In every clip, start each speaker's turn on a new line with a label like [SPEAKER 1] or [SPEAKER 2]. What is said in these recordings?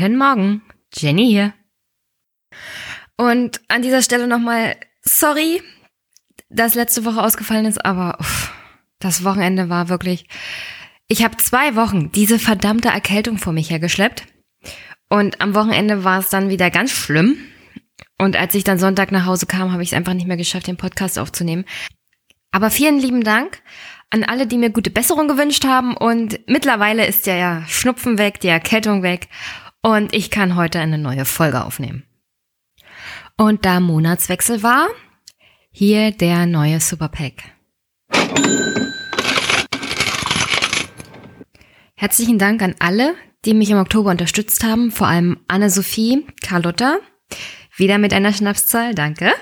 [SPEAKER 1] Guten Morgen, Jenny hier. Und an dieser Stelle nochmal sorry, dass letzte Woche ausgefallen ist, aber uff, das Wochenende war wirklich. Ich habe zwei Wochen diese verdammte Erkältung vor mich hergeschleppt. Und am Wochenende war es dann wieder ganz schlimm. Und als ich dann Sonntag nach Hause kam, habe ich es einfach nicht mehr geschafft, den Podcast aufzunehmen. Aber vielen lieben Dank an alle, die mir gute Besserung gewünscht haben. Und mittlerweile ist ja, ja Schnupfen weg, die Erkältung weg. Und ich kann heute eine neue Folge aufnehmen. Und da Monatswechsel war, hier der neue Superpack. Herzlichen Dank an alle, die mich im Oktober unterstützt haben, vor allem Anne-Sophie, Carlotta, wieder mit einer Schnapszahl, danke.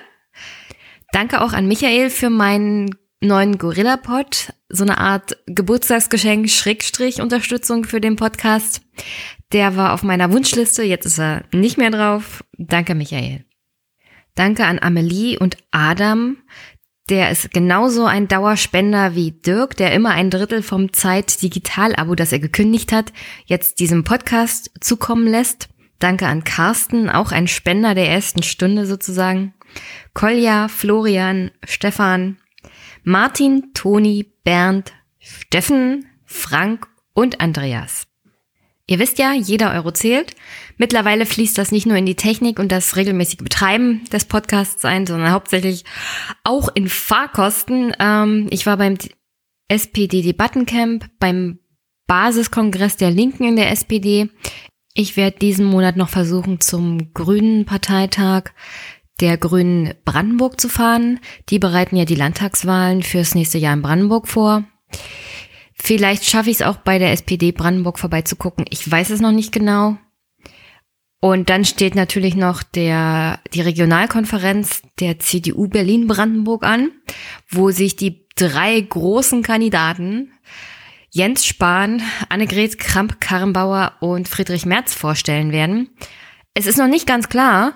[SPEAKER 1] Danke auch an Michael für meinen neuen Gorilla-Pod, so eine Art Geburtstagsgeschenk, Schrägstrich Unterstützung für den Podcast. Der war auf meiner Wunschliste, jetzt ist er nicht mehr drauf. Danke, Michael. Danke an Amelie und Adam. Der ist genauso ein Dauerspender wie Dirk, der immer ein Drittel vom Zeit Digital-Abo, das er gekündigt hat, jetzt diesem Podcast zukommen lässt. Danke an Carsten, auch ein Spender der ersten Stunde sozusagen. Kolja, Florian, Stefan, Martin, Toni, Bernd, Steffen, Frank und Andreas. Ihr wisst ja, jeder Euro zählt. Mittlerweile fließt das nicht nur in die Technik und das regelmäßige Betreiben des Podcasts ein, sondern hauptsächlich auch in Fahrkosten. Ähm, ich war beim SPD-Debattencamp, beim Basiskongress der Linken in der SPD. Ich werde diesen Monat noch versuchen, zum Grünen Parteitag der Grünen Brandenburg zu fahren. Die bereiten ja die Landtagswahlen fürs nächste Jahr in Brandenburg vor. Vielleicht schaffe ich es auch bei der SPD Brandenburg vorbeizugucken. Ich weiß es noch nicht genau. Und dann steht natürlich noch der, die Regionalkonferenz der CDU Berlin-Brandenburg an, wo sich die drei großen Kandidaten Jens Spahn, Annegret Kramp-Karrenbauer und Friedrich Merz vorstellen werden. Es ist noch nicht ganz klar,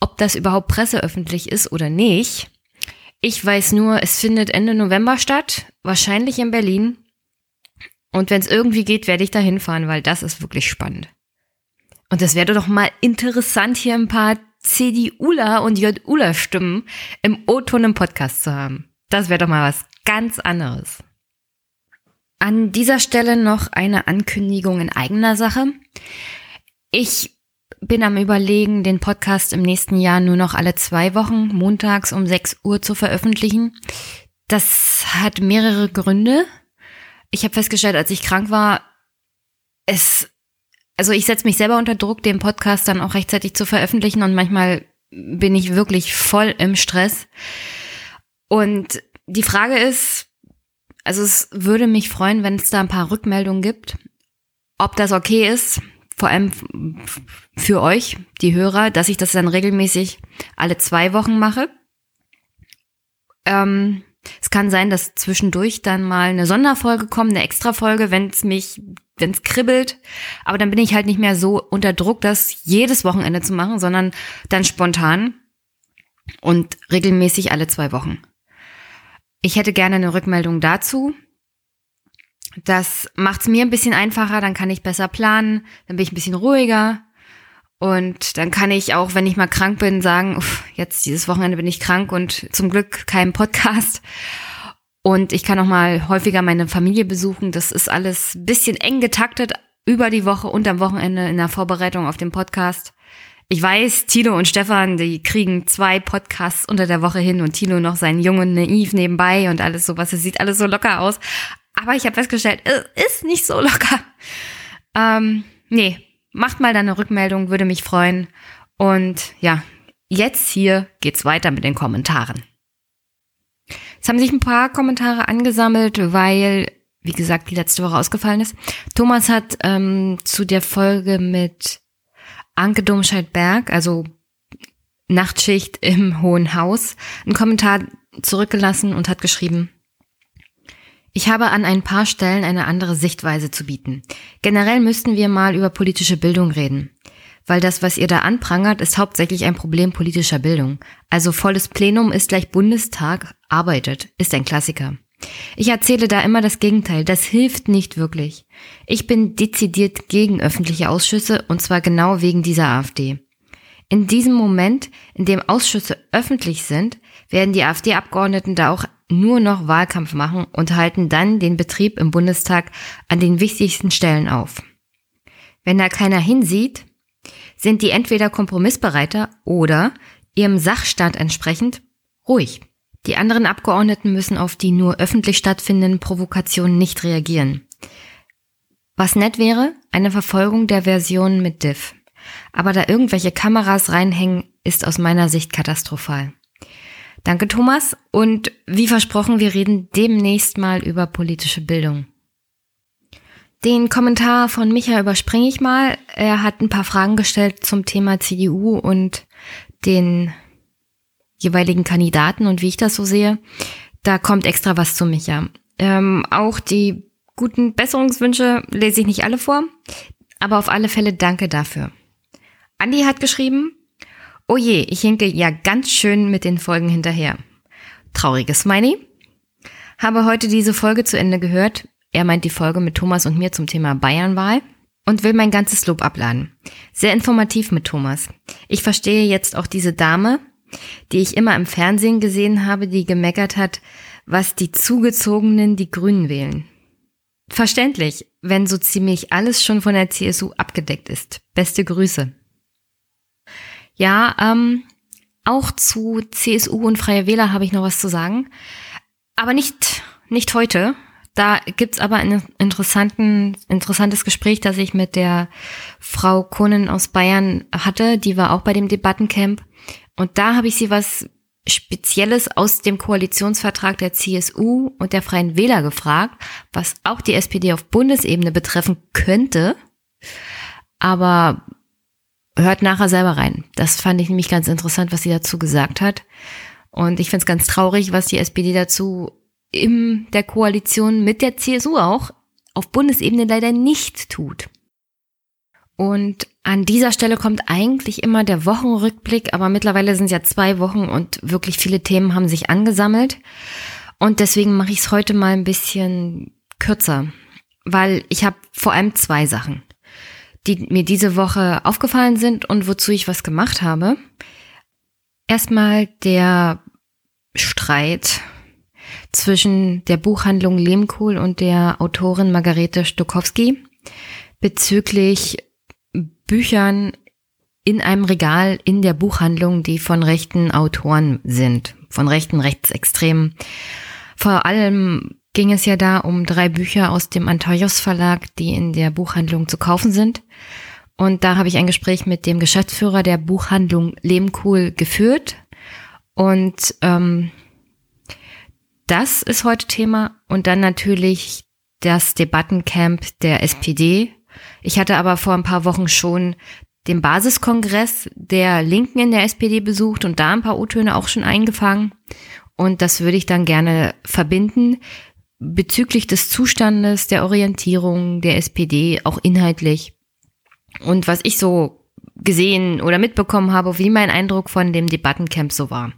[SPEAKER 1] ob das überhaupt presseöffentlich ist oder nicht. Ich weiß nur, es findet Ende November statt, wahrscheinlich in Berlin. Und wenn es irgendwie geht, werde ich da hinfahren, weil das ist wirklich spannend. Und das wäre doch mal interessant, hier ein paar CDUler und JUler Stimmen im O-Ton im Podcast zu haben. Das wäre doch mal was ganz anderes. An dieser Stelle noch eine Ankündigung in eigener Sache. Ich bin am Überlegen, den Podcast im nächsten Jahr nur noch alle zwei Wochen montags um 6 Uhr zu veröffentlichen. Das hat mehrere Gründe. Ich habe festgestellt, als ich krank war, es, also ich setze mich selber unter Druck, den Podcast dann auch rechtzeitig zu veröffentlichen und manchmal bin ich wirklich voll im Stress. Und die Frage ist, also es würde mich freuen, wenn es da ein paar Rückmeldungen gibt, ob das okay ist, vor allem für euch, die Hörer, dass ich das dann regelmäßig alle zwei Wochen mache. Ähm, es kann sein, dass zwischendurch dann mal eine Sonderfolge kommt, eine Extrafolge, wenn es mich, wenn es kribbelt. Aber dann bin ich halt nicht mehr so unter Druck, das jedes Wochenende zu machen, sondern dann spontan und regelmäßig alle zwei Wochen. Ich hätte gerne eine Rückmeldung dazu. Das macht es mir ein bisschen einfacher, dann kann ich besser planen, dann bin ich ein bisschen ruhiger. Und dann kann ich auch, wenn ich mal krank bin, sagen, uff, jetzt dieses Wochenende bin ich krank und zum Glück kein Podcast. Und ich kann auch mal häufiger meine Familie besuchen. Das ist alles ein bisschen eng getaktet über die Woche und am Wochenende in der Vorbereitung auf den Podcast. Ich weiß, Tilo und Stefan, die kriegen zwei Podcasts unter der Woche hin und Tilo noch seinen jungen Naiv nebenbei und alles sowas. Es sieht alles so locker aus. Aber ich habe festgestellt, es ist nicht so locker. Ähm, nee, macht mal deine Rückmeldung, würde mich freuen. Und ja, jetzt hier geht's weiter mit den Kommentaren. Es haben sich ein paar Kommentare angesammelt, weil, wie gesagt, die letzte Woche ausgefallen ist. Thomas hat ähm, zu der Folge mit Anke Domscheit-Berg, also Nachtschicht im Hohen Haus, einen Kommentar zurückgelassen und hat geschrieben, ich habe an ein paar Stellen eine andere Sichtweise zu bieten. Generell müssten wir mal über politische Bildung reden. Weil das, was ihr da anprangert, ist hauptsächlich ein Problem politischer Bildung. Also volles Plenum ist gleich Bundestag arbeitet, ist ein Klassiker. Ich erzähle da immer das Gegenteil. Das hilft nicht wirklich. Ich bin dezidiert gegen öffentliche Ausschüsse und zwar genau wegen dieser AfD. In diesem Moment, in dem Ausschüsse öffentlich sind, werden die AfD-Abgeordneten da auch nur noch Wahlkampf machen und halten dann den Betrieb im Bundestag an den wichtigsten Stellen auf. Wenn da keiner hinsieht, sind die entweder kompromissbereiter oder ihrem Sachstand entsprechend ruhig. Die anderen Abgeordneten müssen auf die nur öffentlich stattfindenden Provokationen nicht reagieren. Was nett wäre, eine Verfolgung der Version mit Diff. Aber da irgendwelche Kameras reinhängen, ist aus meiner Sicht katastrophal. Danke, Thomas. Und wie versprochen, wir reden demnächst mal über politische Bildung. Den Kommentar von Micha überspringe ich mal. Er hat ein paar Fragen gestellt zum Thema CDU und den jeweiligen Kandidaten und wie ich das so sehe. Da kommt extra was zu Micha. Ähm, auch die guten Besserungswünsche lese ich nicht alle vor, aber auf alle Fälle danke dafür. Andi hat geschrieben, oh je, ich hinke ja ganz schön mit den Folgen hinterher. Trauriges Smiley. Habe heute diese Folge zu Ende gehört. Er meint die Folge mit Thomas und mir zum Thema Bayernwahl und will mein ganzes Lob abladen. Sehr informativ mit Thomas. Ich verstehe jetzt auch diese Dame, die ich immer im Fernsehen gesehen habe, die gemeckert hat, was die Zugezogenen die Grünen wählen. Verständlich, wenn so ziemlich alles schon von der CSU abgedeckt ist. Beste Grüße. Ja, ähm, auch zu CSU und Freie Wähler habe ich noch was zu sagen. Aber nicht, nicht heute. Da gibt's aber ein interessanten, interessantes Gespräch, das ich mit der Frau Kohnen aus Bayern hatte. Die war auch bei dem Debattencamp. Und da habe ich sie was Spezielles aus dem Koalitionsvertrag der CSU und der Freien Wähler gefragt, was auch die SPD auf Bundesebene betreffen könnte. Aber hört nachher selber rein. Das fand ich nämlich ganz interessant, was sie dazu gesagt hat. Und ich finde es ganz traurig, was die SPD dazu in der Koalition mit der CSU auch auf Bundesebene leider nicht tut. Und an dieser Stelle kommt eigentlich immer der Wochenrückblick, aber mittlerweile sind es ja zwei Wochen und wirklich viele Themen haben sich angesammelt. Und deswegen mache ich es heute mal ein bisschen kürzer, weil ich habe vor allem zwei Sachen, die mir diese Woche aufgefallen sind und wozu ich was gemacht habe. Erstmal der Streit zwischen der Buchhandlung Lehmkohl und der Autorin Margarete Stokowski bezüglich Büchern in einem Regal in der Buchhandlung, die von rechten Autoren sind, von rechten Rechtsextremen. Vor allem ging es ja da um drei Bücher aus dem Antaios Verlag, die in der Buchhandlung zu kaufen sind. Und da habe ich ein Gespräch mit dem Geschäftsführer der Buchhandlung Lehmkuhl geführt. Und ähm, das ist heute Thema. Und dann natürlich das Debattencamp der SPD, ich hatte aber vor ein paar Wochen schon den Basiskongress der Linken in der SPD besucht und da ein paar O-Töne auch schon eingefangen. Und das würde ich dann gerne verbinden bezüglich des Zustandes, der Orientierung der SPD, auch inhaltlich. Und was ich so gesehen oder mitbekommen habe, wie mein Eindruck von dem Debattencamp so war.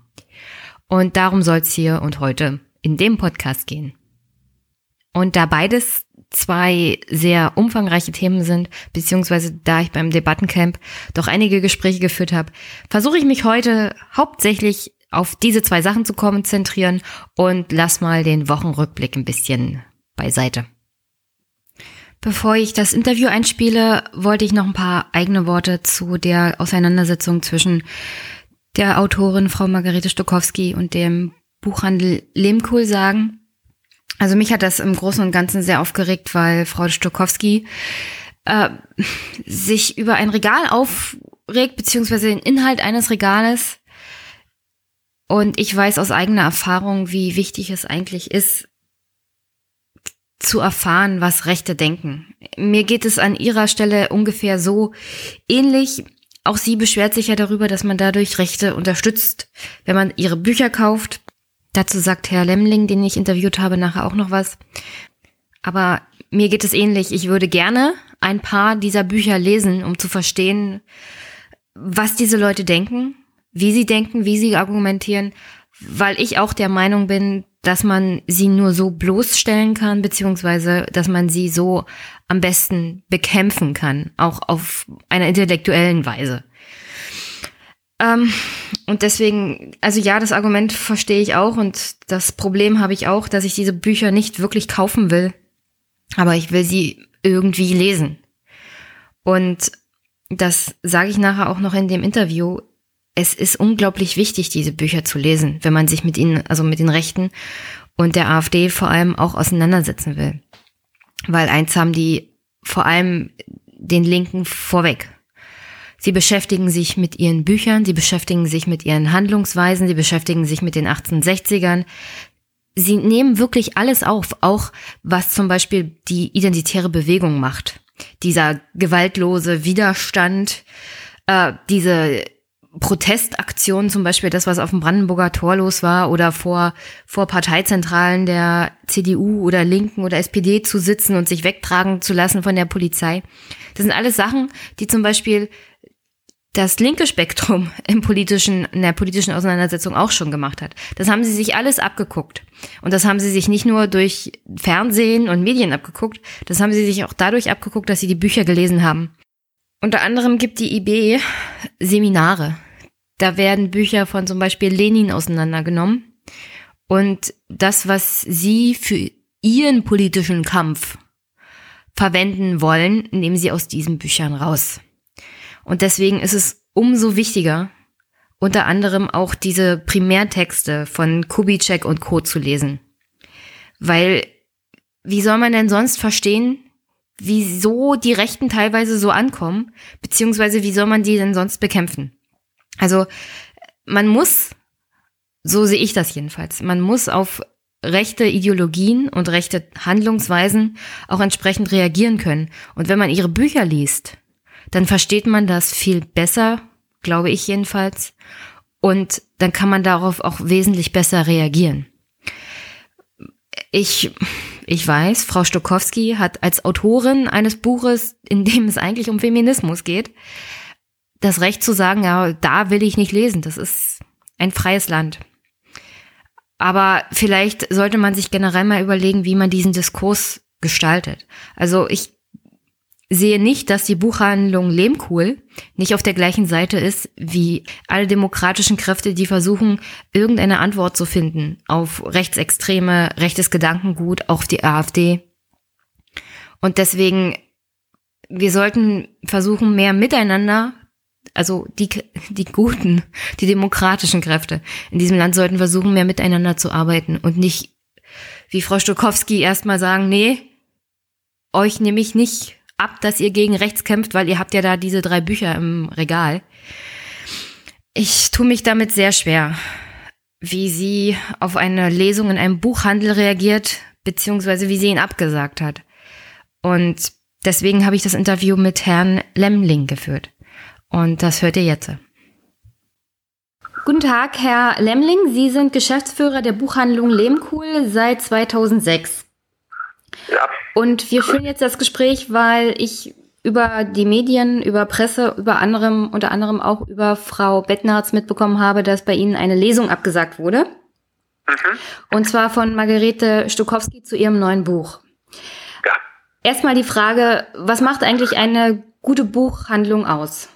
[SPEAKER 1] Und darum soll es hier und heute in dem Podcast gehen. Und da beides zwei sehr umfangreiche Themen sind, beziehungsweise da ich beim Debattencamp doch einige Gespräche geführt habe, versuche ich mich heute hauptsächlich auf diese zwei Sachen zu konzentrieren und lass mal den Wochenrückblick ein bisschen beiseite. Bevor ich das Interview einspiele, wollte ich noch ein paar eigene Worte zu der Auseinandersetzung zwischen der Autorin Frau Margarete Stokowski und dem Buchhandel Lehmkohl sagen. Also mich hat das im Großen und Ganzen sehr aufgeregt, weil Frau Stokowski äh, sich über ein Regal aufregt, beziehungsweise den Inhalt eines Regales. Und ich weiß aus eigener Erfahrung, wie wichtig es eigentlich ist, zu erfahren, was Rechte denken. Mir geht es an ihrer Stelle ungefähr so ähnlich. Auch sie beschwert sich ja darüber, dass man dadurch Rechte unterstützt, wenn man ihre Bücher kauft. Dazu sagt Herr Lemling, den ich interviewt habe, nachher auch noch was. Aber mir geht es ähnlich. Ich würde gerne ein paar dieser Bücher lesen, um zu verstehen, was diese Leute denken, wie sie denken, wie sie argumentieren, weil ich auch der Meinung bin, dass man sie nur so bloßstellen kann, beziehungsweise dass man sie so am besten bekämpfen kann, auch auf einer intellektuellen Weise. Ähm, und deswegen, also ja, das Argument verstehe ich auch und das Problem habe ich auch, dass ich diese Bücher nicht wirklich kaufen will, aber ich will sie irgendwie lesen. Und das sage ich nachher auch noch in dem Interview es ist unglaublich wichtig, diese Bücher zu lesen, wenn man sich mit ihnen, also mit den Rechten und der AfD vor allem auch auseinandersetzen will. Weil eins haben die vor allem den Linken vorweg. Sie beschäftigen sich mit ihren Büchern, sie beschäftigen sich mit ihren Handlungsweisen, sie beschäftigen sich mit den 1860ern. Sie nehmen wirklich alles auf, auch was zum Beispiel die identitäre Bewegung macht. Dieser gewaltlose Widerstand, äh, diese Protestaktionen, zum Beispiel das, was auf dem Brandenburger Tor los war, oder vor, vor Parteizentralen der CDU oder Linken oder SPD zu sitzen und sich wegtragen zu lassen von der Polizei. Das sind alles Sachen, die zum Beispiel das linke Spektrum im politischen, in der politischen Auseinandersetzung auch schon gemacht hat. Das haben sie sich alles abgeguckt. Und das haben sie sich nicht nur durch Fernsehen und Medien abgeguckt, das haben sie sich auch dadurch abgeguckt, dass sie die Bücher gelesen haben. Unter anderem gibt die IB Seminare. Da werden Bücher von zum Beispiel Lenin auseinandergenommen. Und das, was sie für ihren politischen Kampf verwenden wollen, nehmen sie aus diesen Büchern raus. Und deswegen ist es umso wichtiger, unter anderem auch diese Primärtexte von Kubitschek und Co. zu lesen. Weil, wie soll man denn sonst verstehen, wieso die Rechten teilweise so ankommen, beziehungsweise wie soll man die denn sonst bekämpfen? Also man muss, so sehe ich das jedenfalls, man muss auf rechte Ideologien und rechte Handlungsweisen auch entsprechend reagieren können. Und wenn man ihre Bücher liest, dann versteht man das viel besser, glaube ich jedenfalls. Und dann kann man darauf auch wesentlich besser reagieren. Ich, ich weiß, Frau Stokowski hat als Autorin eines Buches, in dem es eigentlich um Feminismus geht, das Recht zu sagen, ja, da will ich nicht lesen. Das ist ein freies Land. Aber vielleicht sollte man sich generell mal überlegen, wie man diesen Diskurs gestaltet. Also ich sehe nicht, dass die Buchhandlung Lehmkuhl nicht auf der gleichen Seite ist wie alle demokratischen Kräfte, die versuchen, irgendeine Antwort zu finden auf rechtsextreme, rechtes Gedankengut, auf die AfD. Und deswegen, wir sollten versuchen, mehr miteinander also die, die guten, die demokratischen Kräfte in diesem Land sollten versuchen, mehr miteinander zu arbeiten und nicht, wie Frau Stokowski erstmal sagen, nee, euch nehme ich nicht ab, dass ihr gegen rechts kämpft, weil ihr habt ja da diese drei Bücher im Regal. Ich tue mich damit sehr schwer, wie sie auf eine Lesung in einem Buchhandel reagiert, beziehungsweise wie sie ihn abgesagt hat. Und deswegen habe ich das Interview mit Herrn Lemling geführt. Und das hört ihr jetzt. Guten Tag, Herr Lemling. Sie sind Geschäftsführer der Buchhandlung Lehmkuhl seit 2006. Ja. Und wir führen jetzt das Gespräch, weil ich über die Medien, über Presse, über anderem, unter anderem auch über Frau Bettnarz mitbekommen habe, dass bei Ihnen eine Lesung abgesagt wurde. Mhm. Und zwar von Margarete Stokowski zu ihrem neuen Buch. Ja. Erstmal die Frage, was macht eigentlich eine gute Buchhandlung aus?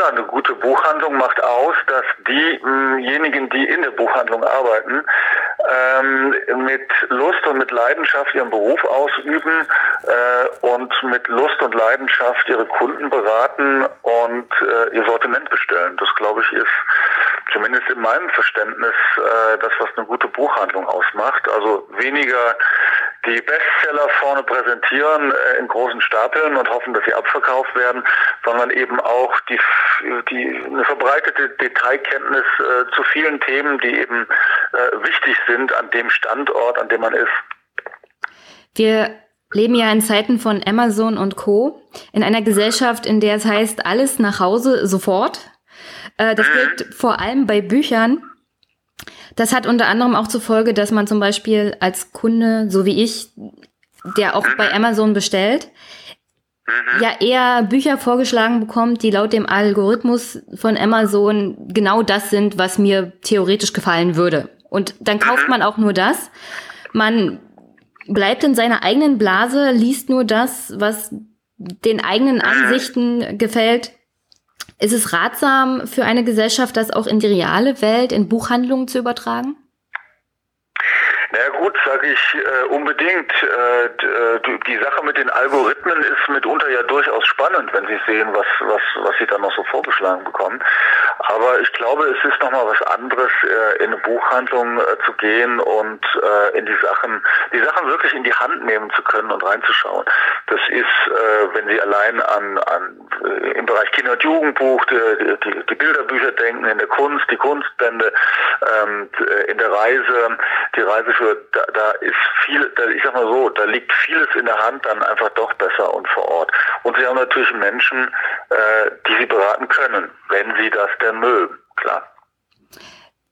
[SPEAKER 2] Ja, eine gute Buchhandlung macht aus, dass diejenigen, die in der Buchhandlung arbeiten, ähm, mit Lust und mit Leidenschaft ihren Beruf ausüben äh, und mit Lust und Leidenschaft ihre Kunden beraten und äh, ihr Sortiment bestellen. Das, glaube ich, ist zumindest in meinem Verständnis äh, das, was eine gute Buchhandlung ausmacht. Also weniger die Bestseller vorne präsentieren äh, in großen Stapeln und hoffen, dass sie abverkauft werden, sondern eben auch die, die eine verbreitete Detailkenntnis äh, zu vielen Themen, die eben äh, wichtig sind an dem Standort, an dem man ist.
[SPEAKER 1] Wir leben ja in Zeiten von Amazon und Co. in einer Gesellschaft, in der es heißt, alles nach Hause sofort. Äh, das mhm. gilt vor allem bei Büchern. Das hat unter anderem auch zur Folge, dass man zum Beispiel als Kunde, so wie ich, der auch bei Amazon bestellt, ja eher Bücher vorgeschlagen bekommt, die laut dem Algorithmus von Amazon genau das sind, was mir theoretisch gefallen würde. Und dann kauft man auch nur das. Man bleibt in seiner eigenen Blase, liest nur das, was den eigenen Ansichten gefällt. Ist es ratsam für eine Gesellschaft, das auch in die reale Welt, in Buchhandlungen zu übertragen?
[SPEAKER 2] Na gut, sage ich äh, unbedingt. Äh, äh die Sache mit den Algorithmen ist mitunter ja durchaus spannend, wenn Sie sehen, was, was, was Sie da noch so vorgeschlagen bekommen. Aber ich glaube, es ist nochmal was anderes, äh, in eine Buchhandlung äh, zu gehen und äh, in die Sachen, die Sachen wirklich in die Hand nehmen zu können und reinzuschauen. Das ist, wenn Sie allein an, an im Bereich Kinder- und Jugendbuch, die, die, die Bilderbücher denken, in der Kunst, die Kunstbände, ähm, in der Reise, die Reise für, da, da ist viel, da, ich sag mal so, da liegt vieles in der Hand dann einfach doch besser und vor Ort. Und Sie haben natürlich Menschen, äh, die Sie beraten können, wenn Sie das denn mögen, klar.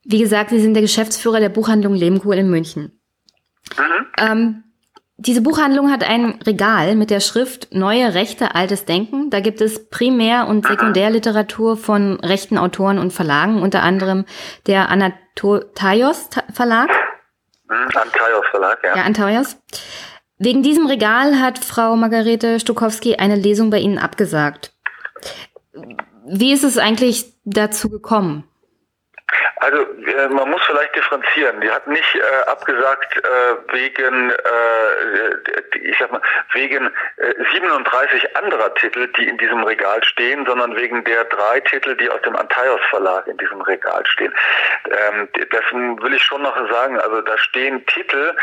[SPEAKER 1] Wie gesagt, Sie sind der Geschäftsführer der Buchhandlung Lehmkuhl in München. Mhm. Ähm, diese Buchhandlung hat ein Regal mit der Schrift Neue Rechte, altes Denken. Da gibt es Primär- und Sekundärliteratur von rechten Autoren und Verlagen, unter anderem der Anatolios Verlag.
[SPEAKER 2] Mhm, Antaios Verlag, ja.
[SPEAKER 1] Ja, Antaios. Wegen diesem Regal hat Frau Margarete Stukowski eine Lesung bei Ihnen abgesagt. Wie ist es eigentlich dazu gekommen?
[SPEAKER 2] Also äh, man muss vielleicht differenzieren. Die hat nicht äh, abgesagt äh, wegen, äh, ich sag mal, wegen 37 äh, anderer Titel, die in diesem Regal stehen, sondern wegen der drei Titel, die aus dem Antaios Verlag in diesem Regal stehen. Ähm, das will ich schon noch sagen. Also da stehen Titel,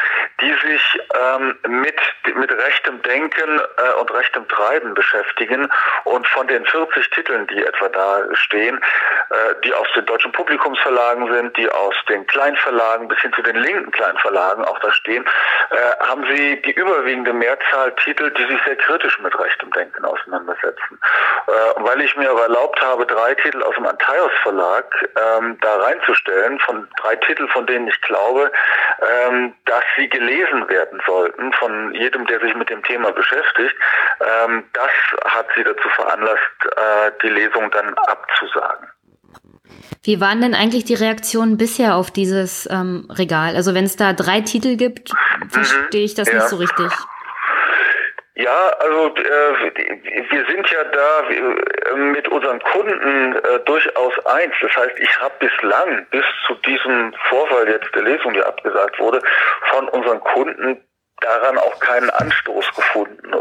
[SPEAKER 2] die sich ähm, mit mit rechtem Denken äh, und rechtem Treiben beschäftigen. Und von den 40 Titeln, die etwa da stehen, die aus den deutschen Publikumsverlagen Verlagen sind, die aus den Kleinverlagen bis hin zu den linken Kleinverlagen auch da stehen, äh, haben sie die überwiegende Mehrzahl Titel, die sich sehr kritisch mit rechtem Denken auseinandersetzen. Äh, weil ich mir aber erlaubt habe, drei Titel aus dem Antaios Verlag ähm, da reinzustellen, von drei Titel, von denen ich glaube, ähm, dass sie gelesen werden sollten von jedem, der sich mit dem Thema beschäftigt, ähm, das hat sie dazu veranlasst, äh, die Lesung dann abzusagen.
[SPEAKER 1] Wie waren denn eigentlich die Reaktionen bisher auf dieses ähm, Regal? Also wenn es da drei Titel gibt, verstehe ich das mhm, ja. nicht so richtig.
[SPEAKER 2] Ja, also äh, wir sind ja da äh, mit unseren Kunden äh, durchaus eins. Das heißt, ich habe bislang, bis zu diesem Vorfall jetzt der Lesung, die abgesagt wurde, von unseren Kunden daran auch keinen Anstoß gefunden.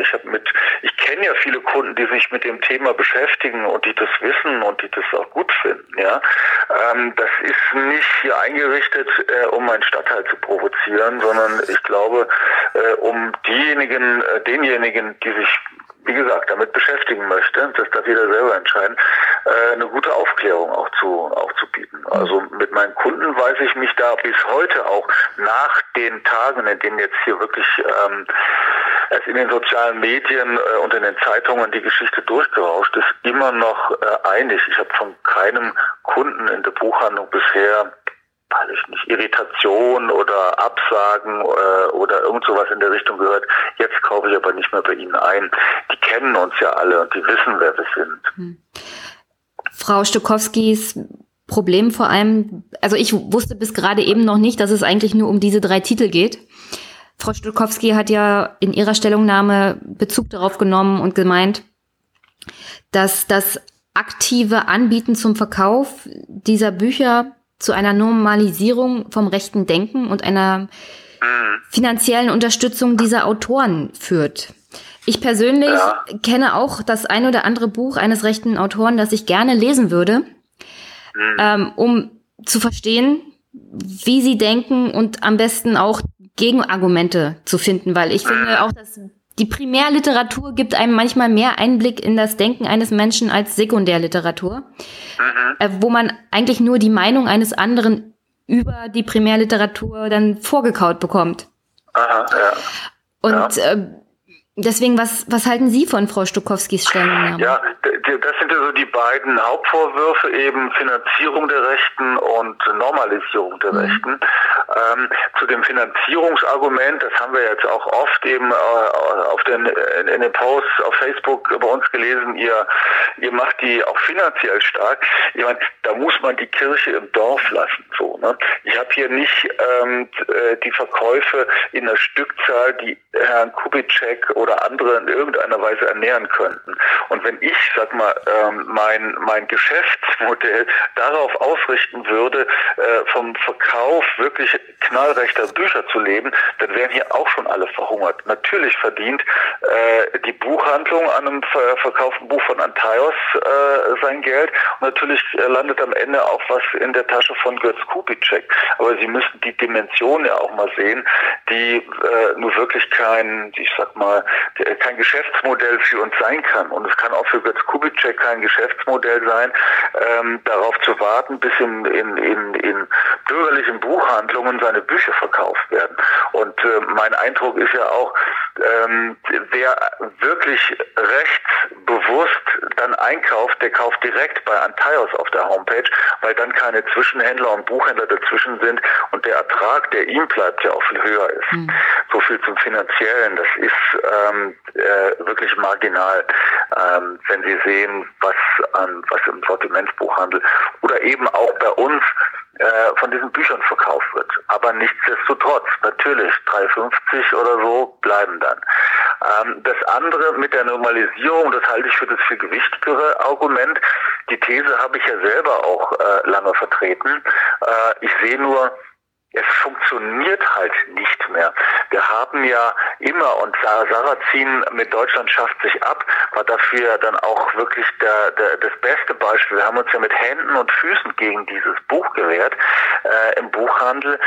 [SPEAKER 2] Ich habe mit, ich kenne ja viele Kunden, die sich mit dem Thema beschäftigen und die das wissen und die das auch gut finden. Ja, ähm, das ist nicht hier eingerichtet, äh, um einen Stadtteil zu provozieren, sondern ich glaube, äh, um diejenigen, äh, denjenigen, die sich wie gesagt, damit beschäftigen möchte, das darf jeder selber entscheiden, äh, eine gute Aufklärung auch zu, auch zu bieten. Also mit meinen Kunden weiß ich mich da bis heute auch nach den Tagen, in denen jetzt hier wirklich ähm, es in den sozialen Medien äh, und in den Zeitungen die Geschichte durchgerauscht ist, immer noch äh, einig. Ich habe von keinem Kunden in der Buchhandlung bisher weiß ich nicht, Irritation oder Absagen äh, oder irgend sowas in der Richtung gehört. Jetzt kaufe ich aber nicht mehr bei Ihnen ein. Die kennen uns ja alle und die wissen, wer wir sind. Hm.
[SPEAKER 1] Frau Stukowskis Problem vor allem, also ich wusste bis gerade eben noch nicht, dass es eigentlich nur um diese drei Titel geht. Frau Stukowski hat ja in ihrer Stellungnahme Bezug darauf genommen und gemeint, dass das aktive Anbieten zum Verkauf dieser Bücher zu einer Normalisierung vom rechten Denken und einer mhm. finanziellen Unterstützung dieser Autoren führt. Ich persönlich ja. kenne auch das ein oder andere Buch eines rechten Autoren, das ich gerne lesen würde, mhm. ähm, um zu verstehen, wie sie denken und am besten auch Gegenargumente zu finden, weil ich mhm. finde auch, dass die Primärliteratur gibt einem manchmal mehr Einblick in das Denken eines Menschen als Sekundärliteratur, mhm. äh, wo man eigentlich nur die Meinung eines anderen über die Primärliteratur dann vorgekaut bekommt. Aha, ja. Und ja. Äh, Deswegen, was, was halten Sie von Frau Stokowskis Stellungnahme?
[SPEAKER 2] Ja, das sind ja so die beiden Hauptvorwürfe, eben Finanzierung der Rechten und Normalisierung der mhm. Rechten. Ähm, zu dem Finanzierungsargument, das haben wir jetzt auch oft eben äh, auf den, in den Posts auf Facebook bei uns gelesen, ihr, ihr macht die auch finanziell stark. Ich meine, da muss man die Kirche im Dorf lassen. So, ne? Ich habe hier nicht ähm, äh, die Verkäufe in der Stückzahl, die Herrn Kubitschek oder andere in irgendeiner Weise ernähren könnten. Und wenn ich, sag mal, ähm, mein, mein Geschäftsmodell darauf ausrichten würde, äh, vom Verkauf wirklich knallrechter Bücher zu leben, dann wären hier auch schon alle verhungert. Natürlich verdient äh, die Buchhandlung an einem ver verkauften Buch von Antaios äh, sein Geld und natürlich äh, landet am Ende auch was in der Tasche von Götz Kubitschek. Aber Sie müssen die Dimension ja auch mal sehen, die äh, nur wirklich kein, ich sag mal, kein Geschäftsmodell für uns sein kann. Und es kann auch für Götz Kubitschek kein Geschäftsmodell sein, ähm, darauf zu warten, bis in, in, in, in bürgerlichen Buchhandlungen seine Bücher verkauft werden. Und äh, mein Eindruck ist ja auch, ähm, wer wirklich rechtsbewusst dann einkauft, der kauft direkt bei Antaios auf der Homepage, weil dann keine Zwischenhändler und Buchhändler dazwischen sind und der Ertrag, der ihm bleibt, ja auch viel höher ist. Mhm. So viel zum Finanziellen. Das ist ähm, äh, wirklich marginal, ähm, wenn Sie sehen, was, an, was im Sortimentsbuchhandel oder eben auch bei uns äh, von diesen Büchern verkauft wird. Aber nichtsdestotrotz, natürlich, 3,50 oder so bleiben dann. Ähm, das andere mit der Normalisierung, das halte ich für das viel gewichtigere Argument. Die These habe ich ja selber auch äh, lange vertreten. Äh, ich sehe nur, es funktioniert halt nicht mehr. Wir haben ja immer, und Sarrazin mit Deutschland schafft sich ab, war dafür dann auch wirklich der, der, das beste Beispiel. Wir haben uns ja mit Händen und Füßen gegen dieses Buch gewehrt äh, im Buchhandel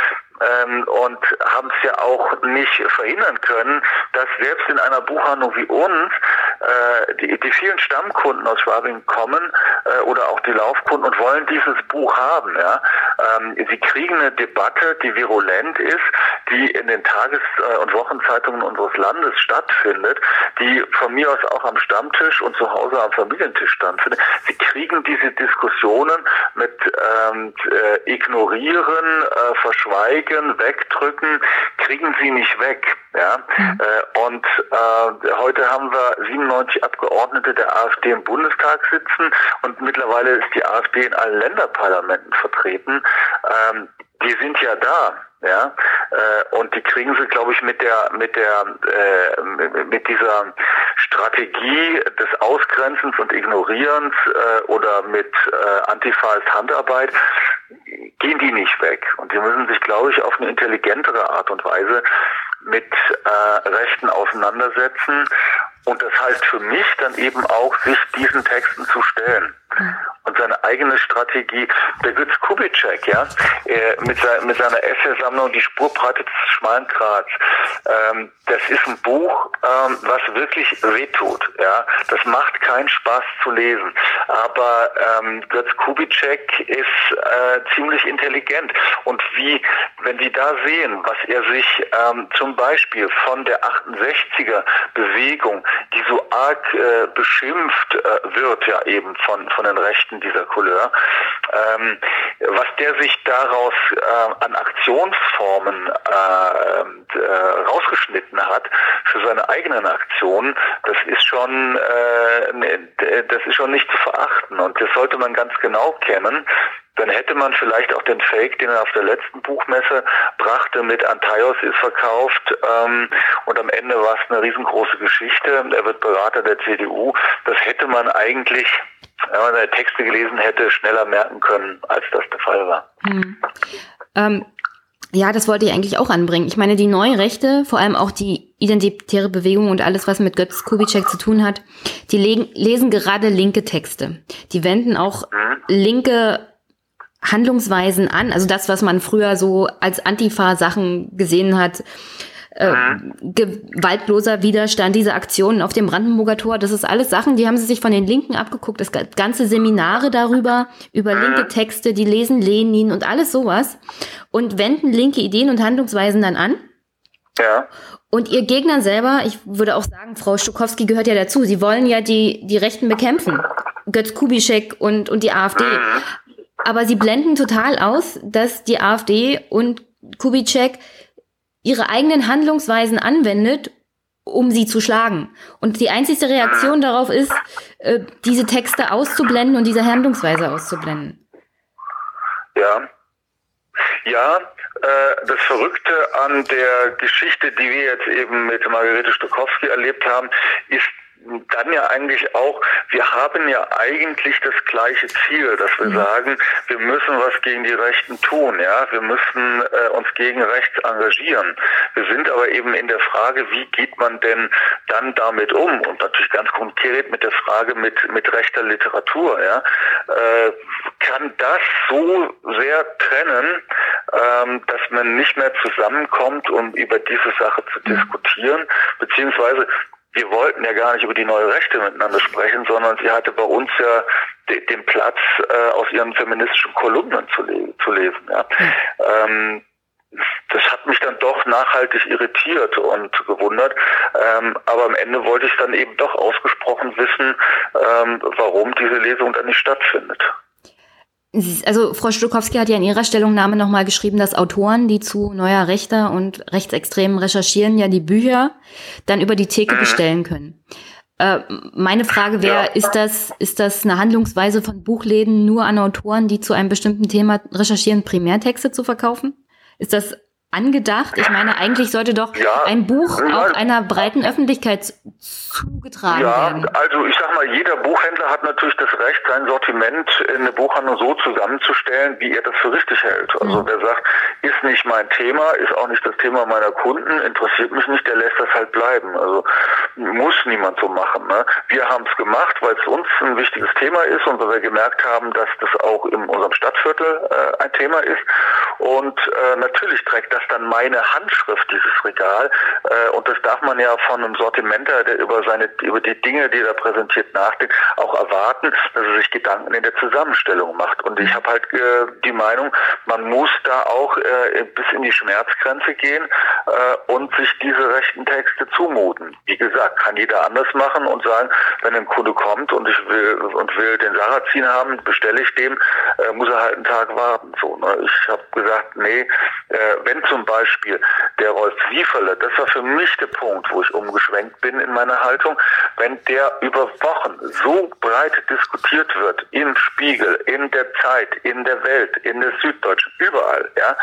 [SPEAKER 2] ähm, und haben es ja auch nicht verhindern können, dass selbst in einer Buchhandlung wie uns äh, die, die vielen Stammkunden aus Schwabing kommen äh, oder auch die Laufkunden und wollen dieses Buch haben. Ja? Ähm, sie kriegen eine Debatte, die virulent ist, die in den Tages- äh, und Wochenzeitungen unseres Landes stattfindet, die von mir aus auch am Stammtisch und zu Hause am Familientisch stattfindet. Sie kriegen diese Diskussionen mit ähm, äh, ignorieren, äh, verschweigen, wegdrücken, wegdrücken, kriegen sie nicht weg. Ja? Mhm. Äh, und äh, heute haben wir 97 Abgeordnete der AfD im Bundestag sitzen und mittlerweile ist die AfD in allen Länderparlamenten vertreten. Ähm, die sind ja da. Ja, äh, und die kriegen sie, glaube ich, mit der mit der äh, mit dieser Strategie des Ausgrenzens und Ignorierens äh, oder mit äh, Antifa als Handarbeit gehen die nicht weg. Und die müssen sich, glaube ich, auf eine intelligentere Art und Weise mit äh, Rechten auseinandersetzen. Und das heißt für mich dann eben auch, sich diesen Texten zu stellen. Mhm und seine eigene Strategie. Der Götz Kubitschek, ja, äh, mit, se mit seiner Essaysammlung Die Spurbreite des schmalen Grats. Ähm, das ist ein Buch, ähm, was wirklich wehtut. Ja, das macht keinen Spaß zu lesen. Aber ähm, Götz Kubitschek ist äh, ziemlich intelligent und wie, wenn Sie da sehen, was er sich ähm, zum Beispiel von der 68er Bewegung, die so arg äh, beschimpft äh, wird, ja eben von von den Rechten dieser Couleur. Ähm, was der sich daraus äh, an Aktionsformen äh, äh, rausgeschnitten hat für seine eigenen Aktionen, das ist schon äh, das ist schon nicht zu verachten und das sollte man ganz genau kennen dann hätte man vielleicht auch den Fake, den er auf der letzten Buchmesse brachte, mit Antaios ist verkauft ähm, und am Ende war es eine riesengroße Geschichte. Er wird Berater der CDU. Das hätte man eigentlich wenn man seine Texte gelesen hätte, schneller merken können, als das der Fall war. Hm.
[SPEAKER 1] Ähm, ja, das wollte ich eigentlich auch anbringen. Ich meine, die neuen Rechte, vor allem auch die identitäre Bewegung und alles, was mit Götz Kubitschek zu tun hat, die legen, lesen gerade linke Texte. Die wenden auch mhm. linke Handlungsweisen an, also das, was man früher so als Antifa-Sachen gesehen hat, äh, gewaltloser Widerstand, diese Aktionen auf dem Brandenburger Tor, das ist alles Sachen, die haben sie sich von den Linken abgeguckt. Das ganze Seminare darüber, über linke Texte, die lesen Lenin und alles sowas und wenden linke Ideen und Handlungsweisen dann an Ja. Und ihr Gegner selber, ich würde auch sagen, Frau Stukowski gehört ja dazu. Sie wollen ja die, die Rechten bekämpfen. Götz Kubischek und, und die AfD. Aber sie blenden total aus, dass die AfD und Kubitschek ihre eigenen Handlungsweisen anwendet, um sie zu schlagen. Und die einzigste Reaktion darauf ist, äh, diese Texte auszublenden und diese Handlungsweise auszublenden.
[SPEAKER 2] Ja. Ja, äh, das Verrückte an der Geschichte, die wir jetzt eben mit Margarete Stokowski erlebt haben, ist dann ja eigentlich auch, wir haben ja eigentlich das gleiche Ziel, dass wir mhm. sagen, wir müssen was gegen die Rechten tun, ja, wir müssen äh, uns gegen rechts engagieren. Wir sind aber eben in der Frage, wie geht man denn dann damit um? Und natürlich ganz konkret mit der Frage mit mit rechter Literatur, ja, äh, kann das so sehr trennen, ähm, dass man nicht mehr zusammenkommt, um über diese Sache zu mhm. diskutieren, beziehungsweise wir wollten ja gar nicht über die neue Rechte miteinander sprechen, sondern sie hatte bei uns ja de den Platz, äh, aus ihren feministischen Kolumnen zu, le zu lesen. Ja. Ähm, das hat mich dann doch nachhaltig irritiert und gewundert. Ähm, aber am Ende wollte ich dann eben doch ausgesprochen wissen, ähm, warum diese Lesung dann nicht stattfindet.
[SPEAKER 1] Also Frau Stukowski hat ja in ihrer Stellungnahme nochmal geschrieben, dass Autoren, die zu neuer Rechter und Rechtsextremen recherchieren, ja die Bücher dann über die Theke bestellen können. Äh, meine Frage wäre, ja. ist das, ist das eine Handlungsweise von Buchläden nur an Autoren, die zu einem bestimmten Thema recherchieren, Primärtexte zu verkaufen? Ist das angedacht? Ich meine, eigentlich sollte doch ja, ein Buch auch einer breiten Öffentlichkeit zugetragen ja, werden.
[SPEAKER 2] Also ich sag mal, jeder Buchhändler hat natürlich das Recht, sein Sortiment in eine Buchhandlung so zusammenzustellen, wie er das für richtig hält. Also mhm. wer sagt, ist nicht mein Thema, ist auch nicht das Thema meiner Kunden, interessiert mich nicht, der lässt das halt bleiben. Also muss niemand so machen. Ne? Wir haben es gemacht, weil es uns ein wichtiges Thema ist und weil wir gemerkt haben, dass das auch in unserem Stadtviertel äh, ein Thema ist. Und äh, natürlich trägt das dann meine Handschrift, dieses Regal. Äh, und das darf man ja von einem Sortimenter, der über seine, über die Dinge, die er präsentiert, nachdenkt, auch erwarten, dass er sich Gedanken in der Zusammenstellung macht. Und ich habe halt äh, die Meinung, man muss da auch äh, bis in die Schmerzgrenze gehen äh, und sich diese rechten Texte zumuten. Wie gesagt, kann jeder anders machen und sagen, wenn ein Kunde kommt und ich will und will den Sarrazin haben, bestelle ich dem, äh, muss er halt einen Tag warten. So, ne? Ich habe gesagt, nee, äh, wenn zum Beispiel der Rolf Wieferle, das war für mich der Punkt, wo ich umgeschwenkt bin in meiner Haltung, wenn der über Wochen so breit diskutiert wird, im Spiegel, in der Zeit, in der Welt, in der Süddeutschen, überall, ja,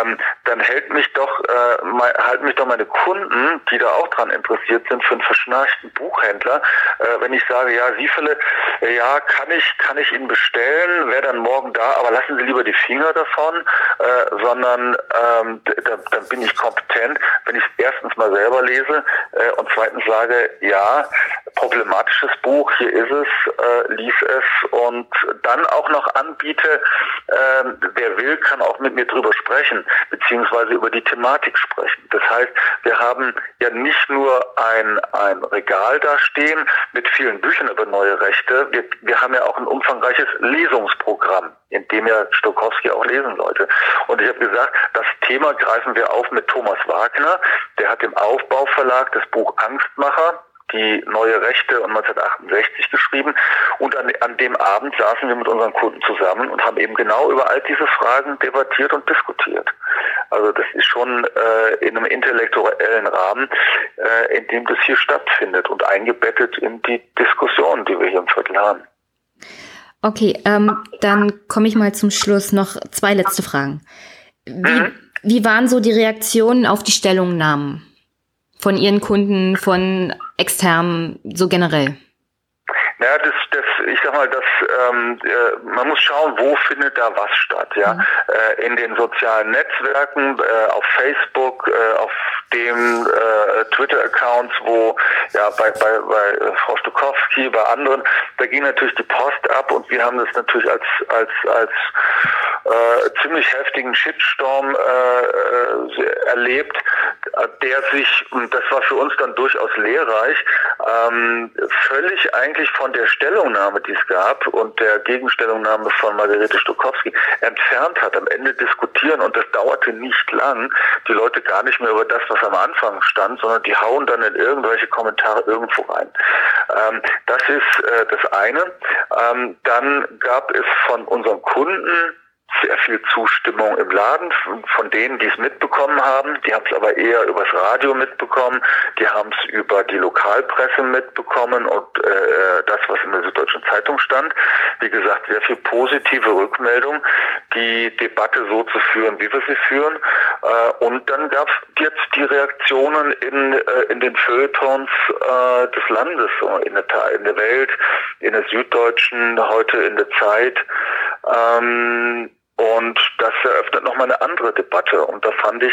[SPEAKER 2] ähm, dann hält mich doch, äh, halten mich doch meine Kunden, die da auch dran interessiert sind, für einen verschnarchten Buchhändler, äh, wenn ich sage, ja, Wieferle, äh, ja, kann ich, kann ich ihn bestellen, wäre dann morgen da, aber lassen Sie lieber die Finger davon, äh, sondern ähm, da, dann bin ich kompetent, wenn ich erstens mal selber lese äh, und zweitens sage, ja, problematisches Buch, hier ist es, äh, lies es und dann auch noch anbiete, äh, wer will, kann auch mit mir drüber sprechen, beziehungsweise über die Thematik sprechen. Das heißt, wir haben ja nicht nur ein, ein Regal da stehen mit vielen Büchern über neue Rechte, wir, wir haben ja auch ein umfangreiches Lesungsprogramm, in dem ja Stokowski auch lesen sollte. Und ich habe gesagt, das Thema greifen wir auf mit Thomas Wagner, der hat im Aufbauverlag das Buch Angstmacher die neue Rechte und 1968 geschrieben. Und an, an dem Abend saßen wir mit unseren Kunden zusammen und haben eben genau über all diese Fragen debattiert und diskutiert. Also das ist schon äh, in einem intellektuellen Rahmen, äh, in dem das hier stattfindet und eingebettet in die Diskussion, die wir hier im Viertel haben.
[SPEAKER 1] Okay, ähm, dann komme ich mal zum Schluss noch zwei letzte Fragen. Wie, mhm. wie waren so die Reaktionen auf die Stellungnahmen? von Ihren Kunden, von externen, so generell?
[SPEAKER 2] Ja, das, das, ich sag mal, das, ähm, äh, man muss schauen, wo findet da was statt, ja. Mhm. Äh, in den sozialen Netzwerken, äh, auf Facebook, äh, auf dem äh, Twitter-Accounts, wo ja bei, bei, bei äh, Frau Stukowski, bei anderen, da ging natürlich die Post ab und wir haben das natürlich als als als äh, ziemlich heftigen Shitstorm äh, äh, erlebt, der sich, und das war für uns dann durchaus lehrreich, ähm, völlig eigentlich von der Stellungnahme, die es gab und der Gegenstellungnahme von Margarete Stokowski entfernt hat. Am Ende diskutieren und das dauerte nicht lang. Die Leute gar nicht mehr über das, was am Anfang stand, sondern die hauen dann in irgendwelche Kommentare irgendwo rein. Ähm, das ist äh, das eine. Ähm, dann gab es von unseren Kunden sehr viel Zustimmung im Laden von denen, die es mitbekommen haben. Die haben es aber eher übers Radio mitbekommen. Die haben es über die Lokalpresse mitbekommen und äh, das, was in der Süddeutschen Zeitung stand. Wie gesagt, sehr viel positive Rückmeldung, die Debatte so zu führen, wie wir sie führen. Äh, und dann gab es jetzt die Reaktionen in, äh, in den Feuilletons äh, des Landes, in der, in der Welt, in der Süddeutschen, heute in der Zeit. Ähm, und das eröffnet nochmal eine andere Debatte. Und da fand ich,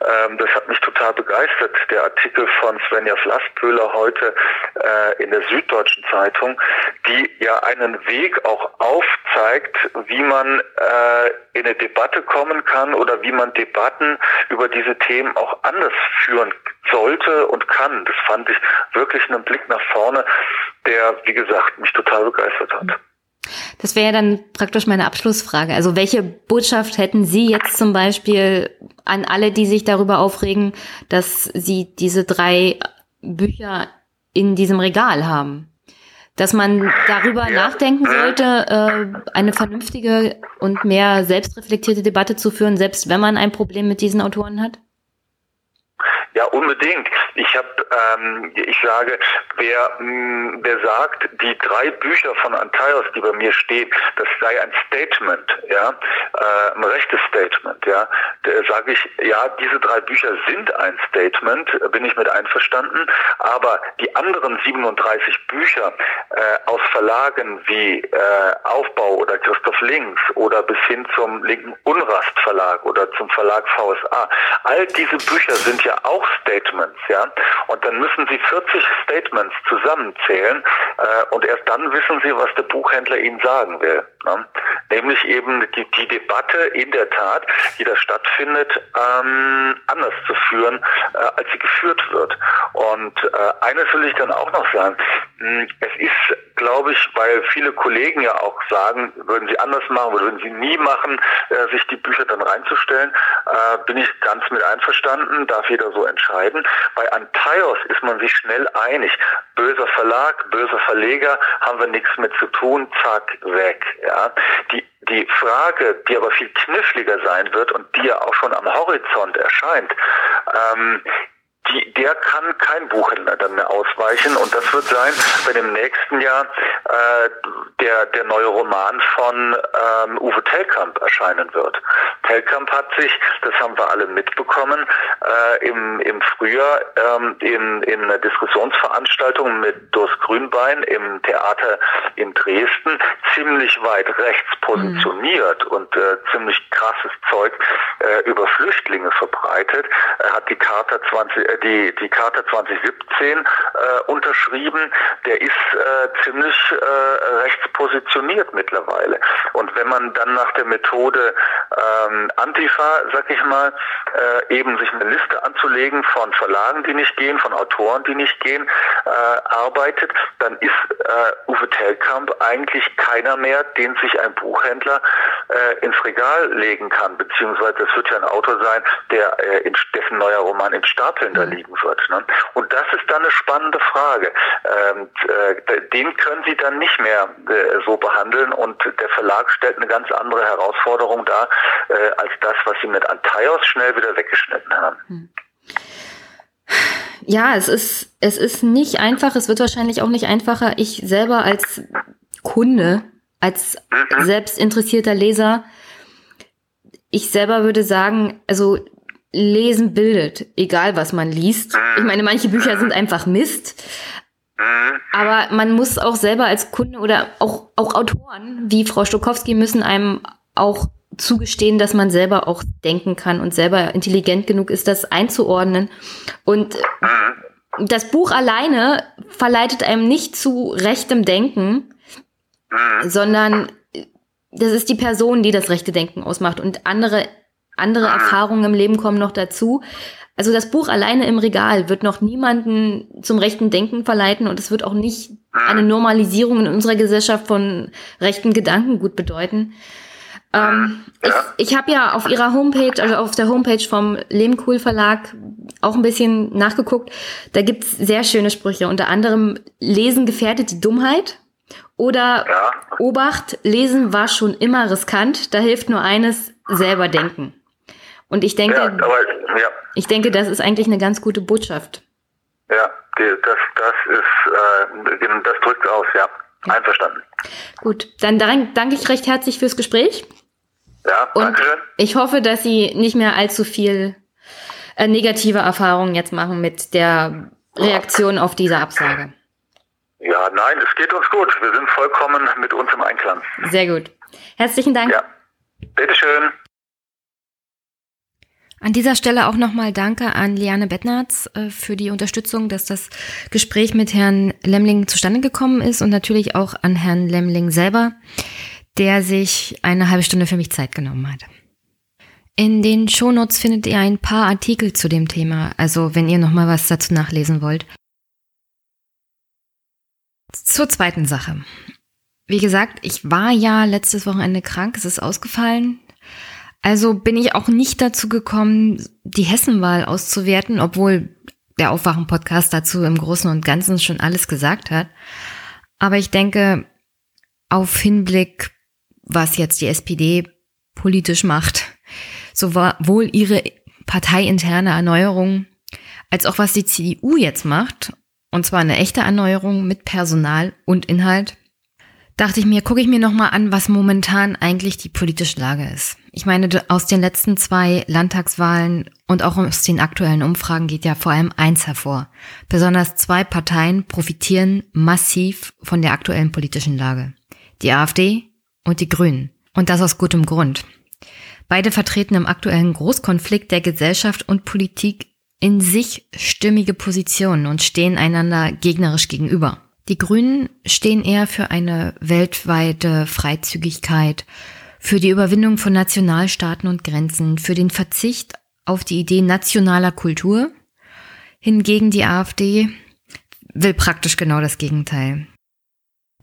[SPEAKER 2] ähm, das hat mich total begeistert, der Artikel von Svenja Flasspöhler heute äh, in der Süddeutschen Zeitung, die ja einen Weg auch aufzeigt, wie man äh, in eine Debatte kommen kann oder wie man Debatten über diese Themen auch anders führen sollte und kann. Das fand ich wirklich einen Blick nach vorne, der, wie gesagt, mich total begeistert hat.
[SPEAKER 1] Das wäre ja dann praktisch meine Abschlussfrage. Also welche Botschaft hätten Sie jetzt zum Beispiel an alle, die sich darüber aufregen, dass Sie diese drei Bücher in diesem Regal haben? Dass man darüber ja. nachdenken sollte, äh, eine vernünftige und mehr selbstreflektierte Debatte zu führen, selbst wenn man ein Problem mit diesen Autoren hat?
[SPEAKER 2] Ja, unbedingt. Ich habe, ähm, ich sage, wer, mh, mm, wer sagt, die drei Bücher von Antaios, die bei mir stehen, das sei ein Statement, ja, äh, ein rechtes Statement, ja, sage ich, ja, diese drei Bücher sind ein Statement, bin ich mit einverstanden, aber die anderen 37 Bücher äh, aus Verlagen wie äh, Aufbau oder Christoph Links oder bis hin zum linken Unrast Verlag oder zum Verlag VSA, all diese Bücher sind ja auch Statements, ja. Und dann müssen Sie 40 Statements zusammenzählen äh, und erst dann wissen Sie, was der Buchhändler Ihnen sagen will. Ne? Nämlich eben die, die Debatte in der Tat, die da stattfindet, ähm, anders zu führen, äh, als sie geführt wird. Und äh, eines will ich dann auch noch sagen. Hm, es ist, glaube ich, weil viele Kollegen ja auch sagen, würden sie anders machen, würden sie nie machen, äh, sich die Bücher dann reinzustellen, äh, bin ich ganz mit einverstanden, darf jeder so entscheiden. Bei Antaios ist man sich schnell einig. Böser Verlag, böser Verleger, haben wir nichts mit zu tun, zack, weg. Ja. Die, die Frage, die aber viel kniffliger sein wird und die ja auch schon am Horizont erscheint, ähm, die, der kann kein Buchhändler dann mehr ausweichen und das wird sein, wenn im nächsten Jahr äh, der, der neue Roman von ähm, Uwe Tellkamp erscheinen wird. Tellkamp hat sich, das haben wir alle mitbekommen, äh, im, im Frühjahr ähm, in, in einer Diskussionsveranstaltung mit Durst Grünbein im Theater in Dresden ziemlich weit rechts positioniert mhm. und äh, ziemlich krasses Zeug äh, über Flüchtlinge verbreitet. Er hat die Charta 20, äh, die, die Charta 2017 äh, unterschrieben. Der ist äh, ziemlich äh, rechts mittlerweile. Und wenn man dann nach der Methode ähm, Antifa, sag ich mal, äh, eben sich eine Liste anzulegen von Verlagen, die nicht gehen, von Autoren, die nicht gehen, äh, arbeitet, dann ist äh, Uwe Tellkamp eigentlich keiner mehr, den sich ein Buchhändler äh, ins Regal legen kann, beziehungsweise es wird ja ein Autor sein, der äh, in, dessen neuer Roman in Stapeln da mhm. liegen wird. Ne? Und das ist dann eine spannende Frage. Ähm, äh, den können Sie dann nicht mehr äh, so behandeln und der Verlag stellt eine ganz andere Herausforderung dar, äh, als das, was Sie mit Antaios schnell wieder weggeschnitten haben. Hm.
[SPEAKER 1] Ja, es ist, es ist nicht einfach, es wird wahrscheinlich auch nicht einfacher. Ich selber als Kunde, als mhm. selbstinteressierter Leser, ich selber würde sagen, also Lesen bildet, egal was man liest. Ich meine, manche Bücher sind einfach Mist. Aber man muss auch selber als Kunde oder auch, auch Autoren wie Frau Stokowski müssen einem auch zugestehen, dass man selber auch denken kann und selber intelligent genug ist, das einzuordnen. Und das Buch alleine verleitet einem nicht zu rechtem Denken, sondern das ist die Person, die das rechte Denken ausmacht und andere andere Erfahrungen im Leben kommen noch dazu. Also das Buch alleine im Regal wird noch niemanden zum rechten Denken verleiten und es wird auch nicht eine Normalisierung in unserer Gesellschaft von rechten Gedankengut bedeuten. Ähm. Ich, ich habe ja auf ihrer Homepage, also auf der Homepage vom Lehmkuhl Verlag auch ein bisschen nachgeguckt. Da gibt's sehr schöne Sprüche. Unter anderem Lesen gefährdet die Dummheit. Oder. Obacht, Lesen war schon immer riskant. Da hilft nur eines, selber denken. Und ich denke, ja, aber, ja. ich denke, das ist eigentlich eine ganz gute Botschaft.
[SPEAKER 2] Ja, das, das ist, äh, das drückt aus, ja. Einverstanden.
[SPEAKER 1] Gut, dann danke ich recht herzlich fürs Gespräch.
[SPEAKER 2] Ja, danke schön.
[SPEAKER 1] Ich hoffe, dass Sie nicht mehr allzu viel äh, negative Erfahrungen jetzt machen mit der Reaktion auf diese Absage.
[SPEAKER 2] Ja, nein, es geht uns gut. Wir sind vollkommen mit uns im Einklang.
[SPEAKER 1] Sehr gut. Herzlichen Dank. Ja,
[SPEAKER 2] bitteschön.
[SPEAKER 1] An dieser Stelle auch nochmal Danke an Liane Bettnarz äh, für die Unterstützung, dass das Gespräch mit Herrn Lemling zustande gekommen ist und natürlich auch an Herrn Lemling selber, der sich eine halbe Stunde für mich Zeit genommen hat. In den Shownotes findet ihr ein paar Artikel zu dem Thema, also wenn ihr nochmal was dazu nachlesen wollt. Zur zweiten Sache. Wie gesagt, ich war ja letztes Wochenende krank, es ist ausgefallen. Also bin ich auch nicht dazu gekommen, die Hessenwahl auszuwerten, obwohl der Aufwachen-Podcast dazu im Großen und Ganzen schon alles gesagt hat. Aber ich denke, auf Hinblick, was jetzt die SPD politisch macht, sowohl ihre parteiinterne Erneuerung als auch was die CDU jetzt macht, und zwar eine echte Erneuerung mit Personal und Inhalt, dachte ich mir, gucke ich mir nochmal an, was momentan eigentlich die politische Lage ist. Ich meine, aus den letzten zwei Landtagswahlen und auch aus den aktuellen Umfragen geht ja vor allem eins hervor. Besonders zwei Parteien profitieren massiv von der aktuellen politischen Lage. Die AfD und die Grünen. Und das aus gutem Grund. Beide vertreten im aktuellen Großkonflikt der Gesellschaft und Politik in sich stimmige Positionen und stehen einander gegnerisch gegenüber. Die Grünen stehen eher für eine weltweite Freizügigkeit, für die Überwindung von Nationalstaaten und Grenzen, für den Verzicht auf die Idee nationaler Kultur. Hingegen die AfD will praktisch genau das Gegenteil.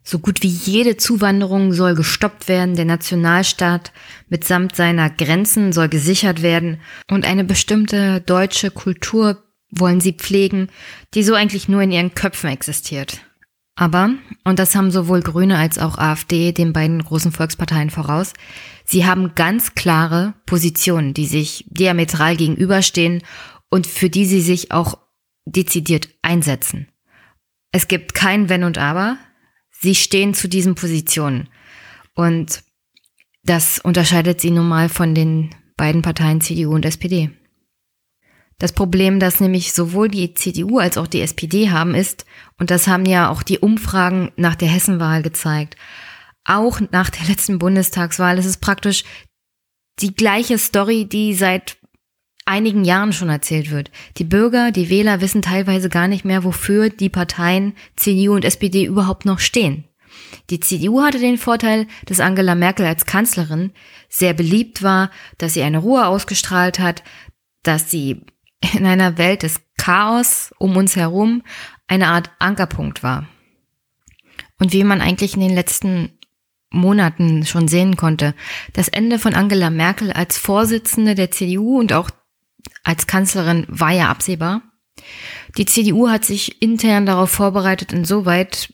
[SPEAKER 1] So gut wie jede Zuwanderung soll gestoppt werden, der Nationalstaat mitsamt seiner Grenzen soll gesichert werden und eine bestimmte deutsche Kultur wollen sie pflegen, die so eigentlich nur in ihren Köpfen existiert. Aber, und das haben sowohl Grüne als auch AfD den beiden großen Volksparteien voraus, sie haben ganz klare Positionen, die sich diametral gegenüberstehen und für die sie sich auch dezidiert einsetzen. Es gibt kein Wenn und Aber. Sie stehen zu diesen Positionen. Und das unterscheidet sie nun mal von den beiden Parteien CDU und SPD. Das Problem, das nämlich sowohl die CDU als auch die SPD haben, ist, und das haben ja auch die Umfragen nach der Hessenwahl gezeigt, auch nach der letzten Bundestagswahl, es ist praktisch die gleiche Story, die seit einigen Jahren schon erzählt wird. Die Bürger, die Wähler wissen teilweise gar nicht mehr, wofür die Parteien CDU und SPD überhaupt noch stehen. Die CDU hatte den Vorteil, dass Angela Merkel als Kanzlerin sehr beliebt war, dass sie eine Ruhe ausgestrahlt hat, dass sie in einer Welt des Chaos um uns herum eine Art Ankerpunkt war. Und wie man eigentlich in den letzten Monaten schon sehen konnte, das Ende von Angela Merkel als Vorsitzende der CDU und auch als Kanzlerin war ja absehbar. Die CDU hat sich intern darauf vorbereitet, insoweit,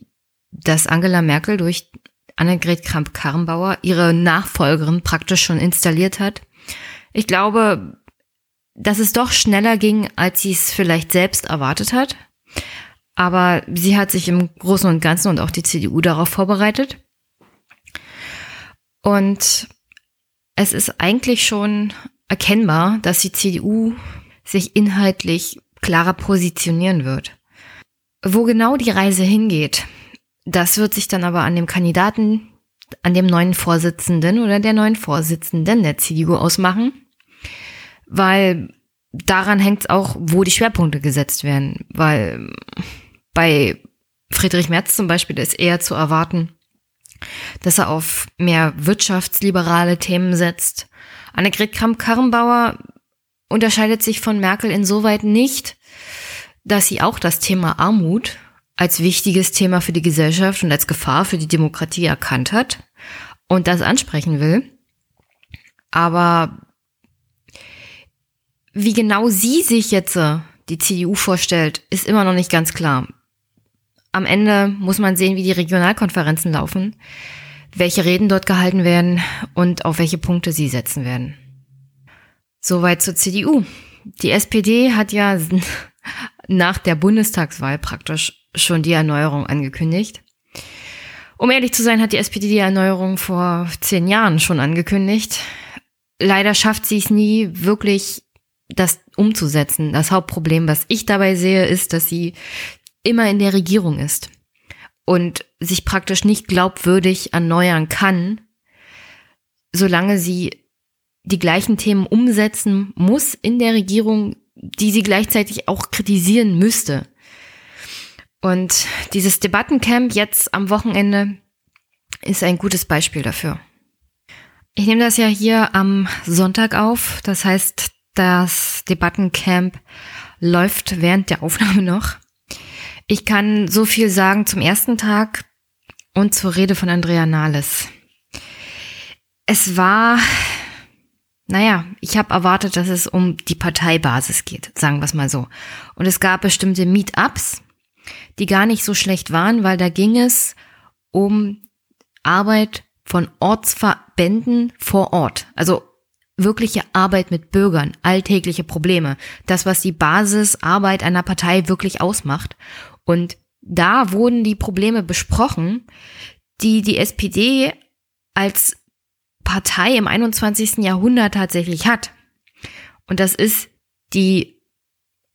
[SPEAKER 1] dass Angela Merkel durch Annegret Kramp-Karrenbauer ihre Nachfolgerin praktisch schon installiert hat. Ich glaube, dass es doch schneller ging, als sie es vielleicht selbst erwartet hat. Aber sie hat sich im Großen und Ganzen und auch die CDU darauf vorbereitet. Und es ist eigentlich schon erkennbar, dass die CDU sich inhaltlich klarer positionieren wird. Wo genau die Reise hingeht, das wird sich dann aber an dem Kandidaten, an dem neuen Vorsitzenden oder der neuen Vorsitzenden der CDU ausmachen weil daran hängt es auch, wo die Schwerpunkte gesetzt werden, weil bei Friedrich Merz zum Beispiel ist eher zu erwarten, dass er auf mehr wirtschaftsliberale Themen setzt. Annegret Kramp-Karrenbauer unterscheidet sich von Merkel insoweit nicht, dass sie auch das Thema Armut als wichtiges Thema für die Gesellschaft und als Gefahr für die Demokratie erkannt hat und das ansprechen will. Aber wie genau sie sich jetzt äh, die CDU vorstellt, ist immer noch nicht ganz klar. Am Ende muss man sehen, wie die Regionalkonferenzen laufen, welche Reden dort gehalten werden und auf welche Punkte sie setzen werden. Soweit zur CDU. Die SPD hat ja nach der Bundestagswahl praktisch schon die Erneuerung angekündigt. Um ehrlich zu sein, hat die SPD die Erneuerung vor zehn Jahren schon angekündigt. Leider schafft sie es nie wirklich, das umzusetzen. Das Hauptproblem, was ich dabei sehe, ist, dass sie immer in der Regierung ist und sich praktisch nicht glaubwürdig erneuern kann, solange sie die gleichen Themen umsetzen muss in der Regierung, die sie gleichzeitig auch kritisieren müsste. Und dieses Debattencamp jetzt am Wochenende ist ein gutes Beispiel dafür. Ich nehme das ja hier am Sonntag auf. Das heißt, das Debattencamp läuft während der Aufnahme noch. Ich kann so viel sagen zum ersten Tag und zur Rede von Andrea Nahles. Es war, naja, ich habe erwartet, dass es um die Parteibasis geht, sagen wir es mal so. Und es gab bestimmte Meetups, die gar nicht so schlecht waren, weil da ging es um Arbeit von Ortsverbänden vor Ort. Also wirkliche Arbeit mit Bürgern, alltägliche Probleme. Das, was die Basisarbeit einer Partei wirklich ausmacht. Und da wurden die Probleme besprochen, die die SPD als Partei im 21. Jahrhundert tatsächlich hat. Und das ist die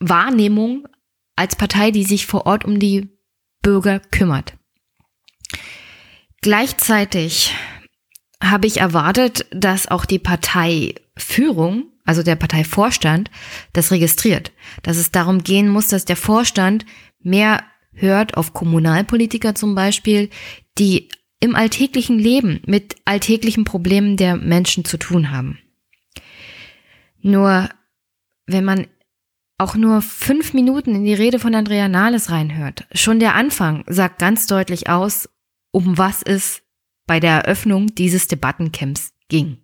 [SPEAKER 1] Wahrnehmung als Partei, die sich vor Ort um die Bürger kümmert. Gleichzeitig habe ich erwartet, dass auch die Parteiführung, also der Parteivorstand, das registriert. Dass es darum gehen muss, dass der Vorstand mehr hört auf Kommunalpolitiker zum Beispiel, die im alltäglichen Leben mit alltäglichen Problemen der Menschen zu tun haben. Nur wenn man auch nur fünf Minuten in die Rede von Andrea Nahles reinhört, schon der Anfang sagt ganz deutlich aus, um was es bei der Eröffnung dieses Debattencamps ging.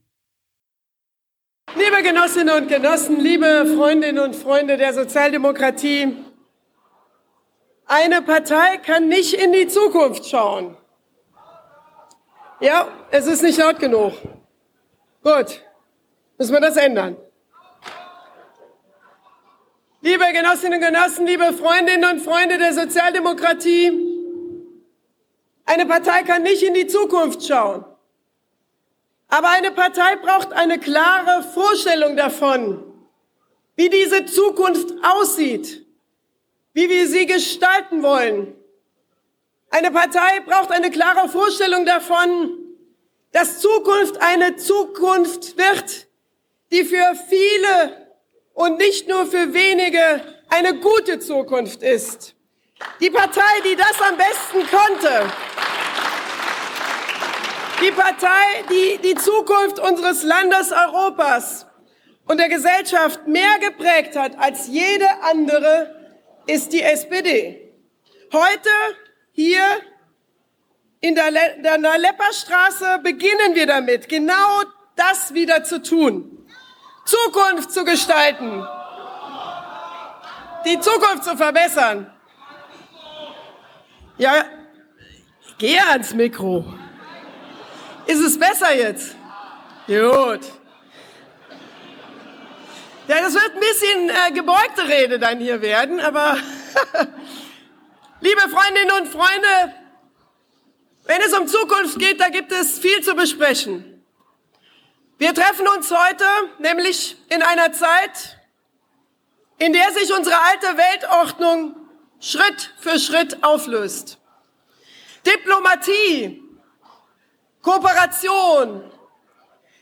[SPEAKER 3] Liebe Genossinnen und Genossen, liebe Freundinnen und Freunde der Sozialdemokratie, eine Partei kann nicht in die Zukunft schauen. Ja, es ist nicht laut genug. Gut, müssen wir das ändern. Liebe Genossinnen und Genossen, liebe Freundinnen und Freunde der Sozialdemokratie, eine Partei kann nicht in die Zukunft schauen. Aber eine Partei braucht eine klare Vorstellung davon, wie diese Zukunft aussieht, wie wir sie gestalten wollen. Eine Partei braucht eine klare Vorstellung davon, dass Zukunft eine Zukunft wird, die für viele und nicht nur für wenige eine gute Zukunft ist. Die Partei, die das am besten konnte. Die Partei, die die Zukunft unseres Landes Europas und der Gesellschaft mehr geprägt hat als jede andere, ist die SPD. Heute hier in der, Le der Nalepperstraße beginnen wir damit, genau das wieder zu tun. Zukunft zu gestalten. Die Zukunft zu verbessern. Ja, geh ans Mikro. Ist es besser jetzt? Gut. Ja, das wird ein bisschen äh, gebeugte Rede dann hier werden, aber liebe Freundinnen und Freunde, wenn es um Zukunft geht, da gibt es viel zu besprechen. Wir treffen uns heute nämlich in einer Zeit, in der sich unsere alte Weltordnung Schritt für Schritt auflöst. Diplomatie, Kooperation,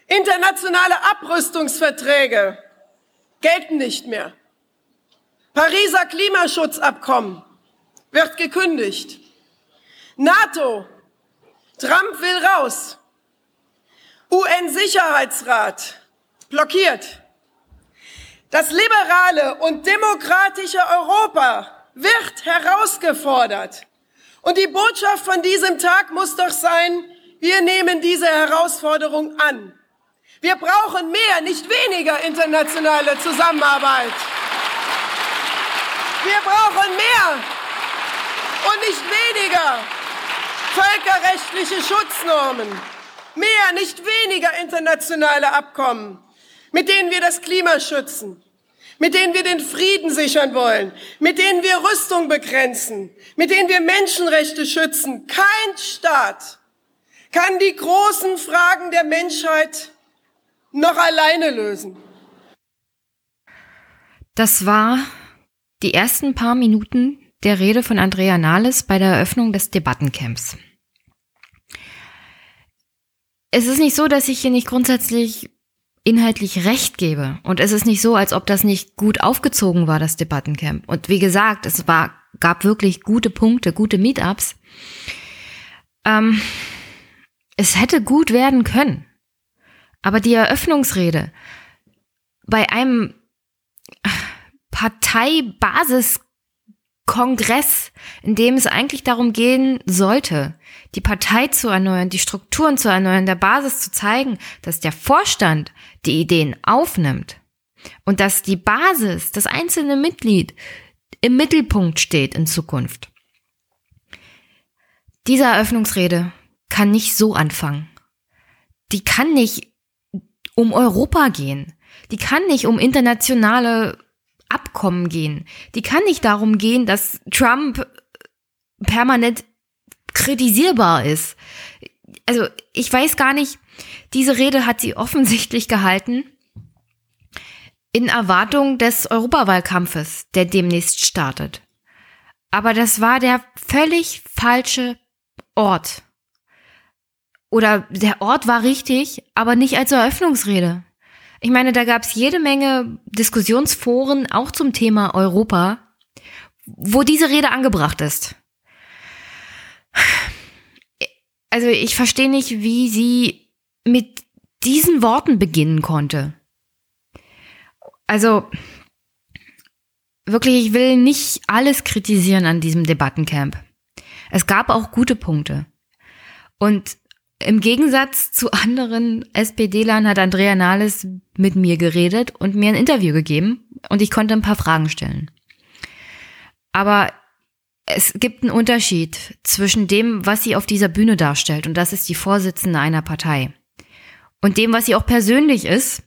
[SPEAKER 3] internationale Abrüstungsverträge gelten nicht mehr. Pariser Klimaschutzabkommen wird gekündigt. NATO, Trump will raus. UN-Sicherheitsrat blockiert. Das liberale und demokratische Europa wird herausgefordert. Und die Botschaft von diesem Tag muss doch sein, wir nehmen diese Herausforderung an. Wir brauchen mehr, nicht weniger internationale Zusammenarbeit. Wir brauchen mehr und nicht weniger völkerrechtliche Schutznormen. Mehr, nicht weniger internationale Abkommen, mit denen wir das Klima schützen, mit denen wir den Frieden sichern wollen, mit denen wir Rüstung begrenzen, mit denen wir Menschenrechte schützen. Kein Staat kann die großen Fragen der Menschheit noch alleine lösen.
[SPEAKER 1] Das war die ersten paar Minuten der Rede von Andrea Nahles bei der Eröffnung des Debattencamps. Es ist nicht so, dass ich hier nicht grundsätzlich inhaltlich recht gebe. Und es ist nicht so, als ob das nicht gut aufgezogen war, das Debattencamp. Und wie gesagt, es war, gab wirklich gute Punkte, gute Meetups. Ähm, es hätte gut werden können. Aber die Eröffnungsrede bei einem Parteibasiskongress, in dem es eigentlich darum gehen sollte, die Partei zu erneuern, die Strukturen zu erneuern, der Basis zu zeigen, dass der Vorstand die Ideen aufnimmt und dass die Basis, das einzelne Mitglied im Mittelpunkt steht in Zukunft. Diese Eröffnungsrede kann nicht so anfangen. Die kann nicht um Europa gehen. Die kann nicht um internationale Abkommen gehen. Die kann nicht darum gehen, dass Trump permanent kritisierbar ist. Also ich weiß gar nicht, diese Rede hat sie offensichtlich gehalten in Erwartung des Europawahlkampfes, der demnächst startet. Aber das war der völlig falsche Ort. Oder der Ort war richtig, aber nicht als Eröffnungsrede. Ich meine, da gab es jede Menge Diskussionsforen, auch zum Thema Europa, wo diese Rede angebracht ist. Also ich verstehe nicht, wie sie mit diesen Worten beginnen konnte. Also wirklich, ich will nicht alles kritisieren an diesem Debattencamp. Es gab auch gute Punkte. Und im Gegensatz zu anderen SPD-Lern hat Andrea Nahles mit mir geredet und mir ein Interview gegeben und ich konnte ein paar Fragen stellen. Aber es gibt einen Unterschied zwischen dem, was sie auf dieser Bühne darstellt, und das ist die Vorsitzende einer Partei, und dem, was sie auch persönlich ist,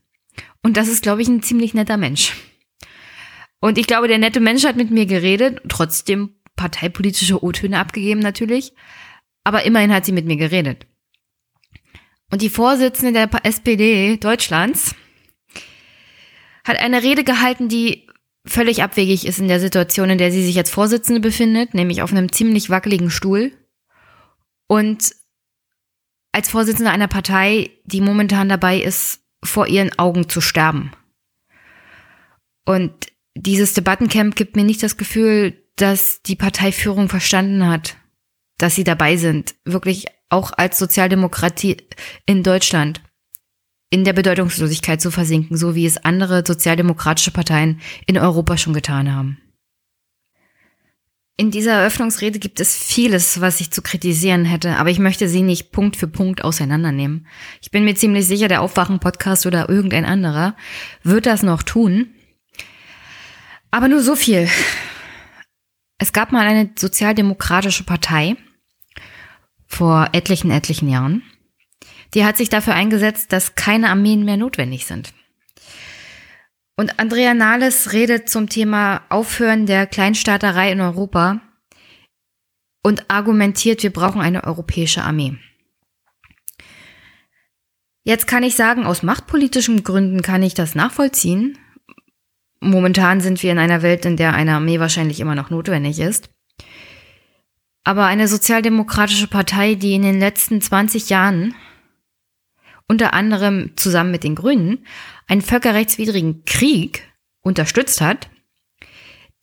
[SPEAKER 1] und das ist, glaube ich, ein ziemlich netter Mensch. Und ich glaube, der nette Mensch hat mit mir geredet, trotzdem parteipolitische O-Töne abgegeben natürlich, aber immerhin hat sie mit mir geredet. Und die Vorsitzende der SPD Deutschlands hat eine Rede gehalten, die völlig abwegig ist in der Situation, in der sie sich als Vorsitzende befindet, nämlich auf einem ziemlich wackeligen Stuhl. Und als Vorsitzende einer Partei, die momentan dabei ist, vor ihren Augen zu sterben. Und dieses Debattencamp gibt mir nicht das Gefühl, dass die Parteiführung verstanden hat, dass sie dabei sind, wirklich auch als Sozialdemokratie in Deutschland in der Bedeutungslosigkeit zu versinken, so wie es andere sozialdemokratische Parteien in Europa schon getan haben. In dieser Eröffnungsrede gibt es vieles, was ich zu kritisieren hätte, aber ich möchte sie nicht Punkt für Punkt auseinandernehmen. Ich bin mir ziemlich sicher, der Aufwachen-Podcast oder irgendein anderer wird das noch tun. Aber nur so viel. Es gab mal eine sozialdemokratische Partei, vor etlichen, etlichen Jahren. Die hat sich dafür eingesetzt, dass keine Armeen mehr notwendig sind. Und Andrea Nahles redet zum Thema Aufhören der Kleinstaaterei in Europa und argumentiert, wir brauchen eine europäische Armee. Jetzt kann ich sagen, aus machtpolitischen Gründen kann ich das nachvollziehen. Momentan sind wir in einer Welt, in der eine Armee wahrscheinlich immer noch notwendig ist. Aber eine sozialdemokratische Partei, die in den letzten 20 Jahren unter anderem zusammen mit den Grünen einen völkerrechtswidrigen Krieg unterstützt hat,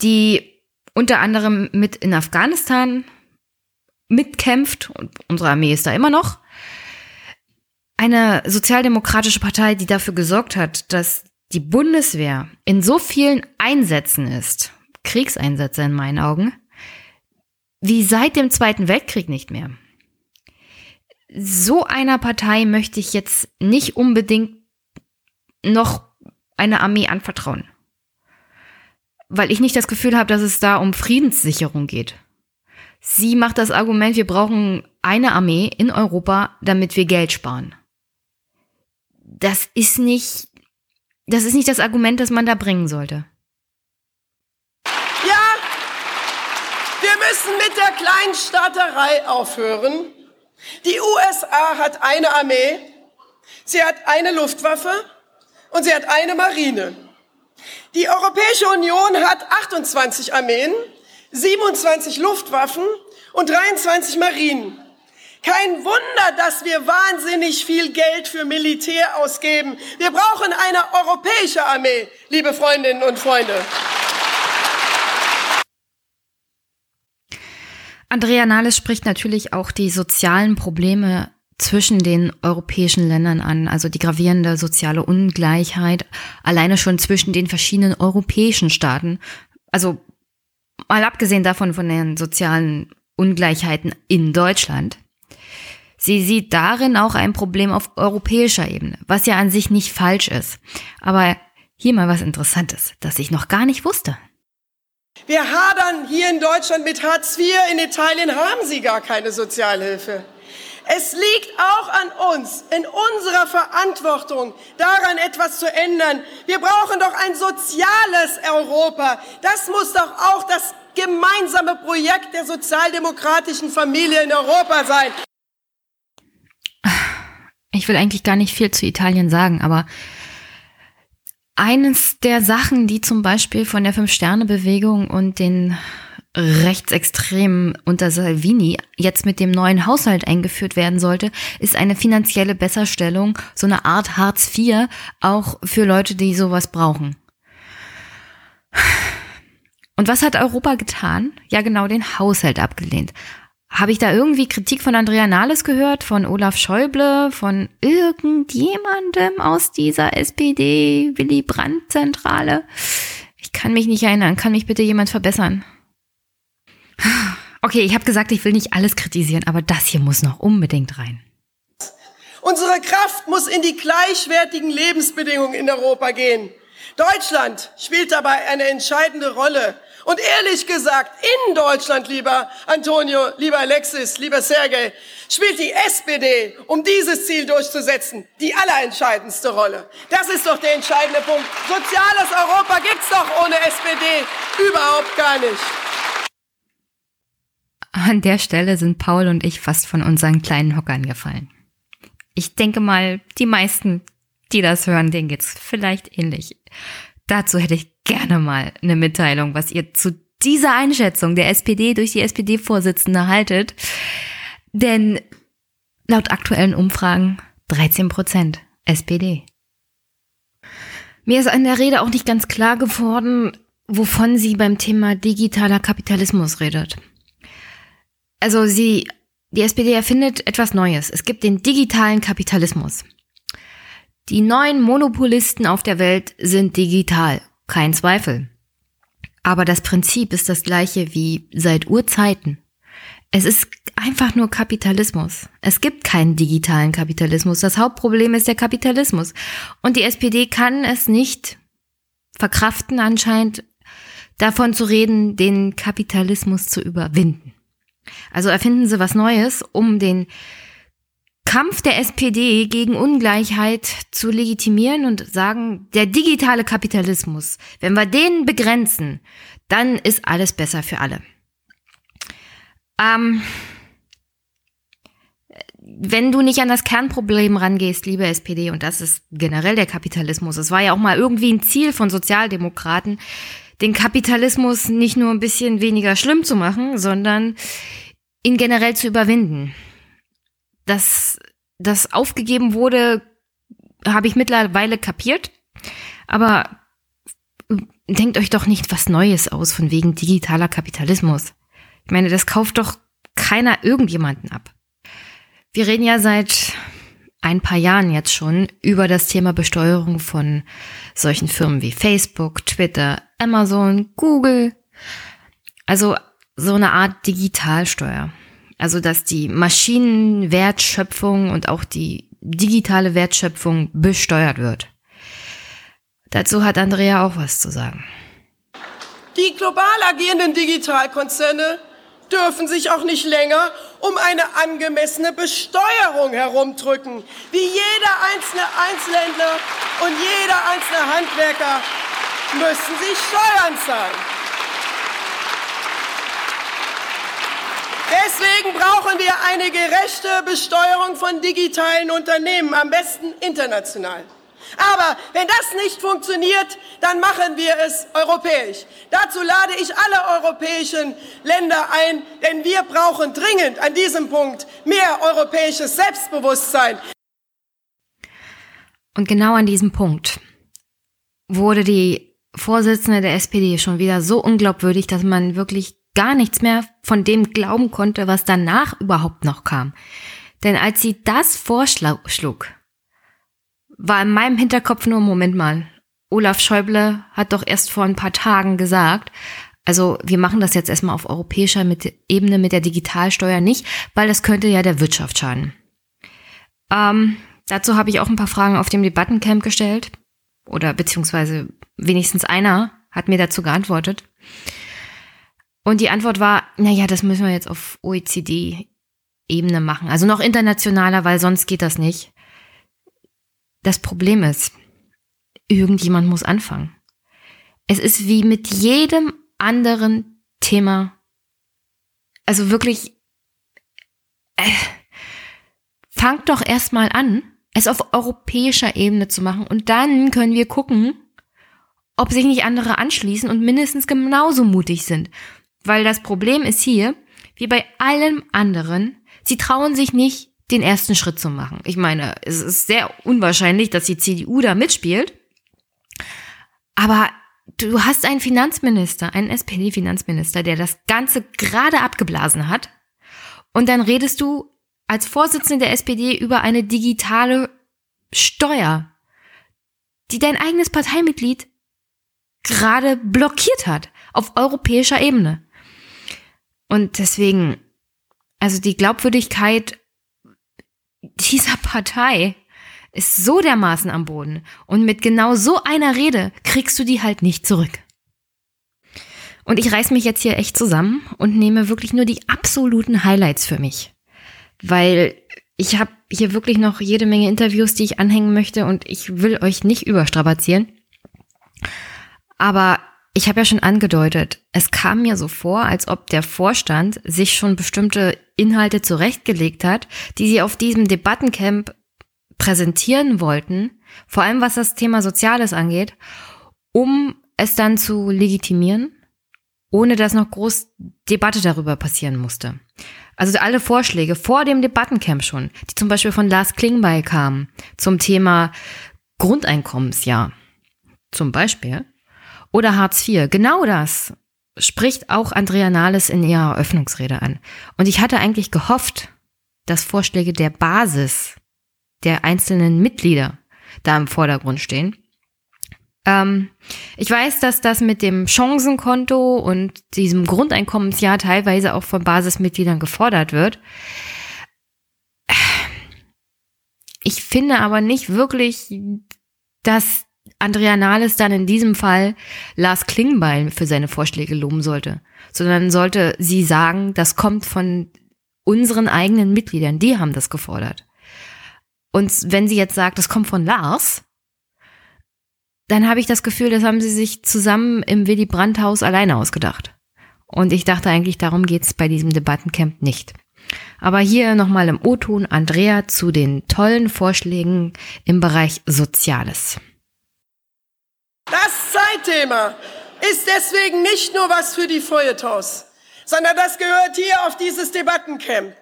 [SPEAKER 1] die unter anderem mit in Afghanistan mitkämpft und unsere Armee ist da immer noch, eine sozialdemokratische Partei, die dafür gesorgt hat, dass die Bundeswehr in so vielen Einsätzen ist, Kriegseinsätze in meinen Augen, wie seit dem Zweiten Weltkrieg nicht mehr. So einer Partei möchte ich jetzt nicht unbedingt noch eine Armee anvertrauen. Weil ich nicht das Gefühl habe, dass es da um Friedenssicherung geht. Sie macht das Argument, wir brauchen eine Armee in Europa, damit wir Geld sparen. Das ist nicht, das ist nicht das Argument, das man da bringen sollte.
[SPEAKER 3] Ja, wir müssen mit der Kleinstaaterei aufhören. Die USA hat eine Armee, sie hat eine Luftwaffe und sie hat eine Marine. Die Europäische Union hat 28 Armeen, 27 Luftwaffen und 23 Marinen. Kein Wunder, dass wir wahnsinnig viel Geld für Militär ausgeben. Wir brauchen eine europäische Armee, liebe Freundinnen und Freunde.
[SPEAKER 1] Andrea Nahles spricht natürlich auch die sozialen Probleme zwischen den europäischen Ländern an, also die gravierende soziale Ungleichheit alleine schon zwischen den verschiedenen europäischen Staaten. Also mal abgesehen davon von den sozialen Ungleichheiten in Deutschland. Sie sieht darin auch ein Problem auf europäischer Ebene, was ja an sich nicht falsch ist. Aber hier mal was Interessantes, das ich noch gar nicht wusste.
[SPEAKER 3] Wir hadern hier in Deutschland mit Hartz IV, in Italien haben sie gar keine Sozialhilfe. Es liegt auch an uns, in unserer Verantwortung, daran etwas zu ändern. Wir brauchen doch ein soziales Europa. Das muss doch auch das gemeinsame Projekt der sozialdemokratischen Familie in Europa sein.
[SPEAKER 1] Ich will eigentlich gar nicht viel zu Italien sagen, aber eines der Sachen, die zum Beispiel von der Fünf-Sterne-Bewegung und den Rechtsextremen unter Salvini jetzt mit dem neuen Haushalt eingeführt werden sollte, ist eine finanzielle Besserstellung, so eine Art Hartz IV, auch für Leute, die sowas brauchen. Und was hat Europa getan? Ja, genau den Haushalt abgelehnt. Habe ich da irgendwie Kritik von Andrea Nahles gehört, von Olaf Schäuble, von irgendjemandem aus dieser SPD Willy Brandt Zentrale? Ich kann mich nicht erinnern. Kann mich bitte jemand verbessern? Okay, ich habe gesagt, ich will nicht alles kritisieren, aber das hier muss noch unbedingt rein.
[SPEAKER 3] Unsere Kraft muss in die gleichwertigen Lebensbedingungen in Europa gehen. Deutschland spielt dabei eine entscheidende Rolle. Und ehrlich gesagt, in Deutschland, lieber Antonio, lieber Alexis, lieber Sergej, spielt die SPD, um dieses Ziel durchzusetzen, die allerentscheidendste Rolle. Das ist doch der entscheidende Punkt. Soziales Europa gibt's doch ohne SPD überhaupt gar nicht.
[SPEAKER 1] An der Stelle sind Paul und ich fast von unseren kleinen Hockern gefallen. Ich denke mal, die meisten, die das hören, denen geht's vielleicht ähnlich. Dazu hätte ich gerne mal eine Mitteilung, was ihr zu dieser Einschätzung der SPD durch die SPD-Vorsitzende haltet. Denn laut aktuellen Umfragen 13 Prozent SPD. Mir ist an der Rede auch nicht ganz klar geworden, wovon sie beim Thema digitaler Kapitalismus redet. Also sie, die SPD erfindet etwas Neues. Es gibt den digitalen Kapitalismus. Die neuen Monopolisten auf der Welt sind digital, kein Zweifel. Aber das Prinzip ist das gleiche wie seit Urzeiten. Es ist einfach nur Kapitalismus. Es gibt keinen digitalen Kapitalismus. Das Hauptproblem ist der Kapitalismus. Und die SPD kann es nicht verkraften, anscheinend davon zu reden, den Kapitalismus zu überwinden. Also erfinden sie was Neues, um den Kampf der SPD gegen Ungleichheit zu legitimieren und sagen, der digitale Kapitalismus, wenn wir den begrenzen, dann ist alles besser für alle. Ähm, wenn du nicht an das Kernproblem rangehst, liebe SPD, und das ist generell der Kapitalismus, es war ja auch mal irgendwie ein Ziel von Sozialdemokraten, den Kapitalismus nicht nur ein bisschen weniger schlimm zu machen, sondern ihn generell zu überwinden. Dass das aufgegeben wurde, habe ich mittlerweile kapiert. Aber denkt euch doch nicht was Neues aus von wegen digitaler Kapitalismus. Ich meine, das kauft doch keiner irgendjemanden ab. Wir reden ja seit ein paar Jahren jetzt schon über das Thema Besteuerung von solchen Firmen wie Facebook, Twitter, Amazon, Google. Also so eine Art Digitalsteuer. Also dass die Maschinenwertschöpfung und auch die digitale Wertschöpfung besteuert wird. Dazu hat Andrea auch was zu sagen.
[SPEAKER 3] Die global agierenden Digitalkonzerne dürfen sich auch nicht länger um eine angemessene Besteuerung herumdrücken, wie jeder einzelne Einzelhändler und jeder einzelne Handwerker müssen sie Steuern zahlen. Deswegen brauchen wir eine gerechte Besteuerung von digitalen Unternehmen, am besten international. Aber wenn das nicht funktioniert, dann machen wir es europäisch. Dazu lade ich alle europäischen Länder ein, denn wir brauchen dringend an diesem Punkt mehr europäisches Selbstbewusstsein.
[SPEAKER 1] Und genau an diesem Punkt wurde die Vorsitzende der SPD schon wieder so unglaubwürdig, dass man wirklich gar nichts mehr von dem glauben konnte, was danach überhaupt noch kam. Denn als sie das vorschlug, war in meinem Hinterkopf nur, Moment mal, Olaf Schäuble hat doch erst vor ein paar Tagen gesagt, also wir machen das jetzt erstmal auf europäischer Ebene mit der Digitalsteuer nicht, weil das könnte ja der Wirtschaft schaden. Ähm, dazu habe ich auch ein paar Fragen auf dem Debattencamp gestellt. Oder beziehungsweise wenigstens einer hat mir dazu geantwortet. Und die Antwort war, naja, das müssen wir jetzt auf OECD-Ebene machen. Also noch internationaler, weil sonst geht das nicht. Das Problem ist, irgendjemand muss anfangen. Es ist wie mit jedem anderen Thema. Also wirklich, äh, fangt doch erstmal an, es auf europäischer Ebene zu machen und dann können wir gucken, ob sich nicht andere anschließen und mindestens genauso mutig sind. Weil das Problem ist hier, wie bei allem anderen, sie trauen sich nicht, den ersten Schritt zu machen. Ich meine, es ist sehr unwahrscheinlich, dass die CDU da mitspielt. Aber du hast einen Finanzminister, einen SPD-Finanzminister, der das Ganze gerade abgeblasen hat. Und dann redest du als Vorsitzende der SPD über eine digitale Steuer, die dein eigenes Parteimitglied gerade blockiert hat auf europäischer Ebene. Und deswegen, also die Glaubwürdigkeit dieser Partei ist so dermaßen am Boden und mit genau so einer Rede kriegst du die halt nicht zurück. Und ich reiß mich jetzt hier echt zusammen und nehme wirklich nur die absoluten Highlights für mich. Weil ich habe hier wirklich noch jede Menge Interviews, die ich anhängen möchte und ich will euch nicht überstrapazieren. Aber ich habe ja schon angedeutet, es kam mir so vor, als ob der Vorstand sich schon bestimmte Inhalte zurechtgelegt hat, die sie auf diesem Debattencamp präsentieren wollten, vor allem was das Thema Soziales angeht, um es dann zu legitimieren, ohne dass noch groß Debatte darüber passieren musste. Also alle Vorschläge vor dem Debattencamp schon, die zum Beispiel von Lars Klingbeil kamen zum Thema Grundeinkommensjahr, zum Beispiel, oder Hartz IV. Genau das spricht auch Andrea Nahles in ihrer Eröffnungsrede an. Und ich hatte eigentlich gehofft, dass Vorschläge der Basis, der einzelnen Mitglieder da im Vordergrund stehen. Ähm, ich weiß, dass das mit dem Chancenkonto und diesem Grundeinkommensjahr teilweise auch von Basismitgliedern gefordert wird. Ich finde aber nicht wirklich, dass Andrea Nahles dann in diesem Fall Lars Klingbeil für seine Vorschläge loben sollte, sondern sollte sie sagen, das kommt von unseren eigenen Mitgliedern, die haben das gefordert. Und wenn sie jetzt sagt, das kommt von Lars, dann habe ich das Gefühl, das haben sie sich zusammen im Willy Brandt Haus alleine ausgedacht. Und ich dachte eigentlich, darum geht's bei diesem Debattencamp nicht. Aber hier nochmal im O-Ton Andrea zu den tollen Vorschlägen im Bereich Soziales.
[SPEAKER 3] Das Zeitthema ist deswegen nicht nur was für die Feuilletons, sondern das gehört hier auf dieses Debattencamp.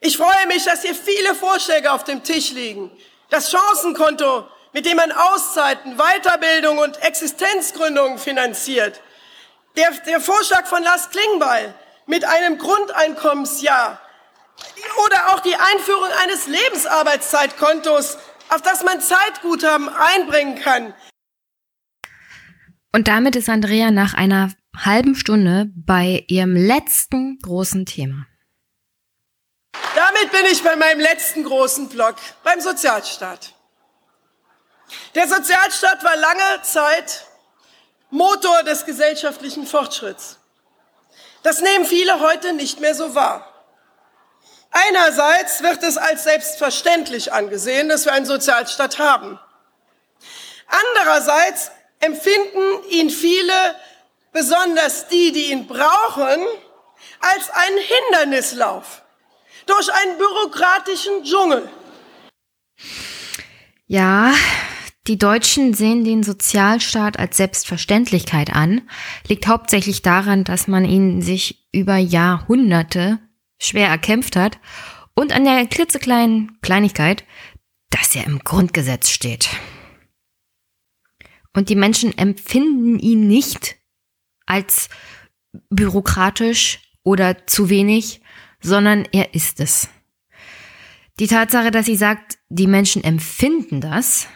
[SPEAKER 3] Ich freue mich, dass hier viele Vorschläge auf dem Tisch liegen. Das Chancenkonto, mit dem man Auszeiten, Weiterbildung und Existenzgründungen finanziert. Der, der Vorschlag von Lars Klingbeil mit einem Grundeinkommensjahr Oder auch die Einführung eines Lebensarbeitszeitkontos, auf das man Zeitguthaben einbringen kann.
[SPEAKER 1] Und damit ist Andrea nach einer halben Stunde bei ihrem letzten großen Thema.
[SPEAKER 3] Damit bin ich bei meinem letzten großen Block, beim Sozialstaat. Der Sozialstaat war lange Zeit Motor des gesellschaftlichen Fortschritts. Das nehmen viele heute nicht mehr so wahr. Einerseits wird es als selbstverständlich angesehen, dass wir einen Sozialstaat haben. Andererseits empfinden ihn viele, besonders die, die ihn brauchen, als einen Hindernislauf durch einen bürokratischen Dschungel.
[SPEAKER 1] Ja, die Deutschen sehen den Sozialstaat als Selbstverständlichkeit an, liegt hauptsächlich daran, dass man ihn sich über Jahrhunderte schwer erkämpft hat und an der klitzekleinen Kleinigkeit, dass er im Grundgesetz steht. Und die Menschen empfinden ihn nicht als bürokratisch oder zu wenig, sondern er ist es. Die Tatsache, dass sie sagt, die Menschen empfinden das,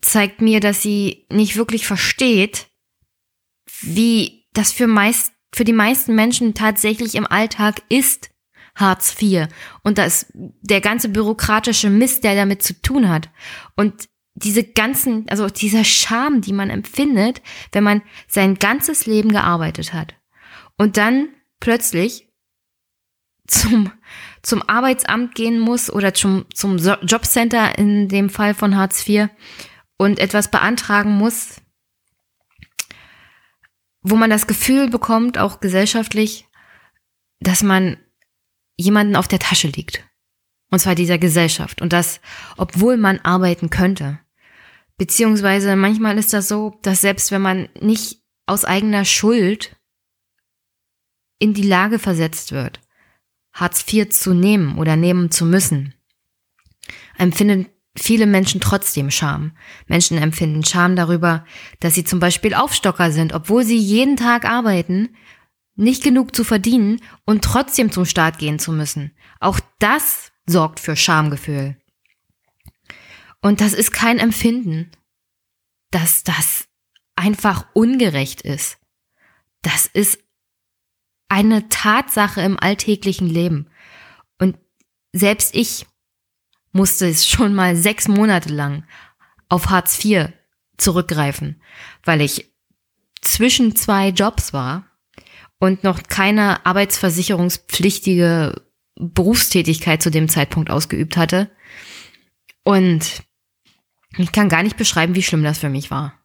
[SPEAKER 1] zeigt mir, dass sie nicht wirklich versteht, wie das für meist, für die meisten Menschen tatsächlich im Alltag ist, Hartz IV. Und das, der ganze bürokratische Mist, der damit zu tun hat. Und diese ganzen, also dieser Scham, die man empfindet, wenn man sein ganzes Leben gearbeitet hat. Und dann plötzlich zum, zum Arbeitsamt gehen muss oder zum, zum Jobcenter in dem Fall von Hartz IV und etwas beantragen muss, wo man das Gefühl bekommt, auch gesellschaftlich, dass man jemanden auf der Tasche liegt. Und zwar dieser Gesellschaft. Und das, obwohl man arbeiten könnte. Beziehungsweise manchmal ist das so, dass selbst wenn man nicht aus eigener Schuld in die Lage versetzt wird, Hartz IV zu nehmen oder nehmen zu müssen, empfinden viele Menschen trotzdem Scham. Menschen empfinden Scham darüber, dass sie zum Beispiel Aufstocker sind, obwohl sie jeden Tag arbeiten, nicht genug zu verdienen und trotzdem zum Staat gehen zu müssen. Auch das sorgt für Schamgefühl. Und das ist kein Empfinden, dass das einfach ungerecht ist. Das ist eine Tatsache im alltäglichen Leben. Und selbst ich musste es schon mal sechs Monate lang auf Hartz IV zurückgreifen, weil ich zwischen zwei Jobs war und noch keine arbeitsversicherungspflichtige Berufstätigkeit zu dem Zeitpunkt ausgeübt hatte. Und ich kann gar nicht beschreiben, wie schlimm das für mich war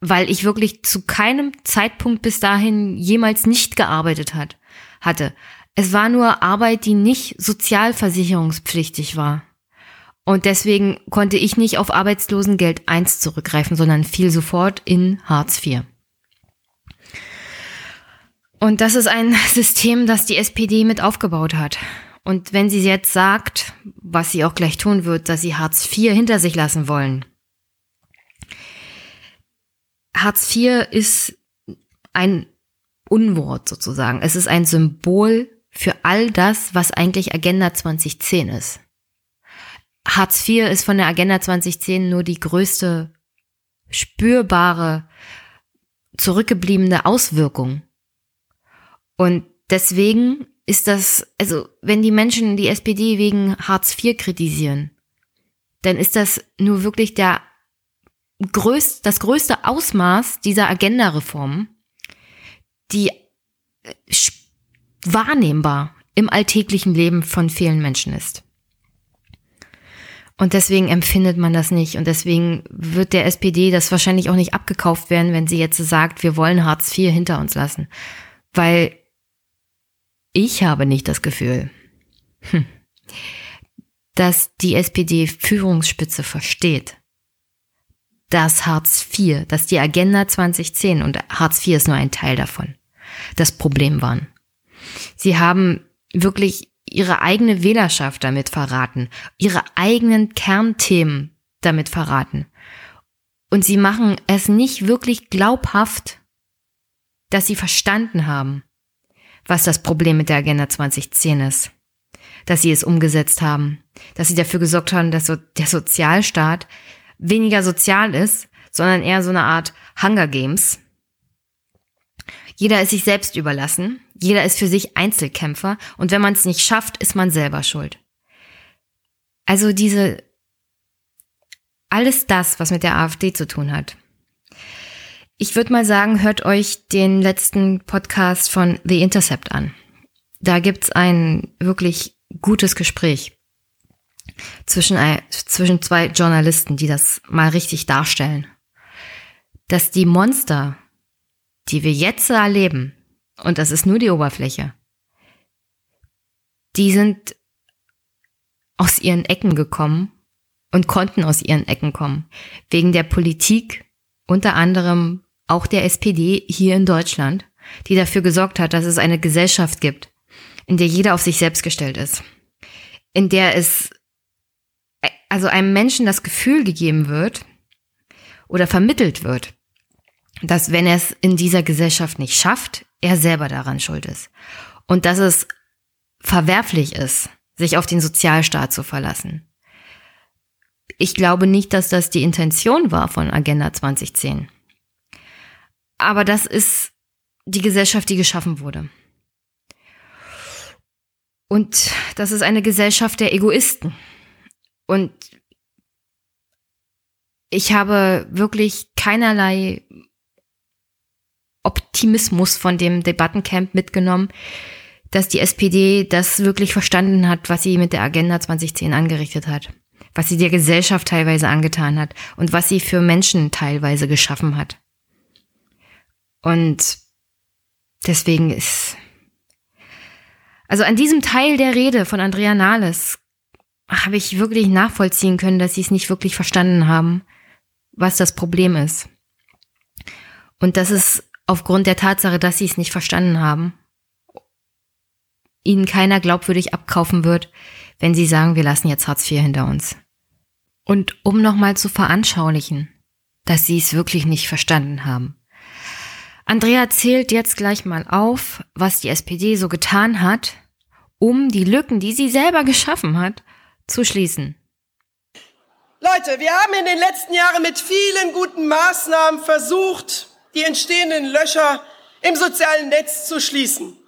[SPEAKER 1] weil ich wirklich zu keinem Zeitpunkt bis dahin jemals nicht gearbeitet hat, hatte. Es war nur Arbeit, die nicht sozialversicherungspflichtig war. Und deswegen konnte ich nicht auf Arbeitslosengeld 1 zurückgreifen, sondern fiel sofort in Hartz IV. Und das ist ein System, das die SPD mit aufgebaut hat. Und wenn sie jetzt sagt, was sie auch gleich tun wird, dass sie Hartz IV hinter sich lassen wollen, Hartz IV ist ein Unwort sozusagen. Es ist ein Symbol für all das, was eigentlich Agenda 2010 ist. Hartz IV ist von der Agenda 2010 nur die größte spürbare, zurückgebliebene Auswirkung. Und deswegen ist das, also wenn die Menschen die SPD wegen Hartz IV kritisieren, dann ist das nur wirklich der größt, das größte Ausmaß dieser Agenda-Reform, die äh, wahrnehmbar im alltäglichen Leben von vielen Menschen ist. Und deswegen empfindet man das nicht. Und deswegen wird der SPD das wahrscheinlich auch nicht abgekauft werden, wenn sie jetzt sagt, wir wollen Hartz IV hinter uns lassen. Weil ich habe nicht das Gefühl, hm, dass die SPD-Führungsspitze versteht, dass Hartz IV, dass die Agenda 2010 und Hartz IV ist nur ein Teil davon, das Problem waren. Sie haben wirklich ihre eigene Wählerschaft damit verraten, ihre eigenen Kernthemen damit verraten. Und sie machen es nicht wirklich glaubhaft, dass sie verstanden haben, was das Problem mit der Agenda 2010 ist. dass sie es umgesetzt haben, dass sie dafür gesorgt haben, dass so der Sozialstaat weniger sozial ist, sondern eher so eine Art Hunger Games. Jeder ist sich selbst überlassen, jeder ist für sich Einzelkämpfer und wenn man es nicht schafft, ist man selber schuld. Also diese, alles das, was mit der AfD zu tun hat. Ich würde mal sagen, hört euch den letzten Podcast von The Intercept an. Da gibt's ein wirklich gutes Gespräch zwischen, zwischen zwei Journalisten, die das mal richtig darstellen. Dass die Monster, die wir jetzt erleben, und das ist nur die Oberfläche, die sind aus ihren Ecken gekommen und konnten aus ihren Ecken kommen. Wegen der Politik, unter anderem auch der SPD hier in Deutschland, die dafür gesorgt hat, dass es eine Gesellschaft gibt, in der jeder auf sich selbst gestellt ist. In der es also einem Menschen das Gefühl gegeben wird oder vermittelt wird, dass wenn er es in dieser Gesellschaft nicht schafft, er selber daran schuld ist. Und dass es verwerflich ist, sich auf den Sozialstaat zu verlassen. Ich glaube nicht, dass das die Intention war von Agenda 2010. Aber das ist die Gesellschaft, die geschaffen wurde. Und das ist eine Gesellschaft der Egoisten. Und ich habe wirklich keinerlei Optimismus von dem Debattencamp mitgenommen, dass die SPD das wirklich verstanden hat, was sie mit der Agenda 2010 angerichtet hat, was sie der Gesellschaft teilweise angetan hat und was sie für Menschen teilweise geschaffen hat. Und deswegen ist, also an diesem Teil der Rede von Andrea Nahles habe ich wirklich nachvollziehen können, dass sie es nicht wirklich verstanden haben, was das Problem ist. Und dass es aufgrund der Tatsache, dass sie es nicht verstanden haben, ihnen keiner glaubwürdig abkaufen wird, wenn sie sagen, wir lassen jetzt Hartz IV hinter uns. Und um nochmal zu veranschaulichen, dass sie es wirklich nicht verstanden haben. Andrea zählt jetzt gleich mal auf, was die SPD so getan hat, um die Lücken, die sie selber geschaffen hat, zu schließen.
[SPEAKER 3] Leute, wir haben in den letzten Jahren mit vielen guten Maßnahmen versucht, die entstehenden Löcher im sozialen Netz zu schließen.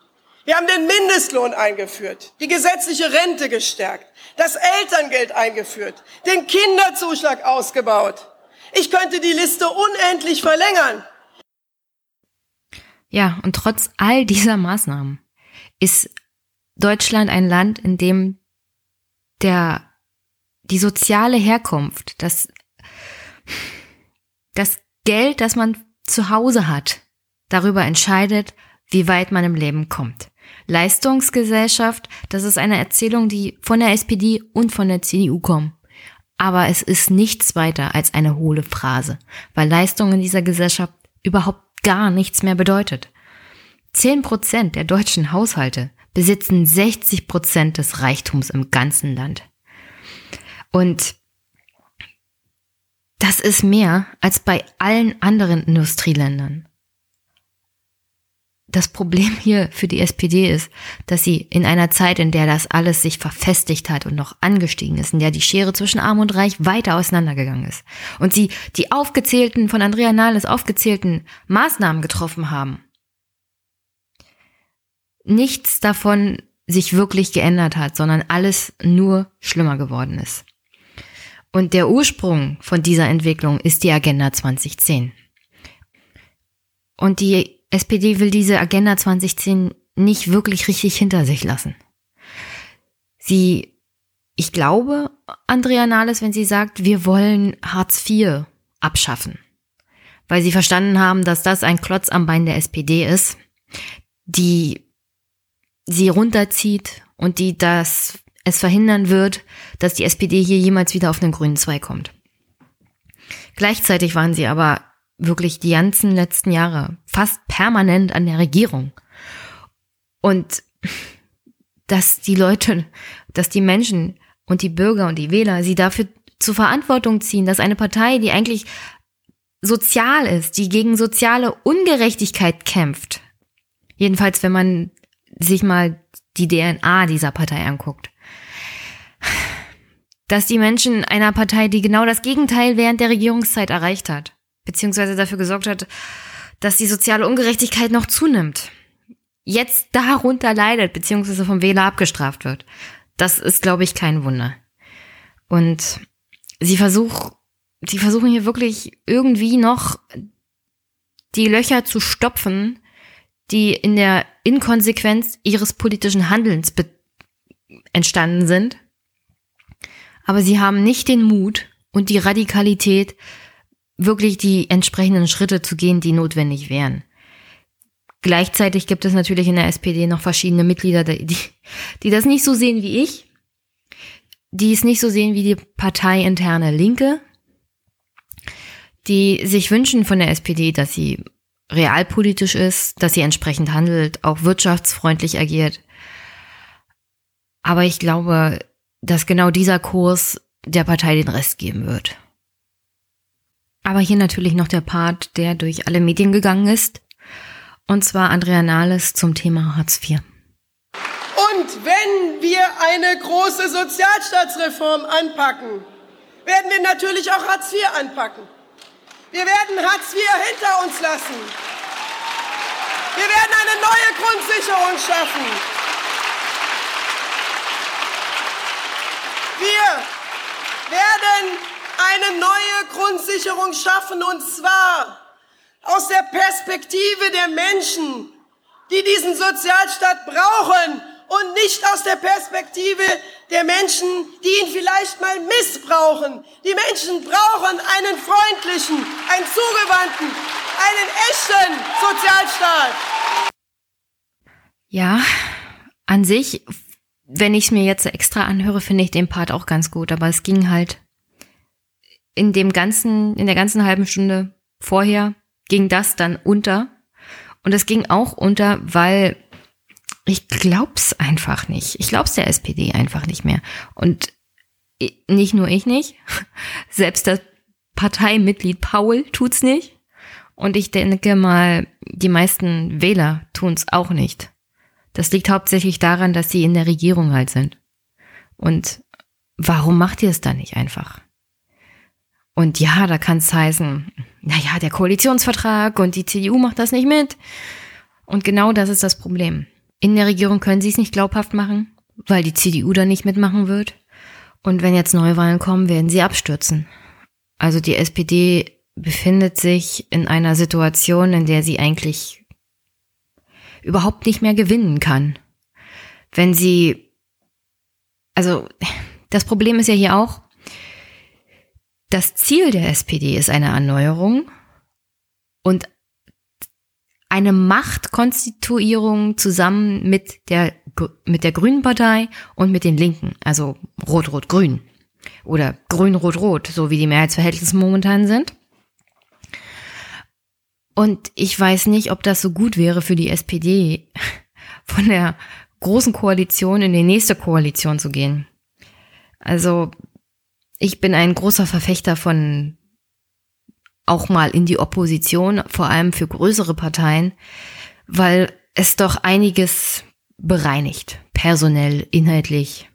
[SPEAKER 3] Wir haben den Mindestlohn eingeführt, die gesetzliche Rente gestärkt, das Elterngeld eingeführt, den Kinderzuschlag ausgebaut. Ich könnte die Liste unendlich verlängern.
[SPEAKER 1] Ja, und trotz all dieser Maßnahmen ist Deutschland ein Land, in dem der, die soziale Herkunft, das, das Geld, das man zu Hause hat, darüber entscheidet, wie weit man im Leben kommt. Leistungsgesellschaft, das ist eine Erzählung, die von der SPD und von der CDU kommt. Aber es ist nichts weiter als eine hohle Phrase, weil Leistung in dieser Gesellschaft überhaupt gar nichts mehr bedeutet. Zehn Prozent der deutschen Haushalte besitzen 60 Prozent des Reichtums im ganzen Land. Und das ist mehr als bei allen anderen Industrieländern das Problem hier für die SPD ist, dass sie in einer Zeit, in der das alles sich verfestigt hat und noch angestiegen ist, in der die Schere zwischen Arm und Reich weiter auseinandergegangen ist und sie die aufgezählten, von Andrea Nahles aufgezählten Maßnahmen getroffen haben, nichts davon sich wirklich geändert hat, sondern alles nur schlimmer geworden ist. Und der Ursprung von dieser Entwicklung ist die Agenda 2010. Und die SPD will diese Agenda 2010 nicht wirklich richtig hinter sich lassen. Sie, ich glaube, Andrea Nahles, wenn sie sagt, wir wollen Hartz IV abschaffen, weil sie verstanden haben, dass das ein Klotz am Bein der SPD ist, die sie runterzieht und die das es verhindern wird, dass die SPD hier jemals wieder auf einen grünen Zweig kommt. Gleichzeitig waren sie aber wirklich die ganzen letzten Jahre fast permanent an der Regierung. Und dass die Leute, dass die Menschen und die Bürger und die Wähler sie dafür zur Verantwortung ziehen, dass eine Partei, die eigentlich sozial ist, die gegen soziale Ungerechtigkeit kämpft, jedenfalls wenn man sich mal die DNA dieser Partei anguckt, dass die Menschen einer Partei, die genau das Gegenteil während der Regierungszeit erreicht hat, beziehungsweise dafür gesorgt hat, dass die soziale Ungerechtigkeit noch zunimmt, jetzt darunter leidet, beziehungsweise vom Wähler abgestraft wird. Das ist, glaube ich, kein Wunder. Und sie versuch, sie versuchen hier wirklich irgendwie noch die Löcher zu stopfen, die in der Inkonsequenz ihres politischen Handelns entstanden sind. Aber sie haben nicht den Mut und die Radikalität, wirklich die entsprechenden Schritte zu gehen, die notwendig wären. Gleichzeitig gibt es natürlich in der SPD noch verschiedene Mitglieder, die, die das nicht so sehen wie ich, die es nicht so sehen wie die parteiinterne Linke, die sich wünschen von der SPD, dass sie realpolitisch ist, dass sie entsprechend handelt, auch wirtschaftsfreundlich agiert. Aber ich glaube, dass genau dieser Kurs der Partei den Rest geben wird. Aber hier natürlich noch der Part, der durch alle Medien gegangen ist. Und zwar Andrea Nahles zum Thema Hartz IV.
[SPEAKER 3] Und wenn wir eine große Sozialstaatsreform anpacken, werden wir natürlich auch Hartz IV anpacken. Wir werden Hartz IV hinter uns lassen. Wir werden eine neue Grundsicherung schaffen. Wir werden eine neue Grundsicherung schaffen und zwar aus der Perspektive der Menschen, die diesen Sozialstaat brauchen und nicht aus der Perspektive der Menschen, die ihn vielleicht mal missbrauchen. Die Menschen brauchen einen freundlichen, einen zugewandten, einen echten Sozialstaat.
[SPEAKER 1] Ja, an sich, wenn ich es mir jetzt extra anhöre, finde ich den Part auch ganz gut, aber es ging halt in dem ganzen, in der ganzen halben Stunde vorher ging das dann unter. Und es ging auch unter, weil ich glaub's einfach nicht. Ich glaub's der SPD einfach nicht mehr. Und nicht nur ich nicht, selbst das Parteimitglied Paul tut's nicht. Und ich denke mal, die meisten Wähler tun's auch nicht. Das liegt hauptsächlich daran, dass sie in der Regierung halt sind. Und warum macht ihr es dann nicht einfach? Und ja, da kann es heißen, naja, der Koalitionsvertrag und die CDU macht das nicht mit. Und genau das ist das Problem. In der Regierung können sie es nicht glaubhaft machen, weil die CDU da nicht mitmachen wird. Und wenn jetzt Neuwahlen kommen, werden sie abstürzen. Also die SPD befindet sich in einer Situation, in der sie eigentlich überhaupt nicht mehr gewinnen kann. Wenn sie, also das Problem ist ja hier auch, das Ziel der SPD ist eine Erneuerung und eine Machtkonstituierung zusammen mit der, mit der Grünen Partei und mit den Linken, also Rot-Rot-Grün oder Grün-Rot-Rot, so wie die Mehrheitsverhältnisse momentan sind. Und ich weiß nicht, ob das so gut wäre für die SPD, von der großen Koalition in die nächste Koalition zu gehen. Also ich bin ein großer Verfechter von auch mal in die Opposition, vor allem für größere Parteien, weil es doch einiges bereinigt, personell, inhaltlich.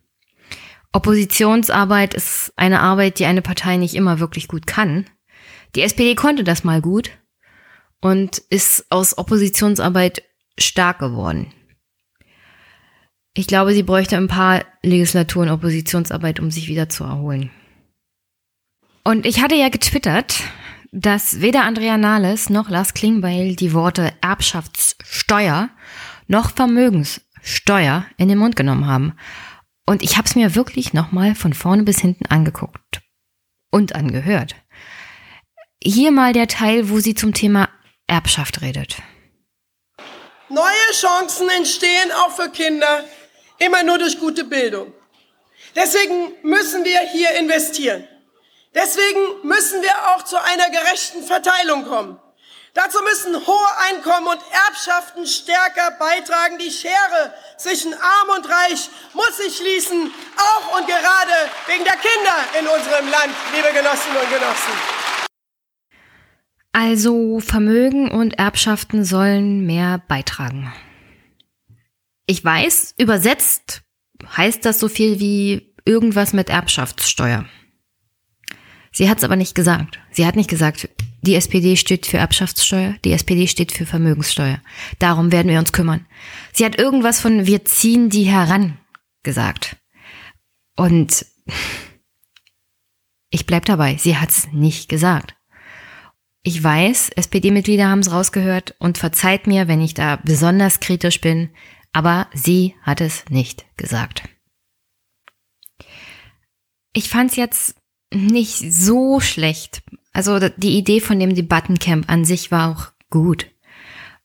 [SPEAKER 1] Oppositionsarbeit ist eine Arbeit, die eine Partei nicht immer wirklich gut kann. Die SPD konnte das mal gut und ist aus Oppositionsarbeit stark geworden. Ich glaube, sie bräuchte ein paar Legislaturen Oppositionsarbeit, um sich wieder zu erholen. Und ich hatte ja getwittert, dass weder Andrea Nahles noch Lars Klingbeil die Worte Erbschaftssteuer noch Vermögenssteuer in den Mund genommen haben. Und ich habe es mir wirklich nochmal von vorne bis hinten angeguckt und angehört. Hier mal der Teil, wo sie zum Thema Erbschaft redet.
[SPEAKER 3] Neue Chancen entstehen auch für Kinder immer nur durch gute Bildung. Deswegen müssen wir hier investieren. Deswegen müssen wir auch zu einer gerechten Verteilung kommen. Dazu müssen hohe Einkommen und Erbschaften stärker beitragen. Die Schere zwischen Arm und Reich muss sich schließen, auch und gerade wegen der Kinder in unserem Land, liebe Genossinnen und Genossen.
[SPEAKER 1] Also Vermögen und Erbschaften sollen mehr beitragen. Ich weiß, übersetzt heißt das so viel wie irgendwas mit Erbschaftssteuer. Sie hat es aber nicht gesagt. Sie hat nicht gesagt, die SPD steht für Erbschaftssteuer, die SPD steht für Vermögenssteuer. Darum werden wir uns kümmern. Sie hat irgendwas von wir ziehen die heran gesagt. Und ich bleib dabei, sie hat's nicht gesagt. Ich weiß, SPD-Mitglieder haben es rausgehört und verzeiht mir, wenn ich da besonders kritisch bin, aber sie hat es nicht gesagt. Ich fand's jetzt nicht so schlecht. Also die Idee von dem Debattencamp an sich war auch gut.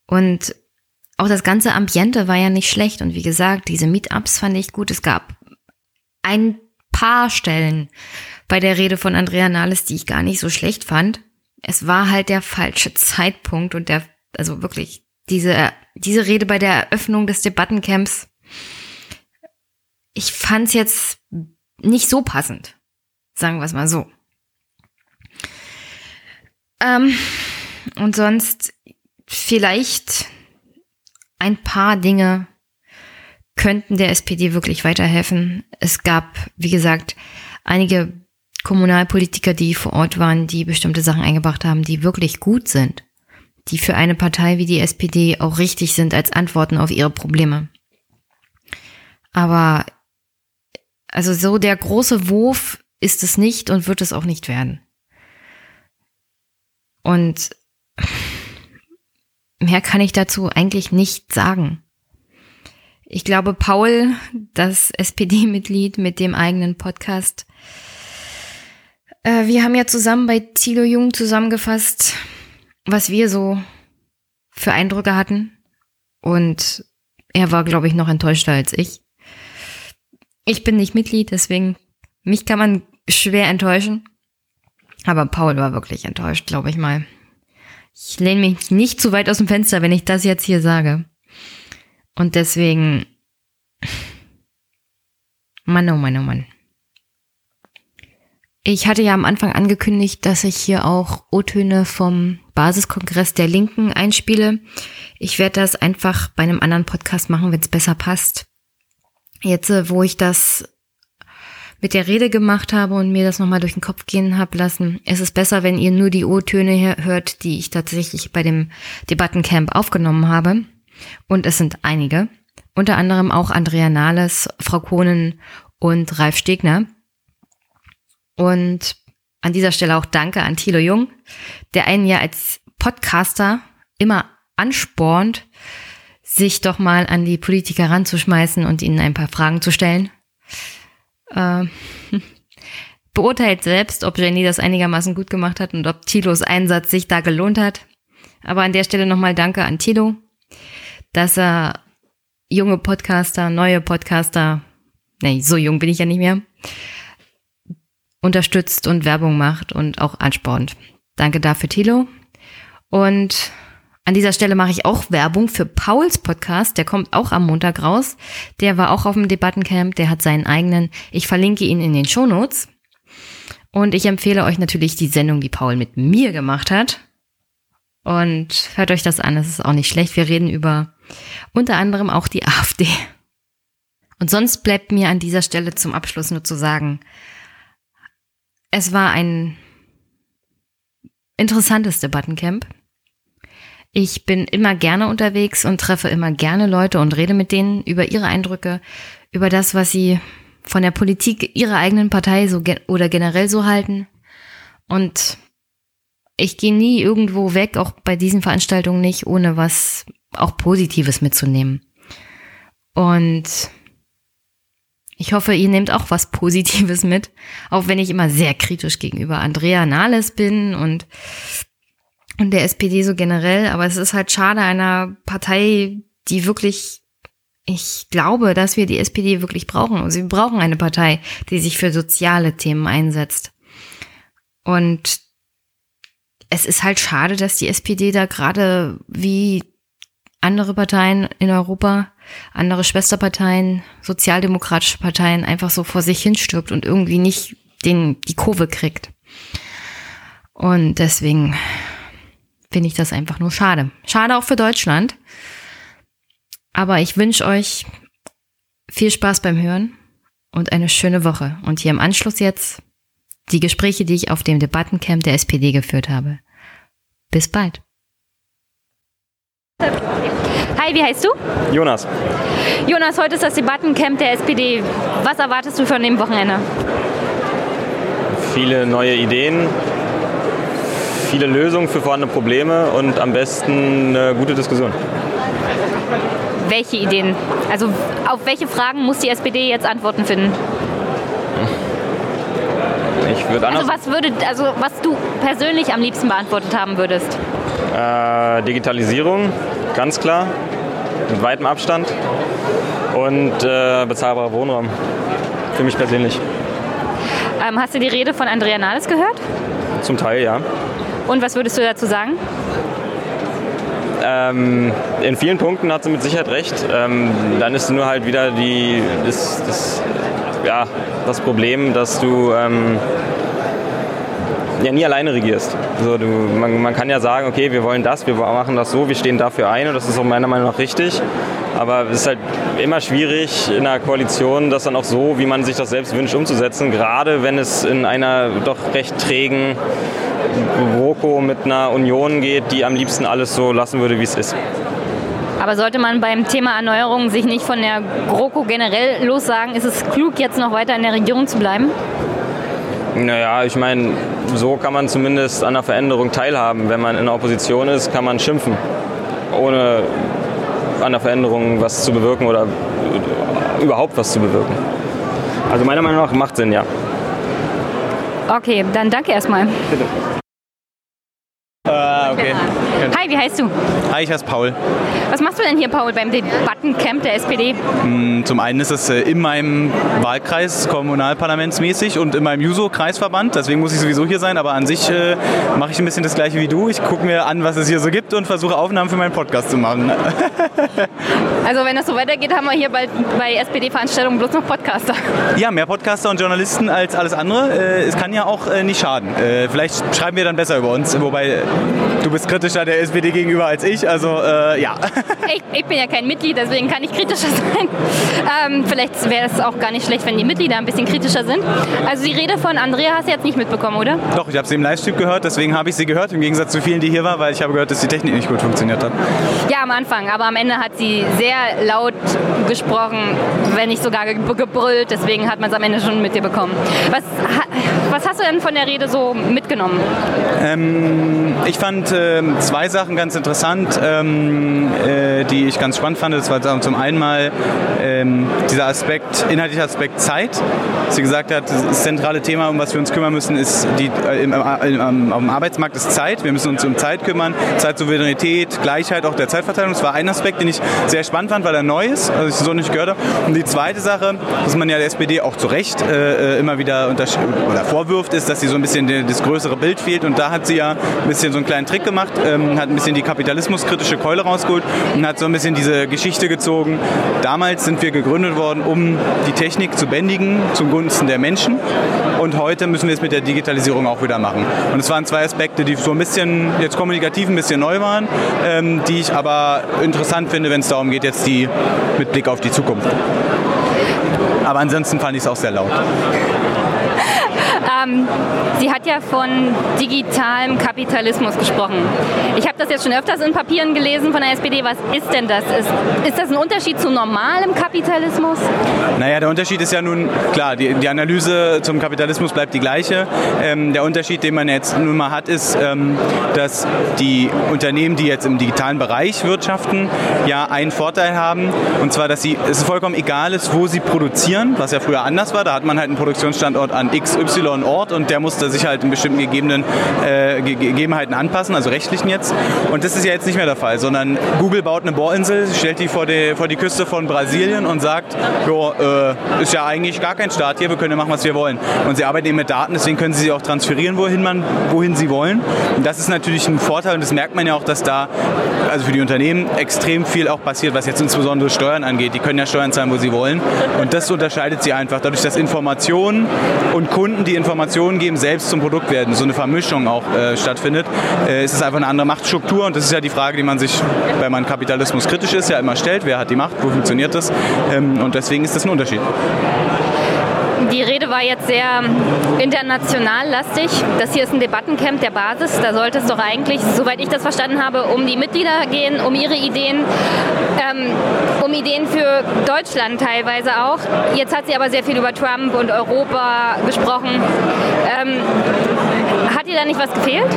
[SPEAKER 1] Und auch das ganze Ambiente war ja nicht schlecht. Und wie gesagt, diese Meetups fand ich gut. Es gab ein paar Stellen bei der Rede von Andrea Nahles, die ich gar nicht so schlecht fand. Es war halt der falsche Zeitpunkt und der, also wirklich, diese, diese Rede bei der Eröffnung des Debattencamps, ich fand's jetzt nicht so passend. Sagen wir es mal so. Ähm, und sonst vielleicht ein paar Dinge könnten der SPD wirklich weiterhelfen. Es gab, wie gesagt, einige Kommunalpolitiker, die vor Ort waren, die bestimmte Sachen eingebracht haben, die wirklich gut sind, die für eine Partei wie die SPD auch richtig sind als Antworten auf ihre Probleme. Aber also so der große Wurf ist es nicht und wird es auch nicht werden. Und mehr kann ich dazu eigentlich nicht sagen. Ich glaube, Paul, das SPD-Mitglied mit dem eigenen Podcast, äh, wir haben ja zusammen bei Thilo Jung zusammengefasst, was wir so für Eindrücke hatten. Und er war, glaube ich, noch enttäuschter als ich. Ich bin nicht Mitglied, deswegen mich kann man schwer enttäuschen. Aber Paul war wirklich enttäuscht, glaube ich mal. Ich lehne mich nicht zu weit aus dem Fenster, wenn ich das jetzt hier sage. Und deswegen. Mann, oh Mann, oh Mann. Ich hatte ja am Anfang angekündigt, dass ich hier auch O-Töne vom Basiskongress der Linken einspiele. Ich werde das einfach bei einem anderen Podcast machen, wenn es besser passt. Jetzt, äh, wo ich das mit der Rede gemacht habe und mir das nochmal durch den Kopf gehen habe lassen. Es ist besser, wenn ihr nur die O-Töne hört, die ich tatsächlich bei dem Debattencamp aufgenommen habe. Und es sind einige. Unter anderem auch Andrea Nahles, Frau Kohnen und Ralf Stegner. Und an dieser Stelle auch Danke an Thilo Jung, der einen ja als Podcaster immer anspornt, sich doch mal an die Politiker ranzuschmeißen und ihnen ein paar Fragen zu stellen. Äh, beurteilt selbst, ob Jenny das einigermaßen gut gemacht hat und ob Tilos Einsatz sich da gelohnt hat. Aber an der Stelle nochmal Danke an Tilo, dass er junge Podcaster, neue Podcaster, nee, so jung bin ich ja nicht mehr, unterstützt und Werbung macht und auch anspornt. Danke dafür, Tilo. Und an dieser Stelle mache ich auch Werbung für Pauls Podcast. Der kommt auch am Montag raus. Der war auch auf dem Debattencamp. Der hat seinen eigenen. Ich verlinke ihn in den Shownotes. Und ich empfehle euch natürlich die Sendung, die Paul mit mir gemacht hat. Und hört euch das an. Das ist auch nicht schlecht. Wir reden über unter anderem auch die AfD. Und sonst bleibt mir an dieser Stelle zum Abschluss nur zu sagen, es war ein interessantes Debattencamp. Ich bin immer gerne unterwegs und treffe immer gerne Leute und rede mit denen über ihre Eindrücke, über das, was sie von der Politik ihrer eigenen Partei so ge oder generell so halten. Und ich gehe nie irgendwo weg, auch bei diesen Veranstaltungen nicht, ohne was auch Positives mitzunehmen. Und ich hoffe, ihr nehmt auch was Positives mit, auch wenn ich immer sehr kritisch gegenüber Andrea Nahles bin und und der SPD so generell. Aber es ist halt schade einer Partei, die wirklich, ich glaube, dass wir die SPD wirklich brauchen. Also wir brauchen eine Partei, die sich für soziale Themen einsetzt. Und es ist halt schade, dass die SPD da gerade wie andere Parteien in Europa, andere Schwesterparteien, sozialdemokratische Parteien einfach so vor sich hinstirbt und irgendwie nicht den, die Kurve kriegt. Und deswegen finde ich das einfach nur schade. Schade auch für Deutschland. Aber ich wünsche euch viel Spaß beim Hören und eine schöne Woche. Und hier im Anschluss jetzt die Gespräche, die ich auf dem Debattencamp der SPD geführt habe. Bis bald.
[SPEAKER 4] Hi, wie heißt du?
[SPEAKER 5] Jonas.
[SPEAKER 4] Jonas, heute ist das Debattencamp der SPD. Was erwartest du von dem Wochenende?
[SPEAKER 5] Viele neue Ideen, viele Lösungen für vorhandene Probleme und am besten eine gute Diskussion.
[SPEAKER 4] Welche Ideen? Also auf welche Fragen muss die SPD jetzt Antworten finden?
[SPEAKER 5] Ich würde anders.
[SPEAKER 4] Also was würde, also was du persönlich am liebsten beantwortet haben würdest?
[SPEAKER 5] Äh, Digitalisierung, ganz klar, mit weitem Abstand und äh, bezahlbarer Wohnraum. Für mich persönlich.
[SPEAKER 4] Ähm, hast du die Rede von Andrea Nahles gehört?
[SPEAKER 5] Zum Teil, ja.
[SPEAKER 4] Und was würdest du dazu sagen?
[SPEAKER 5] Ähm, in vielen Punkten hat sie mit Sicherheit recht. Ähm, dann ist nur halt wieder die, das, das, ja, das Problem, dass du ähm, ja nie alleine regierst. Also du, man, man kann ja sagen, okay, wir wollen das, wir machen das so, wir stehen dafür ein und das ist auch meiner Meinung nach richtig. Aber es ist halt immer schwierig in einer Koalition, das dann auch so, wie man sich das selbst wünscht, umzusetzen. Gerade wenn es in einer doch recht trägen GroKo mit einer Union geht, die am liebsten alles so lassen würde, wie es ist.
[SPEAKER 4] Aber sollte man beim Thema Erneuerung sich nicht von der GroKo generell lossagen? Ist es klug, jetzt noch weiter in der Regierung zu bleiben?
[SPEAKER 5] Naja, ich meine, so kann man zumindest an der Veränderung teilhaben. Wenn man in der Opposition ist, kann man schimpfen, ohne an der Veränderung was zu bewirken oder überhaupt was zu bewirken. Also meiner Meinung nach macht Sinn, ja.
[SPEAKER 4] Okay, dann danke erstmal.
[SPEAKER 5] Bitte.
[SPEAKER 4] Hi, wie heißt du?
[SPEAKER 6] Hi, ich heiße Paul.
[SPEAKER 4] Was machst du denn hier, Paul, beim Debattencamp der SPD?
[SPEAKER 6] Mm, Zum einen ist es äh, in meinem Wahlkreis kommunalparlamentsmäßig und in meinem Juso-Kreisverband, deswegen muss ich sowieso hier sein, aber an sich äh, mache ich ein bisschen das gleiche wie du. Ich gucke mir an, was es hier so gibt und versuche Aufnahmen für meinen Podcast zu machen.
[SPEAKER 4] Also wenn das so weitergeht, haben wir hier bald bei SPD-Veranstaltungen bloß noch Podcaster.
[SPEAKER 6] Ja, mehr Podcaster und Journalisten als alles andere. Äh, Es kann ja auch äh, nicht schaden. Äh, Vielleicht schreiben wir dann besser über uns, wobei du bist kritischer der SPD gegenüber als ich, also äh, ja.
[SPEAKER 4] Ich, ich bin ja kein Mitglied, deswegen kann ich kritischer sein. Ähm, vielleicht wäre es auch gar nicht schlecht, wenn die Mitglieder ein bisschen kritischer sind. Also die Rede von Andrea hast du jetzt nicht mitbekommen, oder?
[SPEAKER 6] Doch, ich habe sie im Livestream gehört, deswegen habe ich sie gehört, im Gegensatz zu vielen, die hier waren, weil ich habe gehört, dass die Technik nicht gut funktioniert hat.
[SPEAKER 4] Ja, am Anfang, aber am Ende hat sie sehr laut gesprochen, wenn nicht sogar ge gebrüllt, deswegen hat man es am Ende schon mit dir bekommen. Was, was hast du denn von der Rede so mitgenommen?
[SPEAKER 6] Ähm, ich fand ähm, zwei Sachen ganz interessant, ähm, äh, die ich ganz spannend fand. Das war zum einen mal ähm, dieser Aspekt, inhaltlicher Aspekt Zeit. Sie gesagt hat, das zentrale Thema, um was wir uns kümmern müssen, ist die, äh, im, im, am, Arbeitsmarkt ist Zeit. Wir müssen uns um Zeit kümmern, Zeitsouveränität, Gleichheit auch der Zeitverteilung. Das war ein Aspekt, den ich sehr spannend fand, weil er neu ist, also ich so nicht gehört habe. Und die zweite Sache, dass man ja der SPD auch zu Recht äh, äh, immer wieder untersch- oder vorwirft, ist, dass sie so ein bisschen das größere Bild fehlt. Und da hat sie ja ein bisschen so einen kleinen Trick gemacht, ähm, hat ein bisschen die kapitalismuskritische Keule rausgeholt und hat so ein bisschen diese Geschichte gezogen. Damals sind wir gegründet worden, um die Technik zu bändigen zugunsten der Menschen. Und heute müssen wir es mit der Digitalisierung auch wieder machen. Und es waren zwei Aspekte, die so ein bisschen jetzt kommunikativ ein bisschen neu waren, ähm, die ich aber interessant finde, wenn es darum geht, jetzt die mit Blick auf die Zukunft. Aber ansonsten fand ich es auch sehr laut.
[SPEAKER 4] Ähm, sie hat ja von digitalem Kapitalismus gesprochen. Ich habe das jetzt schon öfters in Papieren gelesen von der SPD. Was ist denn das? Ist, ist das ein Unterschied zu normalem Kapitalismus?
[SPEAKER 6] Naja, der Unterschied ist ja nun, klar, die, die Analyse zum Kapitalismus bleibt die gleiche. Ähm, der Unterschied, den man jetzt nun mal hat, ist, ähm, dass die Unternehmen, die jetzt im digitalen Bereich wirtschaften, ja einen Vorteil haben. Und zwar, dass sie, es vollkommen egal ist, wo sie produzieren, was ja früher anders war. Da hat man halt einen Produktionsstandort an XY Ort und der musste sich halt in bestimmten gegebenen äh, Ge- Gegebenheiten anpassen, also rechtlichen jetzt. Und das ist ja jetzt nicht mehr der Fall, sondern Google baut eine Bohrinsel, stellt die vor die, vor die Küste von Brasilien und sagt, jo, äh, ist ja eigentlich gar kein Staat hier, wir können ja machen, was wir wollen. Und sie arbeiten eben mit Daten, deswegen können sie sie auch transferieren, wohin, man, wohin sie wollen. Und das ist natürlich ein Vorteil und das merkt man ja auch, dass da also für die Unternehmen extrem viel auch passiert, was jetzt insbesondere Steuern angeht. Die können ja Steuern zahlen, wo sie wollen. Und das unter, unterscheidet sie einfach dadurch, dass Informationen und Kunden, die Informationen geben, selbst zum Produkt werden. So eine Vermischung auch äh, stattfindet. Äh, ist es einfach eine andere Machtstruktur und das ist ja die Frage, die man sich, wenn man Kapitalismus kritisch ist, ja immer stellt. Wer hat die Macht? Wo funktioniert das? Ähm, und deswegen ist das ein Unterschied.
[SPEAKER 4] Die Rede war jetzt sehr international lastig. Das hier ist ein Debattencamp der Basis. Da sollte es doch eigentlich, soweit ich das verstanden habe, um die Mitglieder gehen, um ihre Ideen, ähm, um Ideen für Deutschland teilweise auch. Jetzt hat sie aber sehr viel über Trump und Europa gesprochen. Ähm, hat ihr da nicht was gefehlt?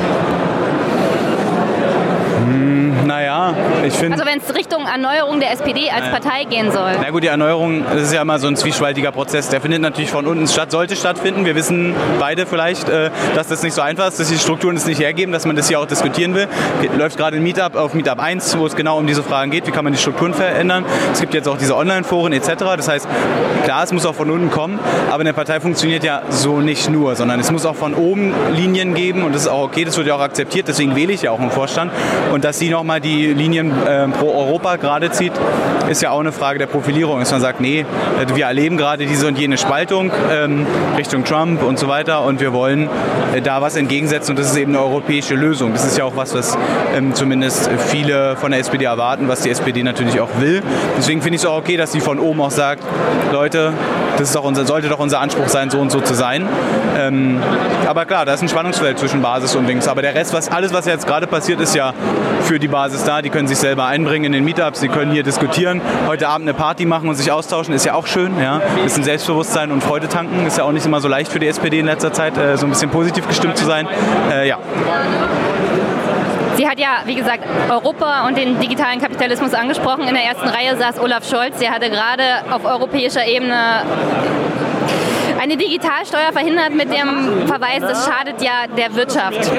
[SPEAKER 6] Naja, ich finde.
[SPEAKER 4] Also wenn es Richtung Erneuerung der SPD als Partei gehen soll.
[SPEAKER 6] Na gut, die Erneuerung, das ist ja immer so ein zwiespaltiger Prozess. Der findet natürlich von unten statt, sollte stattfinden. Wir wissen beide vielleicht, äh, dass das nicht so einfach ist, dass die Strukturen es nicht hergeben, dass man das hier auch diskutieren will. Läuft gerade ein Meetup auf Meetup 1, wo es genau um diese Fragen geht. Wie kann man die Strukturen verändern? Es gibt jetzt auch diese Online-Foren etc. Das heißt, klar, es muss auch von unten kommen, aber eine Partei funktioniert ja so nicht nur, sondern es muss auch von oben Linien geben und das ist auch okay, das wird ja auch akzeptiert. Deswegen wähle ich ja auch einen Vorstand. Und dass sie nochmal die Linien äh, pro Europa gerade zieht, ist ja auch eine Frage der Profilierung. Dass man sagt, nee, äh, wir erleben gerade diese und jene Spaltung ähm, Richtung Trump und so weiter und wir wollen äh, da was entgegensetzen und das ist eben eine europäische Lösung. Das ist ja auch was, was ähm, zumindest viele von der SPD erwarten, was die SPD natürlich auch will. Deswegen finde ich es auch okay, dass sie von oben auch sagt, Leute, das doch unser, sollte doch unser Anspruch sein, so und so zu sein. Ähm, aber klar, da ist ein Spannungsfeld zwischen Basis und Links. Aber der Rest, was, alles, was jetzt gerade passiert, ist ja für die Basis da. Die können sich selber einbringen in den Meetups, sie können hier diskutieren, heute Abend eine Party machen und sich austauschen, ist ja auch schön. Ja? Bisschen Selbstbewusstsein und Freude tanken, ist ja auch nicht immer so leicht für die SPD in letzter Zeit, äh, so ein bisschen positiv gestimmt zu sein. Äh, ja.
[SPEAKER 4] Sie hat ja, wie gesagt, Europa und den digitalen Kapitalismus angesprochen. In der ersten Reihe saß Olaf Scholz. Der hatte gerade auf europäischer Ebene eine Digitalsteuer verhindert mit dem Verweis, das schadet ja der Wirtschaft.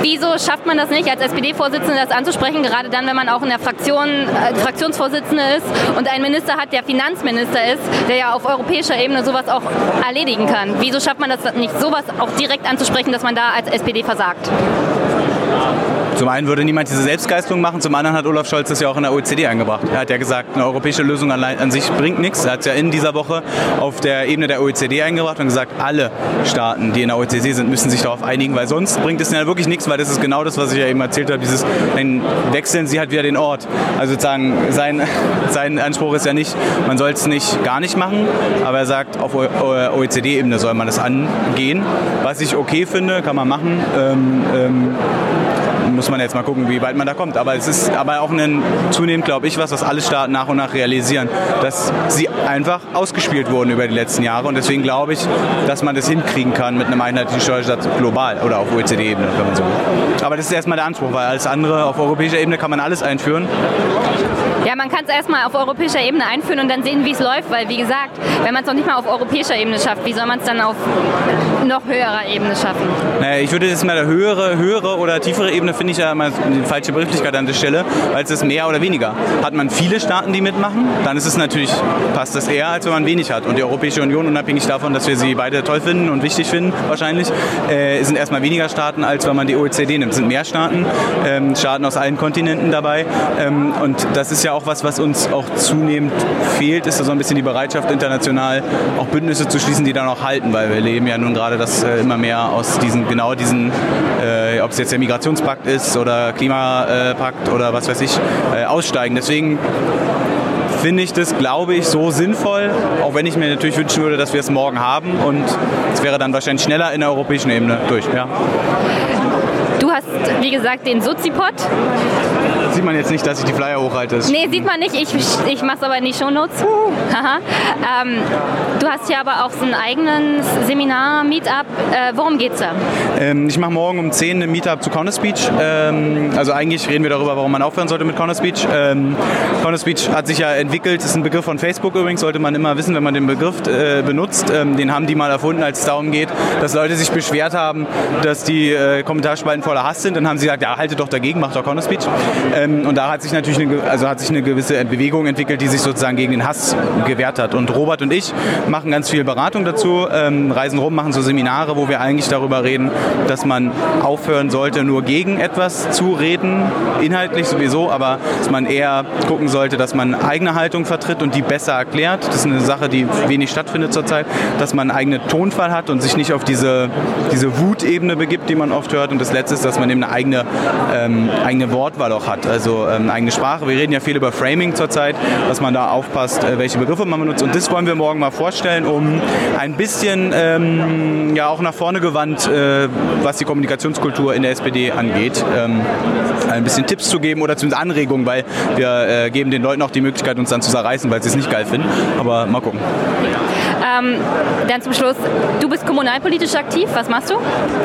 [SPEAKER 4] Wieso schafft man das nicht, als SPD-Vorsitzende das anzusprechen, gerade dann, wenn man auch in der Fraktion äh, Fraktionsvorsitzende ist und einen Minister hat, der Finanzminister ist, der ja auf europäischer Ebene sowas auch erledigen kann? Wieso schafft man das nicht, sowas auch direkt anzusprechen, dass man da als SPD versagt?
[SPEAKER 6] Zum einen würde niemand diese Selbstgeißelung machen, zum anderen hat Olaf Scholz das ja auch in der OECD eingebracht. Er hat ja gesagt, eine europäische Lösung allein an sich bringt nichts. Er hat es ja in dieser Woche auf der Ebene der OECD eingebracht und gesagt, alle Staaten, die in der OECD sind, müssen sich darauf einigen, weil sonst bringt es ja wirklich nichts, weil das ist genau das, was ich ja eben erzählt habe, dieses, dann wechseln sie halt wieder den Ort. Also sozusagen, sein, sein Anspruch ist ja nicht, man soll es nicht gar nicht machen, aber er sagt, auf OECD-Ebene soll man das angehen. Was ich okay finde, kann man machen. Ähm, ähm, muss man jetzt mal gucken, wie weit man da kommt. Aber es ist aber auch ein zunehmend, glaube ich, was, was alle Staaten nach und nach realisieren, dass sie einfach ausgespielt wurden über die letzten Jahre. Und deswegen glaube ich, dass man das hinkriegen kann mit einem einheitlichen Steuersatz global oder auf OECD-Ebene, wenn man so will. Aber das ist erstmal der Anspruch, weil alles andere auf europäischer Ebene kann man alles einführen.
[SPEAKER 4] Ja, man kann es erstmal auf europäischer Ebene einführen und dann sehen, wie es läuft, weil wie gesagt, wenn man es noch nicht mal auf europäischer Ebene schafft, wie soll man es dann auf noch höherer Ebene schaffen?
[SPEAKER 6] Naja, ich würde jetzt mal eine höhere, höhere oder tiefere Ebene finde ich ja immer die falsche Begrifflichkeit an der Stelle, weil es ist mehr oder weniger. Hat man viele Staaten, die mitmachen, dann ist es natürlich, passt das eher, als wenn man wenig hat. Und die Europäische Union, unabhängig davon, dass wir sie beide toll finden und wichtig finden, wahrscheinlich, äh, sind erstmal weniger Staaten, als wenn man die OECD nimmt. Es sind mehr Staaten, ähm, Staaten aus allen Kontinenten dabei. Ähm, und das ist ja auch was, was uns auch zunehmend fehlt, ist so ein bisschen die Bereitschaft, international auch Bündnisse zu schließen, die dann auch halten, weil wir leben ja nun gerade, dass äh, immer mehr aus diesen, genau diesen, äh, ob es jetzt der Migrationspakt ist oder Klimapakt oder was weiß ich, äh, aussteigen. Deswegen finde ich das, glaube ich, so sinnvoll, auch wenn ich mir natürlich wünschen würde, dass wir es morgen haben und es wäre dann wahrscheinlich schneller in der europäischen Ebene durch. Ja.
[SPEAKER 4] Du hast, wie gesagt, den Sozipod.
[SPEAKER 6] Sieht man jetzt nicht, dass ich die Flyer hochhalte.
[SPEAKER 4] Nee, sieht man nicht. Ich, ich mache es aber in die Shownotes. ähm, du hast ja aber auch so ein eigenes Seminar, Meetup. Äh, worum geht's da?
[SPEAKER 6] Ähm, ich mache morgen um 10 ein Meetup zu Corner Speech. Ähm, also eigentlich reden wir darüber, warum man aufhören sollte mit Corner Speech. Ähm, Corner Speech hat sich ja entwickelt, ist ein Begriff von Facebook übrigens, sollte man immer wissen, wenn man den Begriff äh, benutzt. Ähm, den haben die mal erfunden, als es darum geht, dass Leute sich beschwert haben, dass die äh, Kommentarspalten voller Hass sind. Dann haben sie gesagt, ja, haltet doch dagegen, macht doch Corner Speech. Ähm, und da hat sich natürlich eine, also hat sich eine gewisse Bewegung entwickelt, die sich sozusagen gegen den Hass gewehrt hat. Und Robert und ich machen ganz viel Beratung dazu, ähm, reisen rum, machen so Seminare, wo wir eigentlich darüber reden, dass man aufhören sollte, nur gegen etwas zu reden, inhaltlich sowieso, aber dass man eher gucken sollte, dass man eigene Haltung vertritt und die besser erklärt. Das ist eine Sache, die wenig stattfindet zurzeit, dass man einen eigenen Tonfall hat und sich nicht auf diese, diese Wutebene begibt, die man oft hört. Und das Letzte ist, dass man eben eine eigene, ähm, eigene Wortwahl auch hat, also ähm, eigene Sprache. Wir reden ja viel über Framing zurzeit, dass man da aufpasst, äh, welche Begriffe man benutzt. Und das wollen wir morgen mal vorstellen, um ein bisschen ähm, ja auch nach vorne gewandt, äh, was die Kommunikationskultur in der SPD angeht, ähm, ein bisschen Tipps zu geben oder zumindest Anregungen, weil wir äh, geben den Leuten auch die Möglichkeit, uns dann zu zerreißen, weil sie es nicht geil finden. Aber mal gucken.
[SPEAKER 4] Ähm, dann zum Schluss, du bist kommunalpolitisch aktiv, was machst du?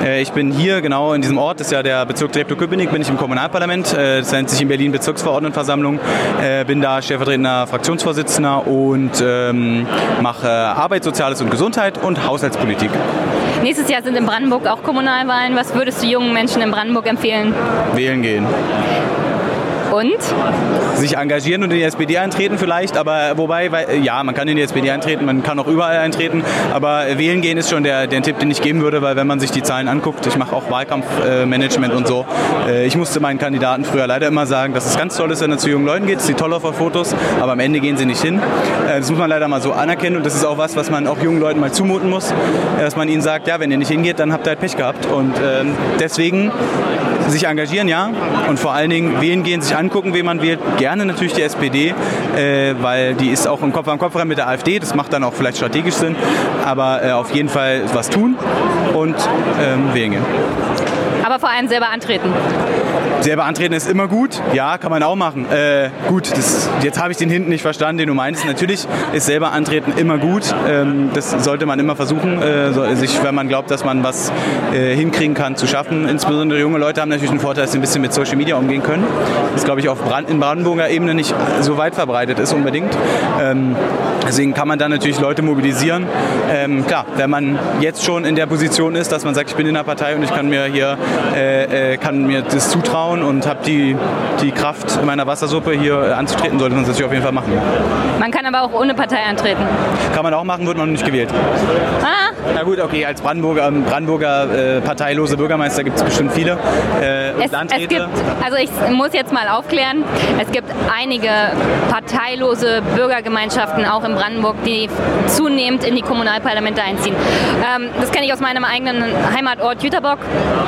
[SPEAKER 6] Äh, ich bin hier genau in diesem Ort, das ist ja der Bezirk Treptow-Köpenick, bin ich im Kommunalparlament, äh, das nennt sich in Berlin Bezirksverordnetenversammlung, äh, bin da stellvertretender Fraktionsvorsitzender und ähm, mache Arbeit, Soziales und Gesundheit und Haushaltspolitik.
[SPEAKER 4] Nächstes Jahr sind in Brandenburg auch Kommunalwahlen. Was würdest du jungen Menschen in Brandenburg empfehlen?
[SPEAKER 6] Wählen gehen.
[SPEAKER 4] Und?
[SPEAKER 6] Sich engagieren und in die SPD eintreten vielleicht, aber wobei, weil, ja, man kann in die SPD eintreten, man kann auch überall eintreten, aber wählen gehen ist schon der, der Tipp, den ich geben würde, weil wenn man sich die Zahlen anguckt, ich mache auch Wahlkampfmanagement und so, äh, ich musste meinen Kandidaten früher leider immer sagen, dass es ganz toll ist, wenn er zu jungen Leuten geht, es sieht toll auf Fotos, aber am Ende gehen sie nicht hin. Äh, das muss man leider mal so anerkennen und das ist auch was, was man auch jungen Leuten mal zumuten muss, dass man ihnen sagt, ja, wenn ihr nicht hingeht, dann habt ihr halt Pech gehabt und ähm, deswegen sich engagieren, ja, und vor allen Dingen wählen gehen, sich angucken, wen man wählt. Gerne natürlich die SPD, äh, weil die ist auch im Kopf am Kopf rein mit der AfD. Das macht dann auch vielleicht strategisch Sinn. Aber äh, auf jeden Fall was tun und ähm, wählen gehen.
[SPEAKER 4] Aber vor allem selber antreten.
[SPEAKER 6] Selber antreten ist immer gut. Ja, kann man auch machen. Äh, gut, das, jetzt habe ich den hinten nicht verstanden, den du meinst. Natürlich ist selber antreten immer gut. Ähm, das sollte man immer versuchen, äh, sich, wenn man glaubt, dass man was äh, hinkriegen kann, zu schaffen. Insbesondere junge Leute haben natürlich einen Vorteil, dass sie ein bisschen mit Social Media umgehen können. Das glaube ich auf Brand, in Brandenburger Ebene nicht so weit verbreitet ist unbedingt. Ähm, deswegen kann man da natürlich Leute mobilisieren. Ähm, klar, wenn man jetzt schon in der Position ist, dass man sagt, ich bin in der Partei und ich kann mir hier äh, äh, kann mir das zutrauen und habe die, die Kraft in meiner Wassersuppe hier äh, anzutreten, sollte man das natürlich auf jeden Fall machen.
[SPEAKER 4] Man kann aber auch ohne Partei antreten.
[SPEAKER 6] Kann man auch machen, wird man nicht gewählt.
[SPEAKER 4] Ah.
[SPEAKER 6] Na gut, okay, als Brandenburger, ähm, Brandenburger äh, parteilose Bürgermeister gibt es bestimmt viele.
[SPEAKER 4] Äh, es, es gibt, also ich muss jetzt mal aufklären, es gibt einige parteilose Bürgergemeinschaften auch in Brandenburg, die zunehmend in die Kommunalparlamente einziehen. Ähm, das kenne ich aus meinem eigenen Heimatort Jüterbock.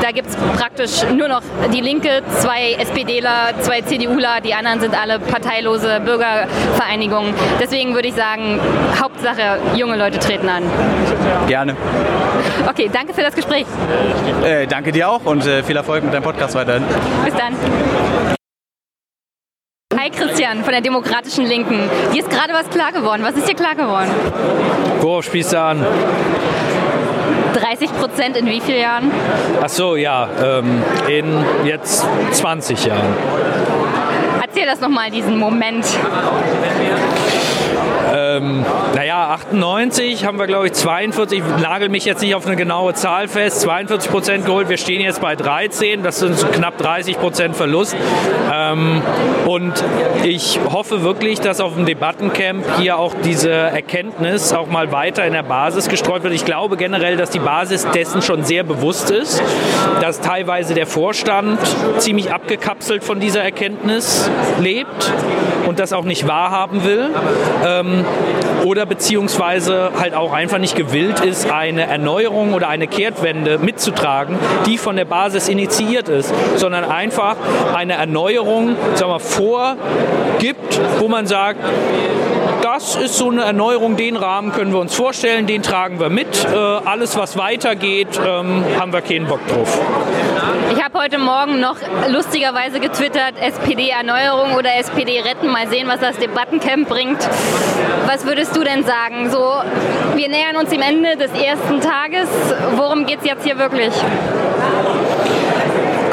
[SPEAKER 4] Da gibt es praktisch nur noch die Linke, zwei SPDler, zwei CDUler, die anderen sind alle parteilose Bürgervereinigungen. Deswegen würde ich sagen, Hauptsache, junge Leute treten an.
[SPEAKER 6] Gerne.
[SPEAKER 4] Okay, danke für das Gespräch.
[SPEAKER 6] Äh, danke dir auch und äh, viel Erfolg mit deinem Podcast weiterhin.
[SPEAKER 4] Bis dann. Hi Christian von der Demokratischen Linken. Dir ist gerade was klar geworden. Was ist dir klar geworden?
[SPEAKER 7] Worauf spielst du an?
[SPEAKER 4] 30 Prozent in wie vielen Jahren?
[SPEAKER 7] Ach so, ja, ähm, in jetzt 20 Jahren.
[SPEAKER 4] Erzähl das nochmal, diesen Moment.
[SPEAKER 7] Ähm, naja, 98 haben wir, glaube ich, 42, ich nagel mich jetzt nicht auf eine genaue Zahl fest, 42 Prozent geholt. Wir stehen jetzt bei 13, das sind knapp 30 Prozent Verlust. Ähm, und ich hoffe wirklich, dass auf dem Debattencamp hier auch diese Erkenntnis auch mal weiter in der Basis gestreut wird. Ich glaube generell, dass die Basis dessen schon sehr bewusst ist, dass teilweise der Vorstand ziemlich abgekapselt von dieser Erkenntnis lebt und das auch nicht wahrhaben will. Ähm, oder beziehungsweise halt auch einfach nicht gewillt ist, eine Erneuerung oder eine Kehrtwende mitzutragen, die von der Basis initiiert ist, sondern einfach eine Erneuerung sagen wir, vorgibt, wo man sagt, das ist so eine Erneuerung, den Rahmen können wir uns vorstellen, den tragen wir mit. Äh, alles, was weitergeht, ähm, haben wir keinen Bock drauf.
[SPEAKER 4] Ich habe heute Morgen noch lustigerweise getwittert, SPD-Erneuerung oder SPD retten. Mal sehen, was das Debattencamp bringt. Was würdest du denn sagen? So, wir nähern uns dem Ende des ersten Tages. Worum geht es jetzt hier wirklich?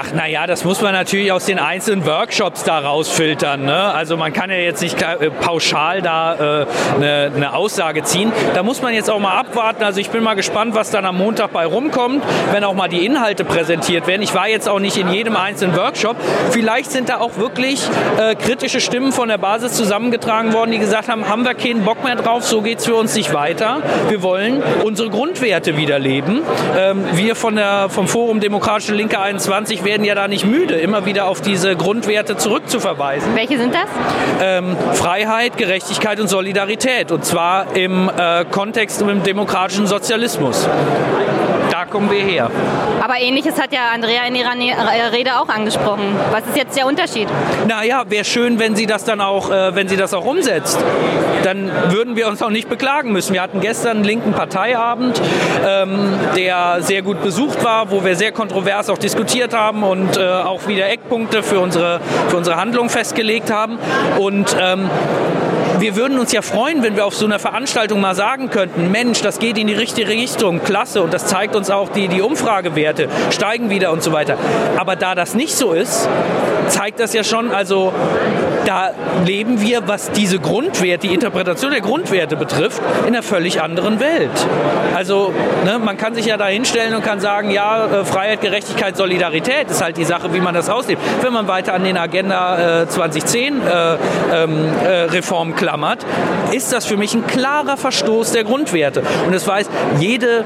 [SPEAKER 7] Ach, naja, das muss man natürlich aus den einzelnen Workshops da rausfiltern. Ne? Also man kann ja jetzt nicht äh, pauschal da äh, eine, eine Aussage ziehen. Da muss man jetzt auch mal abwarten. Also ich bin mal gespannt, was dann am Montag bei rumkommt, wenn auch mal die Inhalte präsentiert werden. Ich war jetzt auch nicht in jedem einzelnen Workshop. Vielleicht sind da auch wirklich äh, kritische Stimmen von der Basis zusammengetragen worden, die gesagt haben, haben wir keinen Bock mehr drauf, so geht es für uns nicht weiter. Wir wollen unsere Grundwerte wiederleben. Ähm, wir von der, vom Forum Demokratische Linke 21 werden ja da nicht müde, immer wieder auf diese Grundwerte zurückzuverweisen.
[SPEAKER 4] Welche sind das?
[SPEAKER 7] Ähm, Freiheit, Gerechtigkeit und Solidarität. Und zwar im äh, Kontext im demokratischen Sozialismus. Kommen wir her.
[SPEAKER 4] Aber ähnliches hat ja Andrea in ihrer Rede auch angesprochen. Was ist jetzt der Unterschied?
[SPEAKER 7] Naja, wäre schön, wenn sie das dann auch, äh, wenn sie das auch umsetzt. Dann würden wir uns auch nicht beklagen müssen. Wir hatten gestern einen linken Parteiabend, ähm, der sehr gut besucht war, wo wir sehr kontrovers auch diskutiert haben und äh, auch wieder Eckpunkte für unsere, für unsere Handlung festgelegt haben. Und ähm, wir würden uns ja freuen, wenn wir auf so einer Veranstaltung mal sagen könnten, Mensch, das geht in die richtige Richtung, klasse, und das zeigt uns auch die, die Umfragewerte, steigen wieder und so weiter. Aber da das nicht so ist, zeigt das ja schon, also da leben wir, was diese Grundwerte, die Interpretation der Grundwerte betrifft, in einer völlig anderen Welt. Also ne, man kann sich ja da hinstellen und kann sagen, ja, äh, Freiheit, Gerechtigkeit, Solidarität ist halt die Sache, wie man das auslebt. Wenn man weiter an den Agenda äh, 2010 äh, ähm, äh, Reform klammert, ist das für mich ein klarer Verstoß der Grundwerte. Und das weiß jede,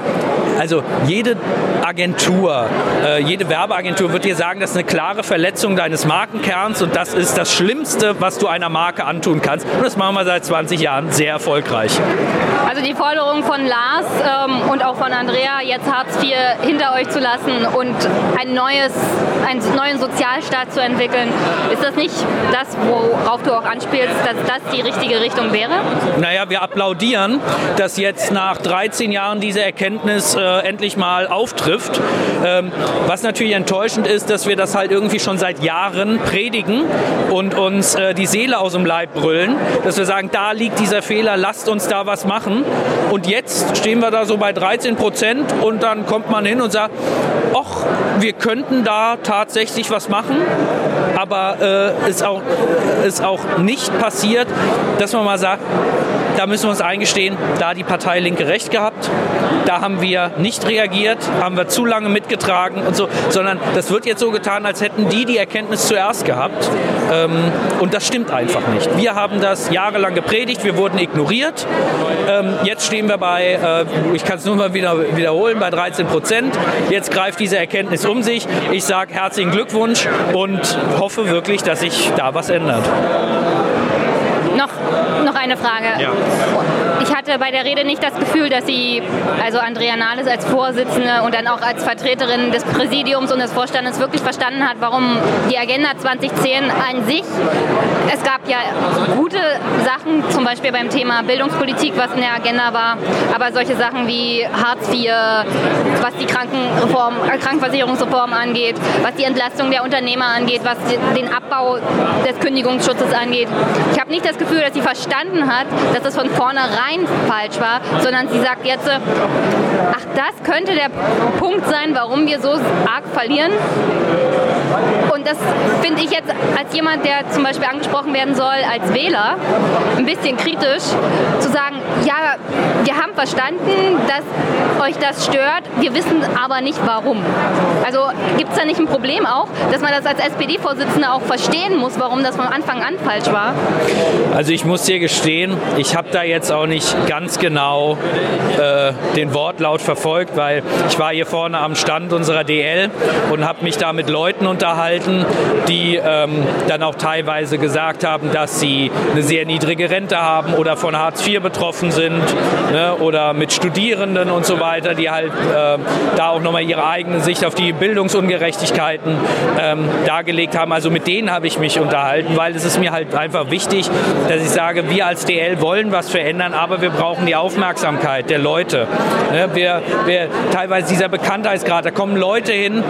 [SPEAKER 7] also jede Agentur, äh, jede Werbeagentur wird dir sagen, das ist eine klare Verletzung deines Markenkerns und das ist das Schlimmste, was du einer Marke antun kannst. Und das machen wir seit 20 Jahren sehr erfolgreich.
[SPEAKER 4] Also die Forderung von Lars ähm, und auch von Andrea, jetzt Hartz IV hinter euch zu lassen und ein neues, einen neuen Sozialstaat zu entwickeln, ist das nicht das, worauf du auch anspielst, dass das die richtige Richtung wäre?
[SPEAKER 7] Naja, wir applaudieren, dass jetzt nach 13 Jahren diese Erkenntnis äh, endlich mal auftrifft. Ähm, was natürlich enttäuschend ist, dass wir das halt irgendwie schon seit Jahren predigen und uns äh, die Seele aus dem Leib brüllen, dass wir sagen, da liegt dieser Fehler, lasst uns da was machen. Und jetzt stehen wir da so bei 13 Prozent und dann kommt man hin und sagt, ach, wir könnten da tatsächlich was machen, aber äh, ist, auch, ist auch nicht passiert, dass man mal sagt, da müssen wir uns eingestehen, da hat die Partei Linke recht gehabt, da haben wir nicht reagiert, haben wir zu lange mitgetragen und so, sondern das wird jetzt so getan, als hätten die die Erkenntnis zuerst gehabt. Ähm, und das stimmt einfach nicht. Wir haben das jahrelang gepredigt, wir wurden ignoriert. Ähm, jetzt stehen wir bei, äh, ich kann es nur mal wieder wiederholen, bei 13 Prozent. Jetzt greift diese Erkenntnis um sich. Ich sage herzlichen Glückwunsch und hoffe wirklich, dass sich da was ändert.
[SPEAKER 4] Noch, eine Frage. Ja. Ich hatte bei der Rede nicht das Gefühl, dass Sie, also Andrea Nahles als Vorsitzende und dann auch als Vertreterin des Präsidiums und des Vorstandes wirklich verstanden hat, warum die Agenda 2010 an sich, es gab ja gute Sachen, zum Beispiel beim Thema Bildungspolitik, was in der Agenda war, aber solche Sachen wie Hartz IV, was die Krankenreform, äh, Krankenversicherungsreform angeht, was die Entlastung der Unternehmer angeht, was den Abbau des Kündigungsschutzes angeht. Ich habe nicht das Gefühl, dass sie verstanden hat, dass das von vornherein falsch war, sondern sie sagt jetzt, ach, das könnte der Punkt sein, warum wir so arg verlieren. Und das finde ich jetzt als jemand, der zum Beispiel angesprochen werden soll als Wähler, ein bisschen kritisch, zu sagen, ja, wir haben verstanden, dass euch das stört, wir wissen aber nicht warum. Also gibt es da nicht ein Problem auch, dass man das als SPD-Vorsitzender auch verstehen muss, warum das von Anfang an falsch war?
[SPEAKER 7] Also ich muss dir gestehen, ich habe da jetzt auch nicht ganz genau äh, den Wortlaut verfolgt, weil ich war hier vorne am Stand unserer DL und habe mich da mit Leuten unterhalten, die ähm, dann auch teilweise gesagt haben, dass sie eine sehr niedrige Rente haben oder von Hartz IV betroffen sind ne, oder mit Studierenden und so weiter, die halt äh, da auch nochmal ihre eigene Sicht auf die Bildungsungerechtigkeiten ähm, dargelegt haben. Also mit denen habe ich mich unterhalten, weil es ist mir halt einfach wichtig, dass ich sage, wir als DL wollen was verändern, aber wir brauchen die Aufmerksamkeit der Leute. Ne, wir, wir, teilweise dieser Bekanntheitsgrad, da kommen Leute hin,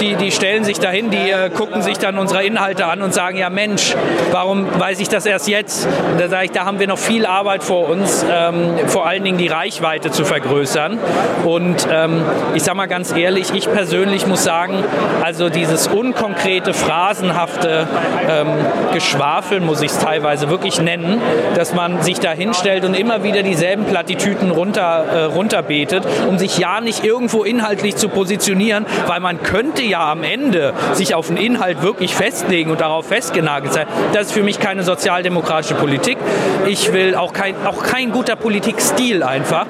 [SPEAKER 7] die, die stellen sich da dahin, die äh, gucken sich dann unsere Inhalte an und sagen, ja Mensch, warum weiß ich das erst jetzt? Und da sage ich, da haben wir noch viel Arbeit vor uns, ähm, vor allen Dingen die Reichweite zu vergrößern. Und ähm, ich sage mal ganz ehrlich, ich persönlich muss sagen, also dieses unkonkrete, phrasenhafte ähm, Geschwafel, muss ich es teilweise wirklich nennen, dass man sich da hinstellt und immer wieder dieselben Plattitüten runter, äh, runterbetet, um sich ja nicht irgendwo inhaltlich zu positionieren, weil man könnte ja am Ende sich auf einen Inhalt wirklich festlegen und darauf festgenagelt sein. Das ist für mich keine sozialdemokratische Politik. Ich will auch kein, auch kein guter Politikstil einfach.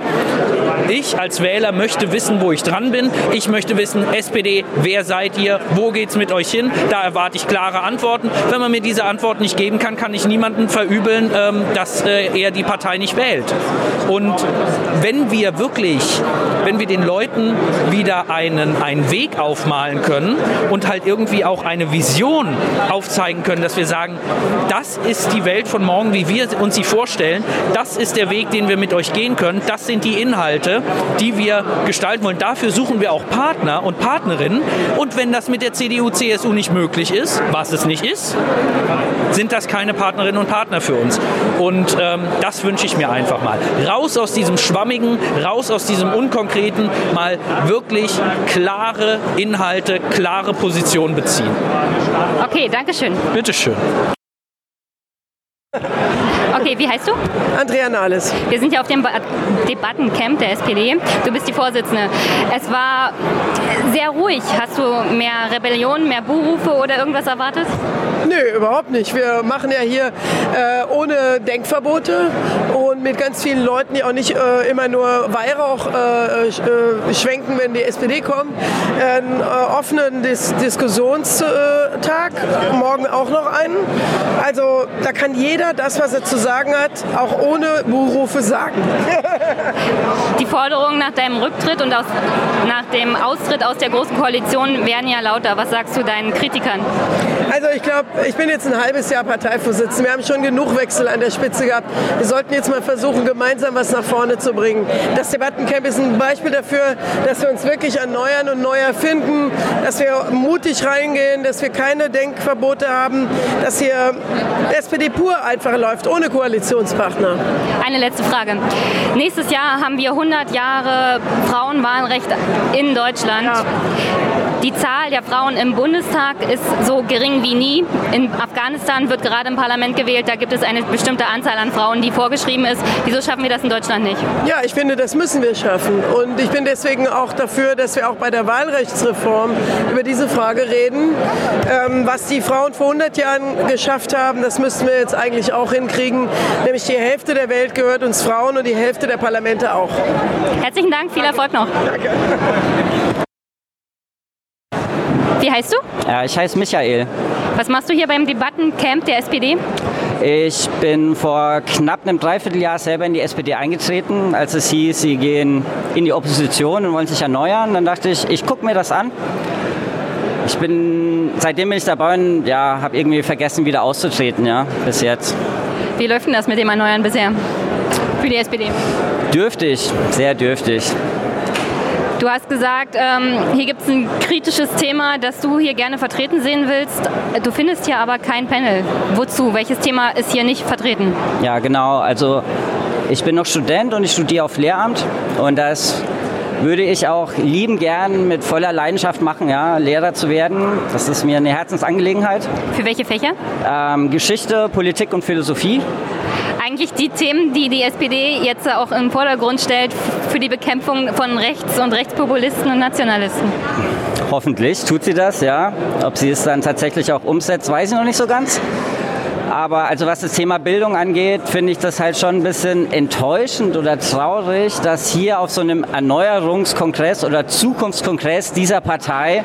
[SPEAKER 7] Ich als Wähler möchte wissen, wo ich dran bin. Ich möchte wissen, SPD, wer seid ihr? Wo geht es mit euch hin? Da erwarte ich klare Antworten. Wenn man mir diese Antwort nicht geben kann, kann ich niemanden verübeln, ähm, dass äh, er die Partei nicht wählt. Und wenn wir wirklich, wenn wir den Leuten wieder einen, einen Weg aufmalen können und halt irgendwie auch eine Vision aufzeigen können, dass wir sagen, das ist die Welt von morgen, wie wir uns sie vorstellen, das ist der Weg, den wir mit euch gehen können, das sind die Inhalte, die wir gestalten wollen. Dafür suchen wir auch Partner und Partnerinnen. Und wenn das mit der CDU, CSU nicht möglich ist, was es nicht ist, sind das keine Partnerinnen und Partner für uns. Und ähm, das wünsche ich mir einfach mal. Raus aus diesem Schwammigen, raus aus diesem Unkonkreten, mal wirklich klare Inhalte, klare Positionen beziehen.
[SPEAKER 4] Okay, danke schön.
[SPEAKER 7] Bitteschön.
[SPEAKER 4] Okay, wie heißt du?
[SPEAKER 3] Andrea Nahles.
[SPEAKER 4] Wir sind ja auf dem ba Debattencamp der SPD. Du bist die Vorsitzende. Es war sehr ruhig. Hast du mehr Rebellion, mehr Buhrufe oder irgendwas erwartet?
[SPEAKER 3] Nö, überhaupt nicht. Wir machen ja hier äh, ohne Denkverbote und mit ganz vielen Leuten, die auch nicht äh, immer nur Weihrauch äh, äh schwenken, wenn die SPD kommt. Einen äh, offenen Dis Diskussionstag, morgen auch noch einen. Also da kann jeder das, was er zu sagen hat, auch ohne Buhrufe sagen.
[SPEAKER 4] die Forderungen nach deinem Rücktritt und aus, nach dem Austritt aus der Großen Koalition werden ja lauter. Was sagst du deinen Kritikern?
[SPEAKER 3] Also ich glaube, ich bin jetzt ein halbes Jahr Parteivorsitzender. Wir haben schon genug Wechsel an der Spitze gehabt. Wir sollten jetzt mal versuchen, gemeinsam was nach vorne zu bringen. Das Debattencamp ist ein Beispiel dafür, dass wir uns wirklich erneuern und neu erfinden, dass wir mutig reingehen, dass wir keine Denkverbote haben, dass hier SPD pur einfach läuft, ohne Koalitionspartner.
[SPEAKER 4] Eine letzte Frage. Nächstes Jahr haben wir 100 Jahre Frauenwahlrecht in Deutschland. Ja. Die Zahl der Frauen im Bundestag ist so gering wie nie. In Afghanistan wird gerade im Parlament gewählt. Da gibt es eine bestimmte Anzahl an Frauen, die vorgeschrieben ist. Wieso schaffen wir das in Deutschland nicht?
[SPEAKER 3] Ja, ich finde, das müssen wir schaffen. Und ich bin deswegen auch dafür, dass wir auch bei der Wahlrechtsreform über diese Frage reden. Ähm, was die Frauen vor 100 Jahren geschafft haben, das müssen wir jetzt eigentlich auch hinkriegen. Nämlich die Hälfte der Welt gehört uns Frauen und die Hälfte der Parlamente auch.
[SPEAKER 4] Herzlichen Dank, viel Erfolg noch. Danke. Wie heißt du?
[SPEAKER 8] Ja, ich heiße Michael.
[SPEAKER 4] Was machst du hier beim Debattencamp der SPD?
[SPEAKER 8] Ich bin vor knapp einem Dreivierteljahr selber in die SPD eingetreten, als es hieß, sie gehen in die Opposition und wollen sich erneuern. Dann dachte ich, ich gucke mir das an. Ich bin, seitdem bin ich dabei und ja, habe irgendwie vergessen, wieder auszutreten, ja, bis jetzt.
[SPEAKER 4] Wie läuft denn das mit dem Erneuern bisher für die SPD?
[SPEAKER 8] Dürftig, sehr dürftig.
[SPEAKER 4] Du hast gesagt, ähm, hier gibt es ein kritisches Thema, das du hier gerne vertreten sehen willst. Du findest hier aber kein Panel. Wozu? Welches Thema ist hier nicht vertreten?
[SPEAKER 8] Ja, genau. Also ich bin noch Student und ich studiere auf Lehramt und das würde ich auch lieben gern mit voller Leidenschaft machen, ja, Lehrer zu werden. Das ist mir eine Herzensangelegenheit.
[SPEAKER 4] Für welche Fächer?
[SPEAKER 8] Ähm, Geschichte, Politik und Philosophie
[SPEAKER 4] eigentlich die Themen, die die SPD jetzt auch im Vordergrund stellt für die Bekämpfung von Rechts- und Rechtspopulisten und Nationalisten.
[SPEAKER 8] Hoffentlich tut sie das, ja. Ob sie es dann tatsächlich auch umsetzt, weiß ich noch nicht so ganz. Aber also was das Thema Bildung angeht, finde ich das halt schon ein bisschen enttäuschend oder traurig, dass hier auf so einem Erneuerungskongress oder Zukunftskongress dieser Partei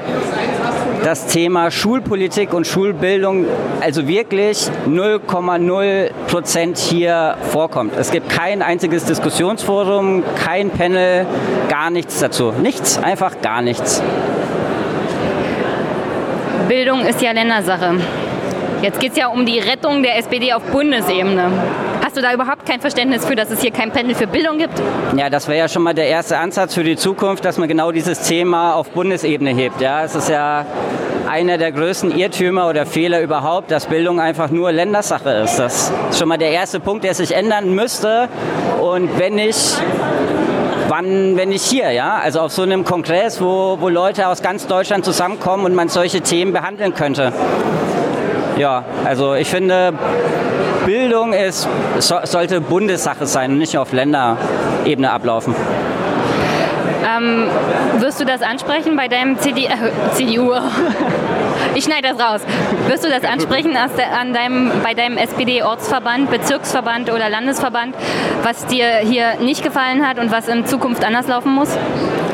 [SPEAKER 8] das Thema Schulpolitik und Schulbildung also wirklich 0,0 Prozent hier vorkommt. Es gibt kein einziges Diskussionsforum, kein Panel, gar nichts dazu. Nichts, einfach gar nichts.
[SPEAKER 4] Bildung ist ja Ländersache. Jetzt geht es ja um die Rettung der SPD auf Bundesebene. hast du da überhaupt kein Verständnis für, dass es hier kein Pendel für Bildung gibt?
[SPEAKER 8] Ja, das wäre ja schon mal der erste Ansatz für die Zukunft, dass man genau dieses Thema auf Bundesebene hebt. Ja, es ist ja einer der größten Irrtümer oder Fehler überhaupt, dass Bildung einfach nur Ländersache ist. Das ist schon mal der erste Punkt, der sich ändern müsste. Und wenn nicht, wann, wenn nicht hier, ja? Also auf so einem Kongress, wo, wo Leute aus ganz Deutschland zusammenkommen und man solche Themen behandeln könnte. Ja, also ich finde, Bildung ist, so, sollte Bundessache sein und nicht nur auf Länderebene ablaufen.
[SPEAKER 4] Ähm, wirst du das ansprechen bei deinem CD, äh, CDU? ich schneide das raus. Wirst du das ansprechen an deinem, bei deinem SPD-Ortsverband, Bezirksverband oder Landesverband, was dir hier nicht gefallen hat und was in Zukunft anders laufen muss?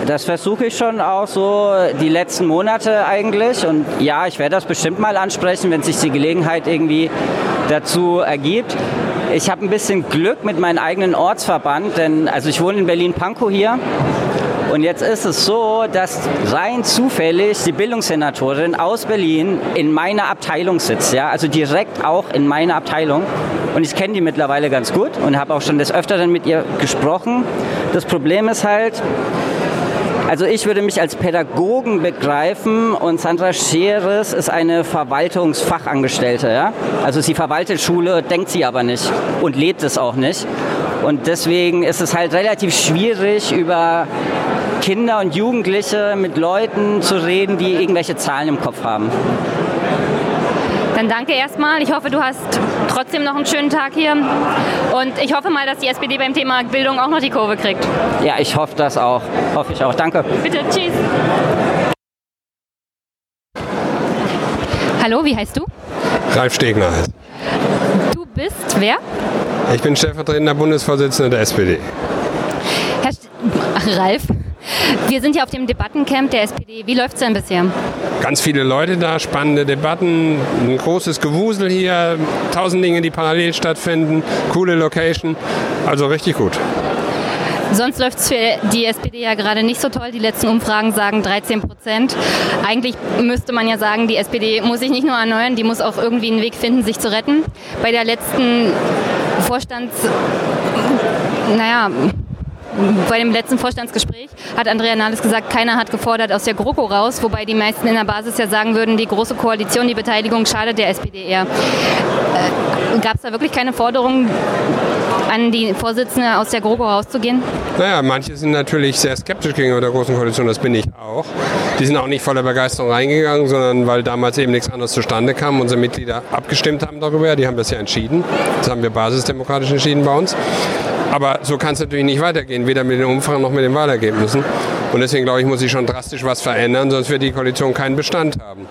[SPEAKER 8] Das versuche ich schon auch so die letzten Monate eigentlich. Und ja, ich werde das bestimmt mal ansprechen, wenn sich die Gelegenheit irgendwie dazu ergibt. Ich habe ein bisschen Glück mit meinem eigenen Ortsverband, denn also ich wohne in Berlin-Pankow hier und jetzt ist es so, dass rein zufällig die Bildungssenatorin aus Berlin in meiner Abteilung sitzt, ja, also direkt auch in meiner Abteilung. Und ich kenne die mittlerweile ganz gut und habe auch schon des Öfteren mit ihr gesprochen. Das Problem ist halt, also ich würde mich als Pädagogen begreifen und Sandra Scheres ist eine Verwaltungsfachangestellte. Ja? Also sie verwaltet Schule, denkt sie aber nicht und lebt es auch nicht. Und deswegen ist es halt relativ schwierig, über Kinder und Jugendliche mit Leuten zu reden, die irgendwelche Zahlen im Kopf haben.
[SPEAKER 4] Dann danke erstmal. Ich hoffe, du hast trotzdem noch einen schönen Tag hier. Und ich hoffe mal, dass die SPD beim Thema Bildung auch noch die Kurve kriegt.
[SPEAKER 8] Ja, ich hoffe das auch. Hoffe ich auch. Danke.
[SPEAKER 4] Bitte, tschüss. Hallo, wie heißt du?
[SPEAKER 9] Ralf Stegner heißt.
[SPEAKER 4] Du bist wer?
[SPEAKER 9] Ich bin stellvertretender Bundesvorsitzender der SPD.
[SPEAKER 4] Herr St Ach, Ralf, wir sind hier auf dem Debattencamp der SPD. Wie läuft es denn bisher?
[SPEAKER 9] Ganz viele Leute da, spannende Debatten, ein großes Gewusel hier, tausend Dinge, die parallel stattfinden, coole Location, also richtig gut.
[SPEAKER 4] Sonst läuft es für die SPD ja gerade nicht so toll. Die letzten Umfragen sagen 13 Prozent. Eigentlich müsste man ja sagen, die SPD muss sich nicht nur erneuern, die muss auch irgendwie einen Weg finden, sich zu retten. Bei der letzten Vorstands... Naja, bei dem letzten Vorstandsgespräch hat Andrea Nahles gesagt, keiner hat gefordert aus der GroKo raus, wobei die meisten in der Basis ja sagen würden, die große Koalition, die Beteiligung schadet der SPD eher. Äh, Gab es da wirklich keine Forderung an die Vorsitzende aus der GroKo rauszugehen?
[SPEAKER 9] Naja, manche sind natürlich sehr skeptisch gegenüber der Großen Koalition, das bin ich auch. Die sind auch nicht voller Begeisterung reingegangen, sondern weil damals eben nichts anderes zustande kam. Unsere Mitglieder abgestimmt haben darüber, die haben das ja entschieden. Das haben wir basisdemokratisch entschieden bei uns. Aber so kann es natürlich nicht weitergehen, weder mit den Umfragen noch mit den Wahlergebnissen. Und deswegen glaube ich, muss sich schon drastisch was verändern, sonst wird die Koalition keinen Bestand haben.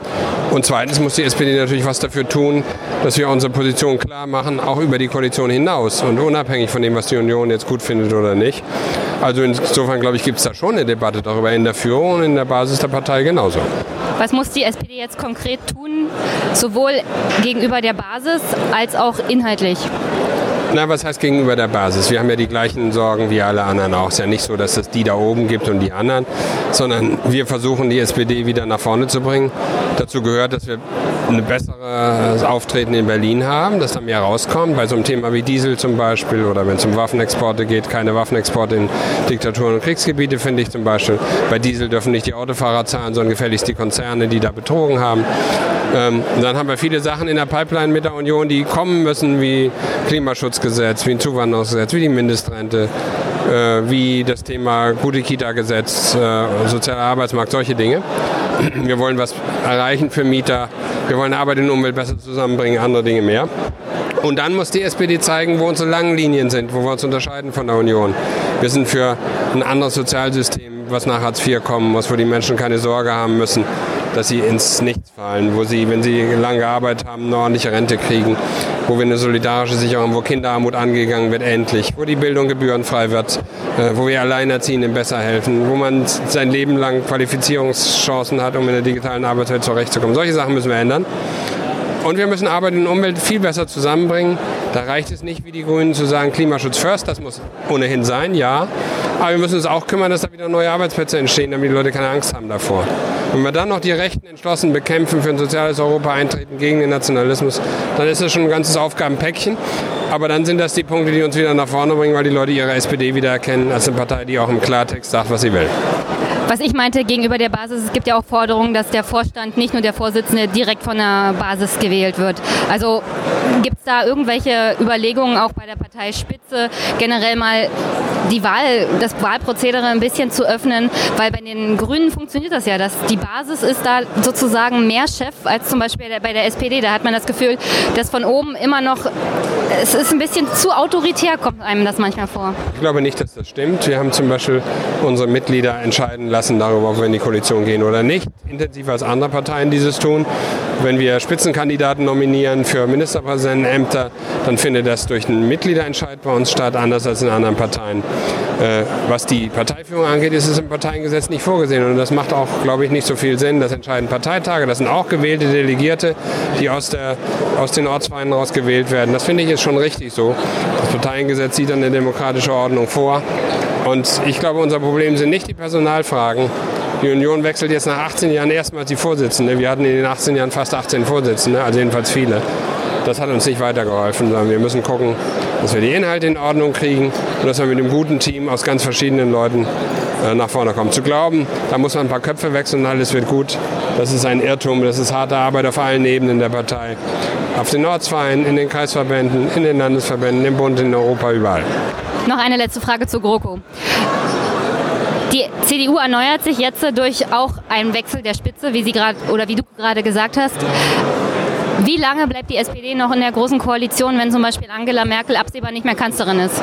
[SPEAKER 9] Und zweitens muss die SPD natürlich was dafür tun, dass wir unsere Position klar machen, auch über die Koalition hinaus und unabhängig von dem, was die Union jetzt gut findet oder nicht. Also insofern glaube ich, gibt es da schon eine Debatte darüber in der Führung und in der Basis der Partei genauso.
[SPEAKER 4] Was muss die SPD jetzt konkret tun, sowohl gegenüber der Basis als auch inhaltlich?
[SPEAKER 9] Na, was heißt gegenüber der Basis? Wir haben ja die gleichen Sorgen wie alle anderen auch. Es ist ja nicht so, dass es die da oben gibt und die anderen, sondern wir versuchen, die SPD wieder nach vorne zu bringen. Dazu gehört, dass wir ein besseres Auftreten in Berlin haben, dass da mehr rauskommt, bei so einem Thema wie Diesel zum Beispiel oder wenn es um Waffenexporte geht, keine Waffenexporte in Diktaturen und Kriegsgebiete, finde ich zum Beispiel. Bei Diesel dürfen nicht die Autofahrer zahlen, sondern gefälligst die Konzerne, die da betrogen haben. Ähm, dann haben wir viele Sachen in der Pipeline mit der Union, die kommen müssen, wie Klimaschutzgesetz, wie ein Zuwanderungsgesetz, wie die Mindestrente, äh, wie das Thema gute Kita-Gesetz, äh, sozialer Arbeitsmarkt, solche Dinge. Wir wollen was erreichen für Mieter. Wir wollen Arbeit und Umwelt besser zusammenbringen, andere Dinge mehr. Und dann muss die SPD zeigen, wo unsere langen Linien sind, wo wir uns unterscheiden von der Union. Wir sind für ein anderes Sozialsystem, was nach Hartz IV kommen muss, wo die Menschen keine Sorge haben müssen, dass sie ins Nichts fallen, wo sie, wenn sie lange gearbeitet haben, eine ordentliche Rente kriegen, wo wir eine solidarische Sicherung haben, wo Kinderarmut angegangen wird, endlich, wo die Bildung gebührenfrei wird, äh, wo wir Alleinerziehenden besser helfen, wo man sein Leben lang Qualifizierungschancen hat, um in der digitalen Arbeitswelt zurechtzukommen. Solche Sachen müssen wir ändern. Und wir müssen Arbeit und Umwelt viel besser zusammenbringen. Da reicht es nicht, wie die Grünen zu sagen, Klimaschutz first, das muss ohnehin sein, ja. Aber wir müssen uns auch kümmern, dass da wieder neue Arbeitsplätze entstehen, damit die Leute keine Angst haben davor. Wenn wir dann noch die Rechten entschlossen bekämpfen, für ein soziales Europa eintreten, gegen den Nationalismus, dann ist das schon ein ganzes Aufgabenpäckchen. Aber dann sind das die Punkte, die uns wieder nach vorne bringen, weil die Leute ihre SPD wieder erkennen als eine Partei, die auch im Klartext sagt, was sie will.
[SPEAKER 4] Was ich meinte gegenüber der Basis, es gibt ja auch Forderungen, dass der Vorstand, nicht nur der Vorsitzende, direkt von der Basis gewählt wird. Also gibt es da irgendwelche Überlegungen auch bei der Parteispitze, generell mal die Wahl, das Wahlprozedere ein bisschen zu öffnen, weil bei den Grünen funktioniert das ja, dass die Basis ist da sozusagen mehr Chef als zum Beispiel bei der SPD. Da hat man das Gefühl, dass von oben immer noch, es ist ein bisschen zu autoritär, kommt einem das manchmal vor.
[SPEAKER 9] Ich glaube nicht, dass das stimmt. Wir haben zum Beispiel unsere Mitglieder entscheiden lassen darüber, ob wir in die Koalition gehen oder nicht. Intensiver als andere Parteien dieses tun. Wenn wir Spitzenkandidaten nominieren für Ministerpräsidentenämter, dann findet das durch einen Mitgliederentscheid bei uns statt, anders als in anderen Parteien. Äh, was die Parteiführung angeht, ist es im Parteiengesetz nicht vorgesehen. Und das macht auch, glaube ich, nicht so viel Sinn. Das entscheiden Parteitage. Das sind auch gewählte Delegierte, die aus, der, aus den Ortsvereinen rausgewählt werden. Das finde ich ist schon richtig so. Das Parteiengesetz sieht eine demokratische Ordnung vor. Und ich glaube, unser Problem sind nicht die Personalfragen. Die Union wechselt jetzt nach 18 Jahren erstmals die Vorsitzende. Wir hatten in den 18 Jahren fast 18 Vorsitzende, also jedenfalls viele. Das hat uns nicht weitergeholfen, sondern wir müssen gucken, dass wir die Inhalte in Ordnung kriegen und dass wir mit einem guten Team aus ganz verschiedenen Leuten äh, nach vorne kommen. Zu glauben, da muss man ein paar Köpfe wechseln und alles wird gut, das ist ein Irrtum. Das ist harte Arbeit auf allen Ebenen der Partei. Auf den Ortsvereinen, in den Kreisverbänden, in den Landesverbänden, im Bund, in Europa, überall.
[SPEAKER 4] Noch eine letzte Frage zu GroKo. Die CDU erneuert sich jetzt durch auch einen Wechsel der Spitze, wie Sie gerade oder wie du gerade gesagt hast. Wie lange bleibt die SPD noch in der großen Koalition, wenn zum Beispiel Angela Merkel absehbar nicht mehr Kanzlerin ist?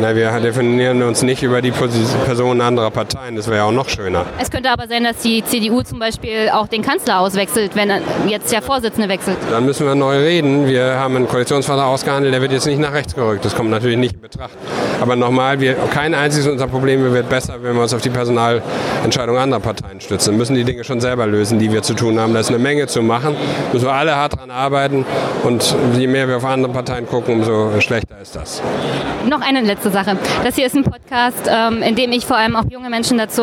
[SPEAKER 9] Na, wir definieren uns nicht über die Personen anderer Parteien. Das wäre ja auch noch schöner.
[SPEAKER 4] Es könnte aber sein, dass die CDU zum Beispiel auch den Kanzler auswechselt, wenn jetzt der Vorsitzende wechselt.
[SPEAKER 9] Dann müssen wir neu reden. Wir haben einen Koalitionsvertrag ausgehandelt, der wird jetzt nicht nach rechts gerückt. Das kommt natürlich nicht in Betracht. Aber nochmal, wir, kein einziges unserer Probleme wird besser, wenn wir uns auf die Personalentscheidung anderer Parteien stützen. Wir müssen die Dinge schon selber lösen, die wir zu tun haben. Da ist eine Menge zu machen. Müssen wir alle hart daran arbeiten. Und je mehr wir auf andere Parteien gucken, umso schlechter ist das.
[SPEAKER 4] Noch eine letzte letzte Sache. Das hier ist ein Podcast, ähm, in dem ich vor allem auch junge Menschen dazu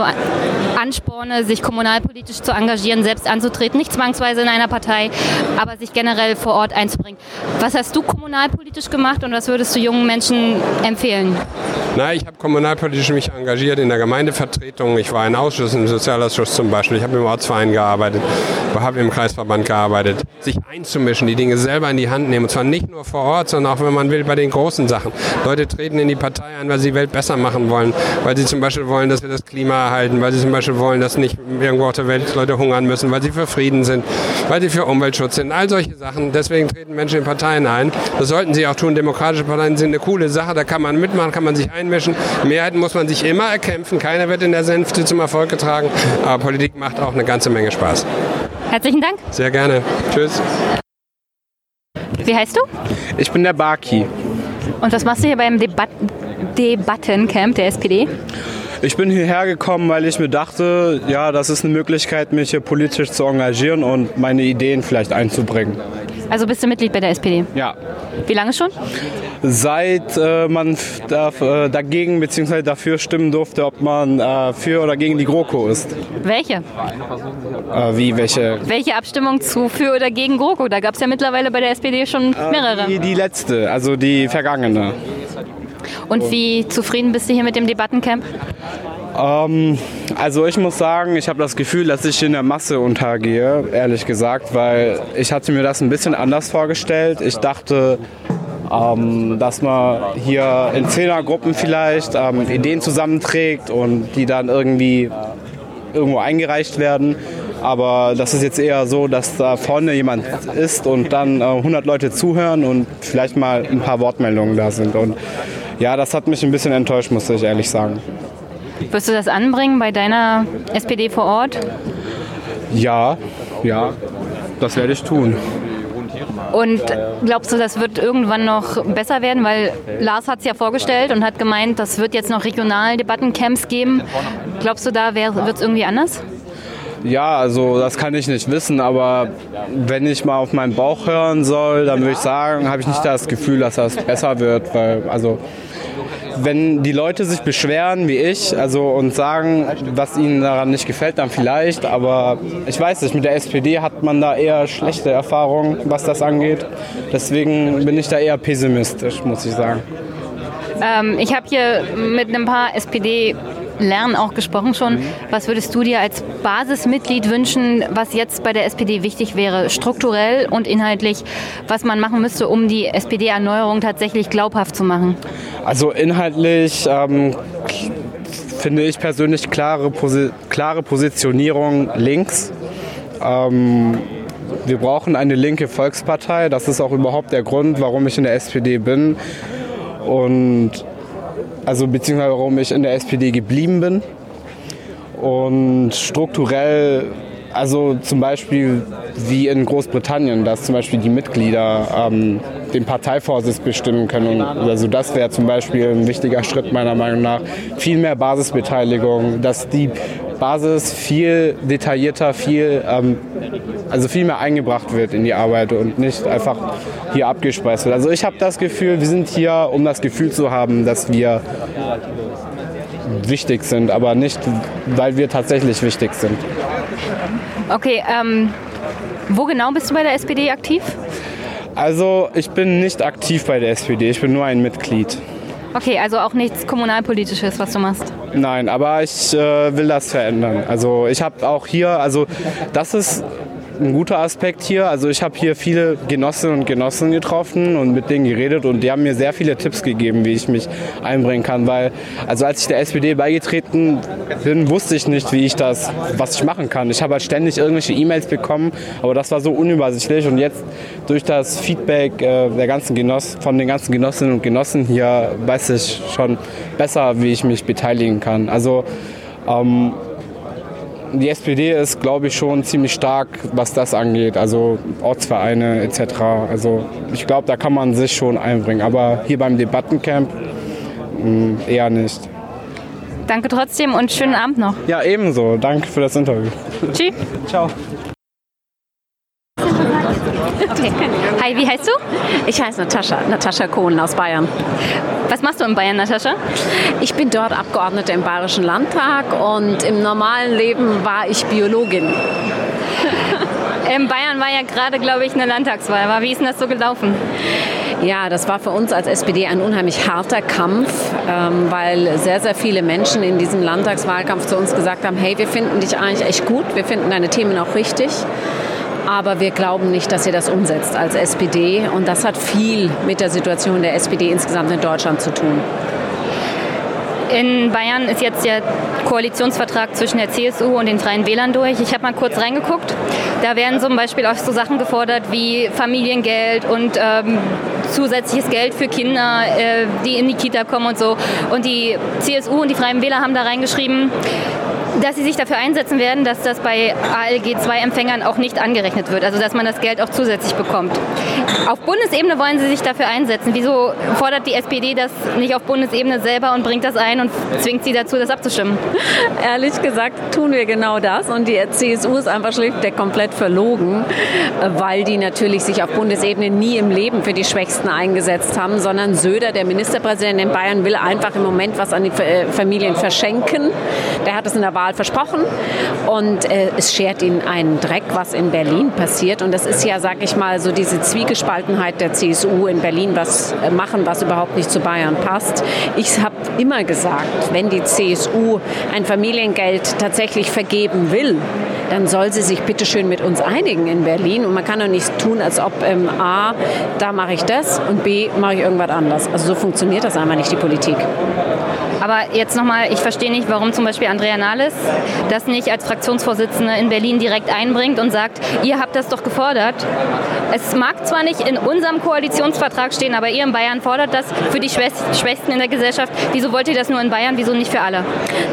[SPEAKER 4] ansporne, sich kommunalpolitisch zu engagieren, selbst anzutreten, nicht zwangsweise in einer Partei, aber sich generell vor Ort einzubringen. Was hast du kommunalpolitisch gemacht und was würdest du jungen Menschen empfehlen?
[SPEAKER 9] Na, ich habe kommunalpolitisch mich engagiert in der Gemeindevertretung. Ich war in Ausschüssen, im Sozialausschuss zum Beispiel. Ich habe im Ortsverein gearbeitet, habe im Kreisverband gearbeitet. Sich einzumischen, die Dinge selber in die Hand nehmen. Und zwar nicht nur vor Ort, sondern auch, wenn man will, bei den großen Sachen. Leute treten in die Partei ein, weil sie die Welt besser machen wollen. Weil sie zum Beispiel wollen, dass wir das Klima erhalten. Weil sie zum Beispiel wollen, dass nicht irgendwo auf der Welt Leute hungern müssen. Weil sie für Frieden sind. Weil sie für Umweltschutz sind. All solche Sachen. Deswegen treten Menschen in Parteien ein. Das sollten sie auch tun. Demokratische Parteien sind eine coole Sache. Da kann man mitmachen, kann man sich einmischen. Mehrheiten muss man sich immer erkämpfen. Keiner wird in der Sänfte zum Erfolg getragen. Aber Politik macht auch eine ganze Menge Spaß.
[SPEAKER 4] Herzlichen Dank.
[SPEAKER 9] Sehr gerne. Tschüss.
[SPEAKER 4] Wie heißt du?
[SPEAKER 10] Ich bin der Baki.
[SPEAKER 4] Und was machst du hier beim Debat Debattencamp der SPD?
[SPEAKER 10] Ich bin hierher gekommen, weil ich mir dachte, ja, das ist eine Möglichkeit, mich hier politisch zu engagieren und meine Ideen vielleicht einzubringen.
[SPEAKER 4] Also bist du Mitglied bei der SPD?
[SPEAKER 10] Ja.
[SPEAKER 4] Wie lange schon?
[SPEAKER 10] Seit äh, man darf, äh, dagegen bzw. dafür stimmen durfte, ob man äh, für oder gegen die GroKo ist.
[SPEAKER 4] Welche?
[SPEAKER 10] Äh, wie welche?
[SPEAKER 4] Welche Abstimmung zu für oder gegen GroKo? Da gab es ja mittlerweile bei der SPD schon
[SPEAKER 10] Äh,
[SPEAKER 4] mehrere.
[SPEAKER 10] Die, die letzte, also die vergangene.
[SPEAKER 4] Und wie zufrieden bist du hier mit dem Debattencamp?
[SPEAKER 10] Ähm, also ich muss sagen, ich habe das Gefühl, dass ich in der Masse untergehe, ehrlich gesagt, weil ich hatte mir das ein bisschen anders vorgestellt. Ich dachte, ähm, dass man hier in Zehnergruppen vielleicht ähm, Ideen zusammenträgt und die dann irgendwie irgendwo eingereicht werden. Aber das ist jetzt eher so, dass da vorne jemand ist und dann äh, 100 Leute zuhören und vielleicht mal ein paar Wortmeldungen da sind. Und ja, das hat mich ein bisschen enttäuscht, muss ich ehrlich sagen.
[SPEAKER 4] Wirst du das anbringen bei deiner SPD vor Ort?
[SPEAKER 10] Ja, ja, das werde ich tun.
[SPEAKER 4] Und glaubst du, das wird irgendwann noch besser werden? Weil Lars hat es ja vorgestellt und hat gemeint, das wird jetzt noch regional Debattencamps geben. Glaubst du, da wird es irgendwie anders?
[SPEAKER 10] Ja, also das kann ich nicht wissen, aber wenn ich mal auf meinen Bauch hören soll, dann würde ich sagen, habe ich nicht das Gefühl, dass das besser wird, weil also wenn die Leute sich beschweren wie ich, also und sagen, was ihnen daran nicht gefällt, dann vielleicht, aber ich weiß nicht, mit der SPD hat man da eher schlechte Erfahrungen, was das angeht. Deswegen bin ich da eher pessimistisch, muss ich sagen.
[SPEAKER 4] Ähm, ich habe hier mit ein paar SPD Lernen auch gesprochen schon. Was würdest du dir als Basismitglied wünschen, was jetzt bei der SPD wichtig wäre, strukturell und inhaltlich, was man machen müsste, um die SPD-Erneuerung tatsächlich glaubhaft zu machen?
[SPEAKER 10] Also inhaltlich ähm, finde ich persönlich klare, Posi klare Positionierung links. Ähm, wir brauchen eine linke Volkspartei. Das ist auch überhaupt der Grund, warum ich in der SPD bin. Und also beziehungsweise warum ich in der SPD geblieben bin. Und strukturell, also zum Beispiel wie in Großbritannien, dass zum Beispiel die Mitglieder ähm, den Parteivorsitz bestimmen können. Also das wäre zum Beispiel ein wichtiger Schritt meiner Meinung nach. Viel mehr Basisbeteiligung, dass die Basis viel detaillierter, viel, ähm, also viel mehr eingebracht wird in die Arbeit und nicht einfach hier abgespeist wird. Also ich habe das Gefühl, wir sind hier, um das Gefühl zu haben, dass wir wichtig sind, aber nicht, weil wir tatsächlich wichtig sind.
[SPEAKER 4] Okay, ähm, wo genau bist du bei der SPD aktiv?
[SPEAKER 10] Also ich bin nicht aktiv bei der SPD, ich bin nur ein Mitglied.
[SPEAKER 4] Okay, also auch nichts Kommunalpolitisches, was du machst?
[SPEAKER 10] Nein, aber ich äh, will das verändern. Also ich habe auch hier, also das ist ein guter Aspekt hier. Also ich habe hier viele Genossinnen und Genossen getroffen und mit denen geredet und die haben mir sehr viele Tipps gegeben, wie ich mich einbringen kann. Weil, also als ich der SPD beigetreten bin, wusste ich nicht, wie ich das, was ich machen kann. Ich habe halt ständig irgendwelche E-Mails bekommen, aber das war so unübersichtlich und jetzt durch das Feedback äh, der ganzen Genoss, von den ganzen Genossinnen und Genossen hier weiß ich schon besser, wie ich mich beteiligen kann. Also ähm, die SPD ist, glaube ich, schon ziemlich stark, was das angeht, also Ortsvereine etc. Also ich glaube, da kann man sich schon einbringen. Aber hier beim Debattencamp mh, mm, eher nicht.
[SPEAKER 4] Danke trotzdem und schönen Abend noch.
[SPEAKER 10] Ja, ebenso. Danke für das Interview.
[SPEAKER 4] Tschüss.
[SPEAKER 10] Ciao.
[SPEAKER 4] Hi, wie heißt du?
[SPEAKER 11] Ich heiße Natascha, Natascha Kohn aus Bayern.
[SPEAKER 4] Was machst du in Bayern, Natascha?
[SPEAKER 11] Ich bin dort Abgeordnete im Bayerischen Landtag und im normalen Leben war ich Biologin.
[SPEAKER 4] In Bayern war ja gerade, glaube ich, eine Landtagswahl. Wie ist denn das so gelaufen?
[SPEAKER 11] Ja, das war für uns als SPD ein unheimlich harter Kampf, ähm, weil sehr, sehr viele Menschen in diesem Landtagswahlkampf zu uns gesagt haben, hey, wir finden dich eigentlich echt gut, wir finden deine Themen auch richtig aber wir glauben nicht, dass ihr das umsetzt als SPD. Und das hat viel mit der Situation der SPD insgesamt in Deutschland zu tun.
[SPEAKER 4] In Bayern ist jetzt der Koalitionsvertrag zwischen der CSU und den Freien Wählern durch. Ich habe mal kurz reingeguckt. Da werden zum Beispiel auch so Sachen gefordert wie Familiengeld und ähm, zusätzliches Geld für Kinder, äh, die in die Kita kommen und so. Und die CSU und die Freien Wähler haben da reingeschrieben, dass sie sich dafür einsetzen werden, dass das bei ALG-2-Empfängern auch nicht angerechnet wird, also dass man das Geld auch zusätzlich bekommt. Auf Bundesebene wollen sie sich dafür einsetzen. Wieso fordert die SPD das nicht auf Bundesebene selber und bringt das ein und zwingt sie dazu, das abzustimmen?
[SPEAKER 11] Ehrlich gesagt tun wir genau das und die CSU ist einfach schlichtweg komplett verlogen, weil die natürlich sich auf Bundesebene nie im Leben für die Schwächsten eingesetzt haben, sondern Söder, der Ministerpräsident in Bayern, will einfach im Moment was an die Familien verschenken. Der hat es in der Wahl Wahl versprochen und äh, es schert ihnen einen Dreck, was in Berlin passiert. Und das ist ja, sag ich mal, so diese Zwiegespaltenheit der CSU in Berlin, was äh, machen, was überhaupt nicht zu Bayern passt. Ich habe immer gesagt, wenn die CSU ein Familiengeld tatsächlich vergeben will, dann soll sie sich bitte schön mit uns einigen in Berlin. Und man kann doch nicht tun, als ob ähm, A, da mache ich das und B, mache ich irgendwas anderes. Also so funktioniert das einfach nicht, die Politik.
[SPEAKER 4] Aber jetzt nochmal, ich verstehe nicht, warum zum Beispiel Andrea Nahles das nicht als Fraktionsvorsitzende in Berlin direkt einbringt und sagt, ihr habt das doch gefordert. Es mag zwar nicht in unserem Koalitionsvertrag stehen, aber ihr in Bayern fordert das für die Schwächsten in der Gesellschaft. Wieso wollt ihr das nur in Bayern, wieso nicht für alle?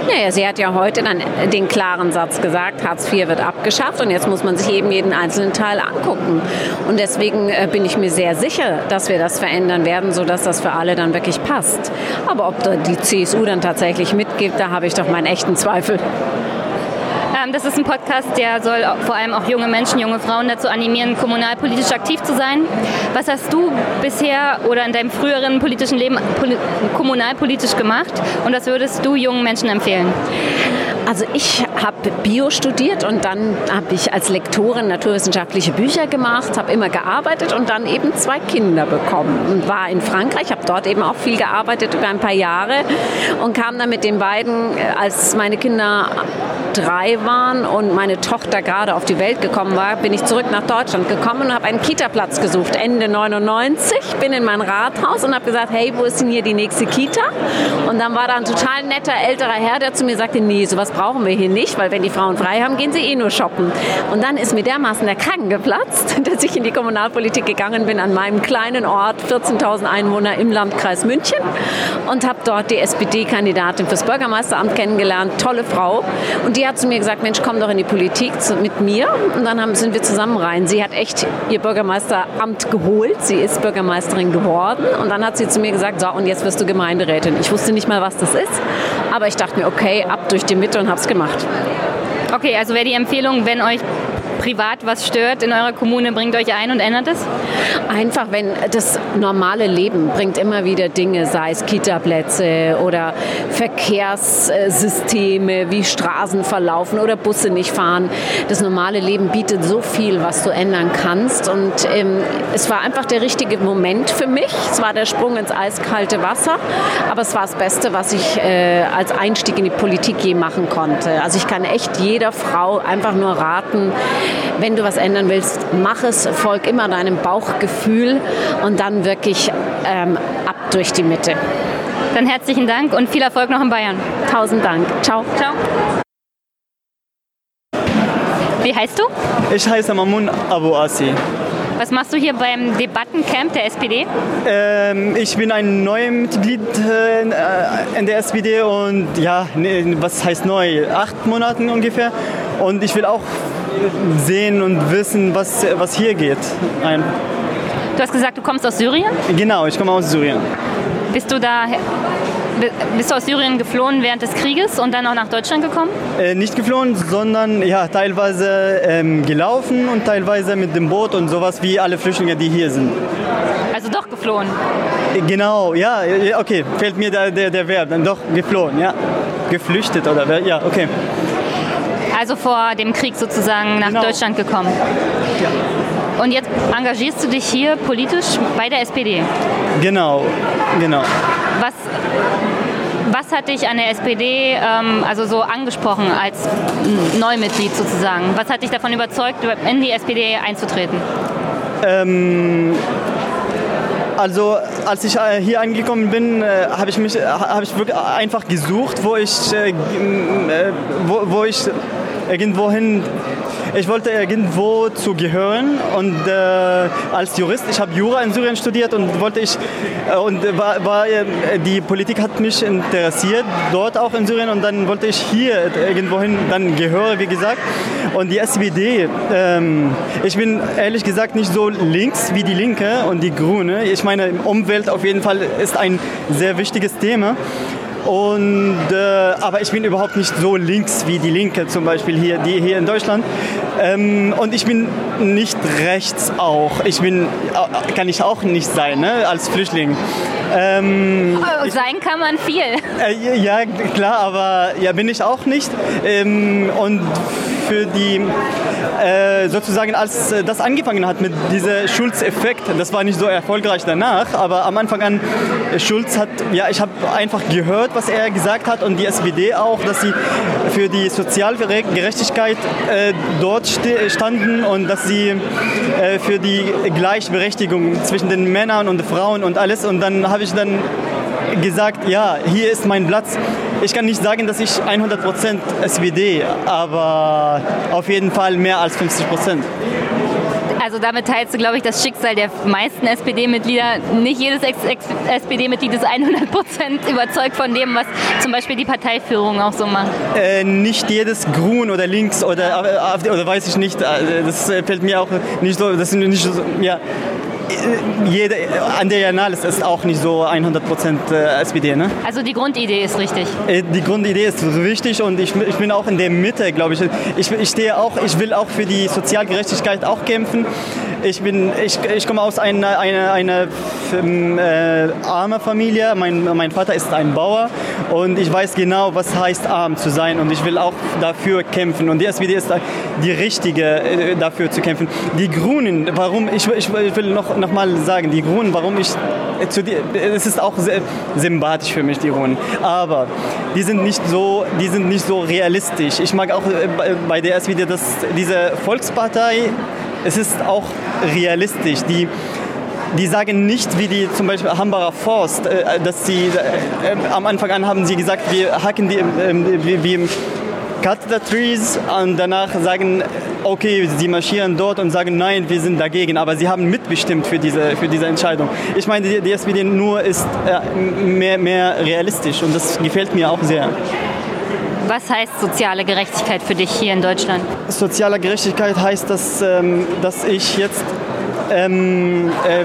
[SPEAKER 11] Naja, sie hat ja heute dann den klaren Satz gesagt, Hartz IV wird abgeschafft und jetzt muss man sich eben jeden einzelnen Teil angucken. Und deswegen äh, bin ich mir sehr sicher, dass wir das verändern werden, sodass das für alle dann wirklich passt. Aber ob die CSU dann tatsächlich mitgibt, da habe ich doch meinen echten Zweifel.
[SPEAKER 4] Ähm, das ist ein Podcast, der soll vor allem auch junge Menschen, junge Frauen dazu animieren, kommunalpolitisch aktiv zu sein. Was hast du bisher oder in deinem früheren politischen Leben kommunalpolitisch gemacht und was würdest du jungen Menschen empfehlen?
[SPEAKER 11] Also ich habe Bio studiert und dann habe ich als Lektorin naturwissenschaftliche Bücher gemacht, habe immer gearbeitet und dann eben zwei Kinder bekommen und war in Frankreich, habe dort eben auch viel gearbeitet über ein paar Jahre und kam dann mit den beiden, äh, als meine Kinder drei waren und meine Tochter gerade auf die Welt gekommen war, bin ich zurück nach Deutschland gekommen und habe einen Kita-Platz gesucht, Ende 99, bin in mein Rathaus und habe gesagt, hey, wo ist denn hier die nächste Kita? Und dann war da ein total netter älterer Herr, der zu mir sagte, nee, sowas brauchen wir hier nicht, weil wenn die Frauen frei haben, gehen sie eh nur shoppen. Und dann ist mir dermaßen der Kragen geplatzt, dass ich in die Kommunalpolitik gegangen bin an meinem kleinen Ort, 14.000 Einwohner im Landkreis München und habe dort die SPD-Kandidatin fürs Bürgermeisteramt kennengelernt, tolle Frau. Und die hat zu mir gesagt, Mensch, komm doch in die Politik mit mir. Und dann haben, sind wir zusammen rein. Sie hat echt ihr Bürgermeisteramt geholt. Sie ist Bürgermeisterin geworden. Und dann hat sie zu mir gesagt, so, und jetzt wirst du Gemeinderätin. Ich wusste nicht mal, was das ist. Aber ich dachte mir, okay, ab durch die Mitte und habe es gemacht.
[SPEAKER 4] Okay, also wäre die Empfehlung, wenn euch privat was stört in eurer Kommune, bringt euch ein und ändert es?
[SPEAKER 11] Einfach, wenn das normale Leben bringt immer wieder Dinge, sei es Kitaplätze oder Verkehrssysteme, wie Straßen verlaufen oder Busse nicht fahren. Das normale Leben bietet so viel, was du ändern kannst. Und ähm, es war einfach der richtige Moment für mich. Es war der Sprung ins eiskalte Wasser, aber es war das Beste, was ich äh, als Einstieg in die Politik je machen konnte. Also ich kann echt jeder Frau einfach nur raten, wenn du was ändern willst, mach es, folg immer deinem Bauchgefühl und dann wirklich ähm, ab durch die Mitte.
[SPEAKER 4] Dann herzlichen Dank und viel Erfolg noch in Bayern.
[SPEAKER 11] Tausend Dank. Ciao.
[SPEAKER 4] Ciao. Wie heißt du?
[SPEAKER 12] Ich heiße Mamun Abu Asi.
[SPEAKER 4] Was machst du hier beim Debattencamp der SPD?
[SPEAKER 12] Ähm, ich bin ein neues Mitglied äh, in der SPD und ja, ne, was heißt neu? Acht Monate ungefähr. Und ich will auch sehen und wissen, was, was hier geht. Ein
[SPEAKER 4] du hast gesagt, du kommst aus Syrien?
[SPEAKER 12] Genau, ich komme aus Syrien.
[SPEAKER 4] Bist du da bist du aus Syrien geflohen während des Krieges und dann auch nach Deutschland gekommen?
[SPEAKER 12] Äh, nicht geflohen, sondern ja, teilweise ähm, gelaufen und teilweise mit dem Boot und sowas wie alle Flüchtlinge, die hier sind.
[SPEAKER 4] Also doch geflohen?
[SPEAKER 12] Äh, genau, ja, okay, fällt mir der, der, der Verb, dann doch geflohen, ja. Geflüchtet oder, ja, okay.
[SPEAKER 4] Also vor dem Krieg sozusagen nach genau. Deutschland gekommen. Ja. Und jetzt engagierst du dich hier politisch bei der SPD?
[SPEAKER 12] Genau, genau.
[SPEAKER 4] Was, was hat dich an der SPD ähm, also so angesprochen als Neumitglied sozusagen? Was hat dich davon überzeugt, in die SPD einzutreten?
[SPEAKER 12] Ähm, also als ich äh, hier angekommen bin, äh, habe ich mich äh, habe ich wirklich einfach gesucht, wo ich wo, wo ich irgendwohin ich wollte irgendwo zu gehören und äh, als Jurist, ich habe Jura in Syrien studiert und wollte ich äh, und war, war, äh, die Politik hat mich interessiert, dort auch in Syrien und dann wollte ich hier irgendwohin dann gehören, wie gesagt. Und die SPD, ähm, ich bin ehrlich gesagt nicht so links wie die Linke und die Grüne. Ich meine, Umwelt auf jeden Fall ist ein sehr wichtiges Thema. Und, äh, aber ich bin überhaupt nicht so links wie die Linke zum Beispiel hier, die hier in Deutschland. Ähm, und ich bin nicht rechts auch. Ich bin, äh, kann ich auch nicht sein, ne, als Flüchtling.
[SPEAKER 4] Ähm, oh, sein kann man viel.
[SPEAKER 12] Äh, ja, klar, aber ja, bin ich auch nicht. Ähm, und für die, äh, sozusagen als das angefangen hat mit diesem Schulz-Effekt, das war nicht so erfolgreich danach, aber am Anfang an, Schulz hat, ja, ich habe einfach gehört, was er gesagt hat und die SPD auch, dass sie für die Sozialgerechtigkeit äh, dort standen und dass sie äh, für die Gleichberechtigung zwischen den Männern und Frauen und alles und dann habe ich dann gesagt, ja, hier ist mein Platz. Ich kann nicht sagen, dass ich 100% SPD, aber auf jeden Fall mehr als 50%.
[SPEAKER 4] Also damit teilst du, glaube ich, das Schicksal der meisten SPD-Mitglieder. Nicht jedes SPD-Mitglied ist 100% überzeugt von dem, was zum Beispiel die Parteiführung auch so macht.
[SPEAKER 12] Äh, nicht jedes Grün oder Links oder, oder weiß ich nicht. Äh, das fällt mir auch nicht so. Das sind nicht so, ja jeder, an der Janales ist auch nicht so 100% äh, SPD. Ne?
[SPEAKER 4] Also die Grundidee ist richtig.
[SPEAKER 12] Äh, die Grundidee ist richtig und ich, ich bin auch in der Mitte, glaube ich. ich. Ich stehe auch, ich will auch für die Sozialgerechtigkeit auch kämpfen. Ich, bin, ich, ich komme aus einer, einer, einer äh, armen Familie. Mein, mein Vater ist ein Bauer und ich weiß genau, was heißt arm zu sein und ich will auch dafür kämpfen. Und die SPD ist die richtige, äh, dafür zu kämpfen. Die Grünen, warum, ich, ich, will noch, noch mal sagen, die Grünen, warum ich äh, zu die, es ist auch sehr sympathisch für mich, die Grünen. Aber die sind nicht so, die sind nicht so realistisch. Ich mag auch äh, bei der SPD, dass diese Volkspartei es ist auch realistisch. Die, die sagen nicht, wie die zum Beispiel Hambacher Forst, äh, dass sie äh, am Anfang an haben sie gesagt, wir hacken die äh, wie Cut the Trees und danach sagen, okay, sie marschieren dort und sagen, nein, wir sind dagegen. Aber sie haben mitbestimmt für diese, für diese Entscheidung. Ich meine, die, die SPD nur ist äh, mehr, mehr realistisch und das gefällt mir auch sehr.
[SPEAKER 4] Was heißt soziale Gerechtigkeit für dich hier in Deutschland?
[SPEAKER 12] Soziale Gerechtigkeit heißt, dass, ähm, dass ich jetzt ähm, äh,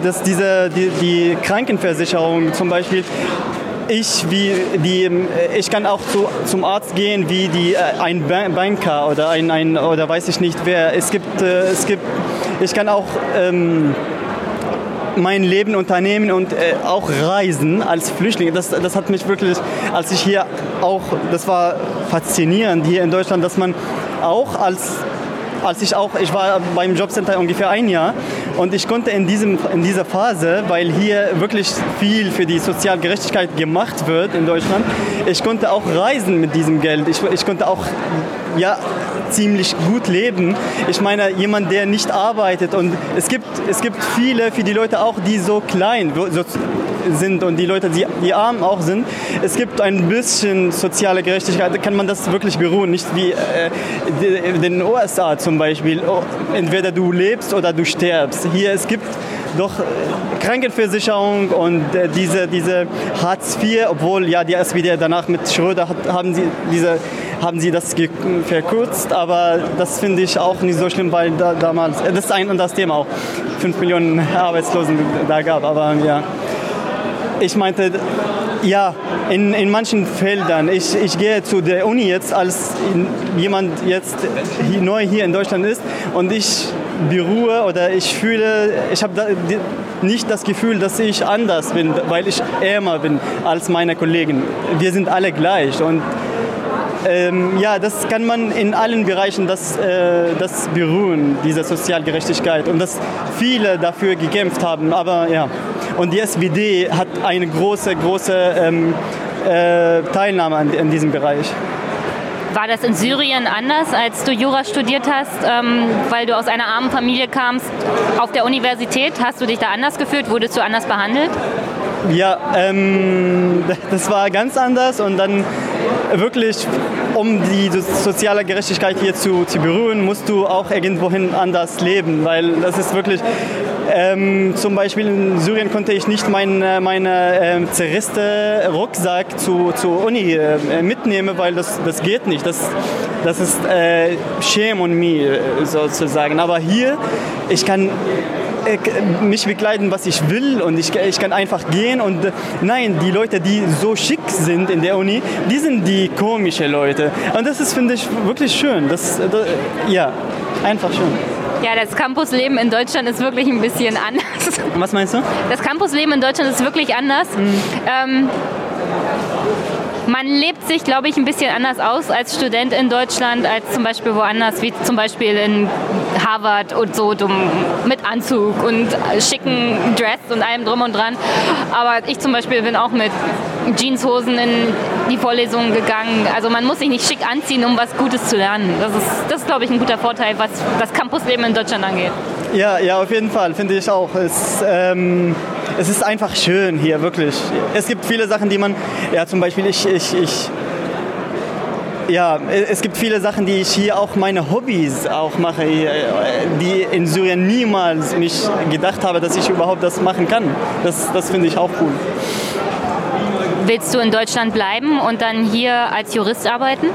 [SPEAKER 12] dass diese, die, die Krankenversicherung zum Beispiel ich, wie die, äh, ich kann auch zu, zum Arzt gehen wie die, äh, ein Banker oder ein, ein oder weiß ich nicht wer. Es gibt, äh, es gibt ich kann auch ähm, mein Leben unternehmen und äh, auch reisen als Flüchtling. Das, das hat mich wirklich, als ich hier auch, das war faszinierend hier in Deutschland, dass man auch als als ich auch, ich war beim Jobcenter ungefähr ein Jahr und ich konnte in, diesem, in dieser Phase, weil hier wirklich viel für die Sozialgerechtigkeit gemacht wird in Deutschland, ich konnte auch reisen mit diesem Geld. Ich, ich konnte auch ja, ziemlich gut leben. Ich meine, jemand, der nicht arbeitet und es gibt, es gibt viele, für die Leute auch, die so klein sind und die Leute, die, die arm auch sind. Es gibt ein bisschen soziale Gerechtigkeit, kann man das wirklich beruhen, nicht wie äh, in den USA zum Beispiel. Oh, entweder du lebst oder du stirbst. Hier, es gibt doch Krankenversicherung und äh, diese, diese Hartz IV, obwohl ja die SPD danach mit Schröder hat, haben sie diese haben sie das verkürzt, aber das finde ich auch nicht so schlimm, weil da, damals, das ist ein das Thema auch, 5 Millionen Arbeitslosen da gab, aber ja. Ich meinte, ja, in, in manchen Feldern. Ich, ich gehe zu der Uni jetzt, als jemand jetzt hier, neu hier in Deutschland ist und ich beruhe oder ich fühle, ich habe da, nicht das Gefühl, dass ich anders bin, weil ich ärmer bin als meine Kollegen. Wir sind alle gleich und ähm, ja, das kann man in allen Bereichen das, äh, das beruhen, diese Sozialgerechtigkeit und dass viele dafür gekämpft haben. Aber ja, und die SPD hat eine große, große ähm, äh, Teilnahme an, in diesem Bereich.
[SPEAKER 4] War das in Syrien anders, als du Jura studiert hast, ähm, weil du aus einer armen Familie kamst auf der Universität? Hast du dich da anders gefühlt? Wurdest du anders behandelt?
[SPEAKER 12] Ja, ähm, das war ganz anders und dann wirklich, um die soziale Gerechtigkeit hier zu, zu berühren, musst du auch irgendwohin anders leben, weil das ist wirklich, ähm, zum Beispiel in Syrien konnte ich nicht meine, meine äh, zerriste Rucksack zu, zur Uni äh, mitnehmen, weil das, das geht nicht. Das, das ist äh, shame on me sozusagen. Aber hier, ich kann äh, mich begleiten, was ich will und ich, ich kann einfach gehen und äh, nein, die Leute, die so schick sind in der Uni, die sind die komischen Leute und das ist, finde ich, wirklich schön. Das, das, ja, einfach schön.
[SPEAKER 4] Ja, das Campusleben in Deutschland ist wirklich ein bisschen anders.
[SPEAKER 12] Was meinst du?
[SPEAKER 4] Das Campusleben in Deutschland ist wirklich anders. Mhm. Ähm, man lebt sich, glaube ich, ein bisschen anders aus als Student in Deutschland, als zum Beispiel woanders, wie zum Beispiel in Harvard und so mit Anzug und schicken Dress und allem drum und dran. Aber ich zum Beispiel bin auch mit Jeanshosen in die Vorlesungen gegangen. Also man muss sich nicht schick anziehen, um was Gutes zu lernen. Das ist, das ist glaube ich, ein guter Vorteil, was das Campusleben in Deutschland angeht.
[SPEAKER 12] Ja, ja, auf jeden Fall, finde ich auch. Es, ähm, es ist einfach schön hier, wirklich. Es gibt viele Sachen, die man, ja, zum Beispiel ich, ich, ich ja, es gibt viele Sachen, die ich hier auch meine Hobbys auch mache, die in Syrien niemals mich gedacht habe, dass ich überhaupt das machen kann. Das, das finde ich auch cool.
[SPEAKER 4] Willst du in Deutschland bleiben und dann hier als Jurist arbeiten?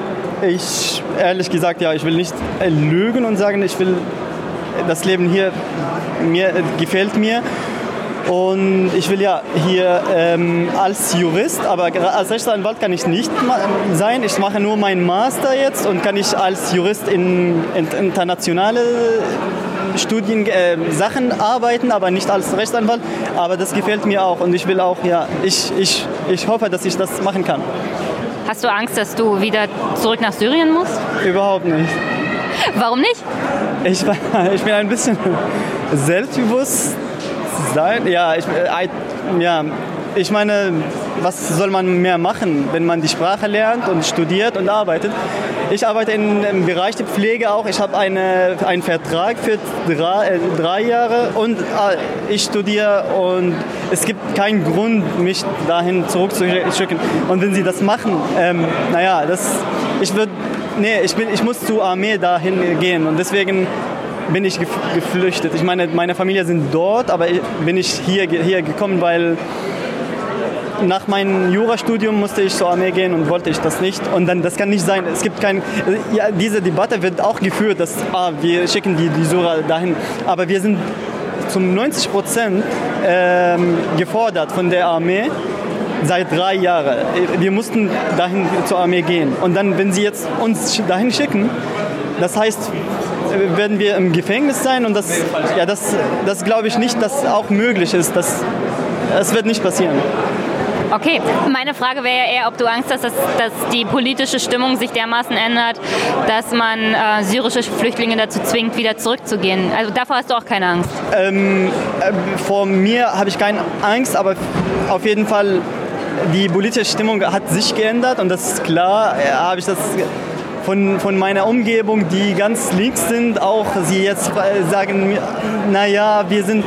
[SPEAKER 12] Ich, ehrlich gesagt, ja, ich will nicht lügen und sagen, ich will das Leben hier mir, gefällt mir. Und ich will ja hier ähm, als Jurist, aber als Rechtsanwalt kann ich nicht sein. Ich mache nur meinen Master jetzt und kann ich als Jurist in, in internationale Studien, äh, Sachen arbeiten, aber nicht als Rechtsanwalt. Aber das gefällt mir auch und ich will auch, ja, ich, ich, ich hoffe, dass ich das machen kann.
[SPEAKER 4] Hast du Angst, dass du wieder zurück nach Syrien musst?
[SPEAKER 12] Überhaupt nicht.
[SPEAKER 4] Warum nicht?
[SPEAKER 12] Ich, ich bin ein bisschen selbstbewusst sein. Ja, ich, äh, ja, ich meine, was soll man mehr machen, wenn man die Sprache lernt und studiert und arbeitet? Ich arbeite in, im Bereich der Pflege auch. Ich habe eine, einen Vertrag für drei, äh, drei Jahre und äh, ich studiere und es gibt keinen Grund, mich dahin zurückzuschicken. Und wenn Sie das machen, ähm, naja, das, ich würde, nee, ich, bin, ich muss zur Armee dahin gehen und deswegen bin ich geflüchtet. Ich meine, meine Familie sind dort, aber bin ich hier, hier gekommen, weil nach meinem Jurastudium musste ich zur Armee gehen und wollte ich das nicht. Und dann, das kann nicht sein. Es gibt kein, ja, diese Debatte wird auch geführt, dass ah, wir schicken die, die Sura dahin. Aber wir sind zum 90 Prozent ähm, gefordert von der Armee seit drei Jahren. Wir mussten dahin zur Armee gehen. Und dann, wenn sie jetzt uns dahin schicken, das heißt, werden wir im Gefängnis sein und das, ja, das, das glaube ich nicht, dass auch möglich ist. Das, das wird nicht passieren.
[SPEAKER 4] Okay, meine Frage wäre ja eher, ob du Angst hast, dass, dass die politische Stimmung sich dermaßen ändert, dass man äh, syrische Flüchtlinge dazu zwingt, wieder zurückzugehen. Also davor hast du auch keine Angst?
[SPEAKER 12] Ähm, äh, vor mir habe ich keine Angst, aber auf jeden Fall die politische Stimmung hat sich geändert und das ist klar, ja, habe ich das von, von meiner Umgebung, die ganz links sind, auch sie jetzt sagen, naja, wir sind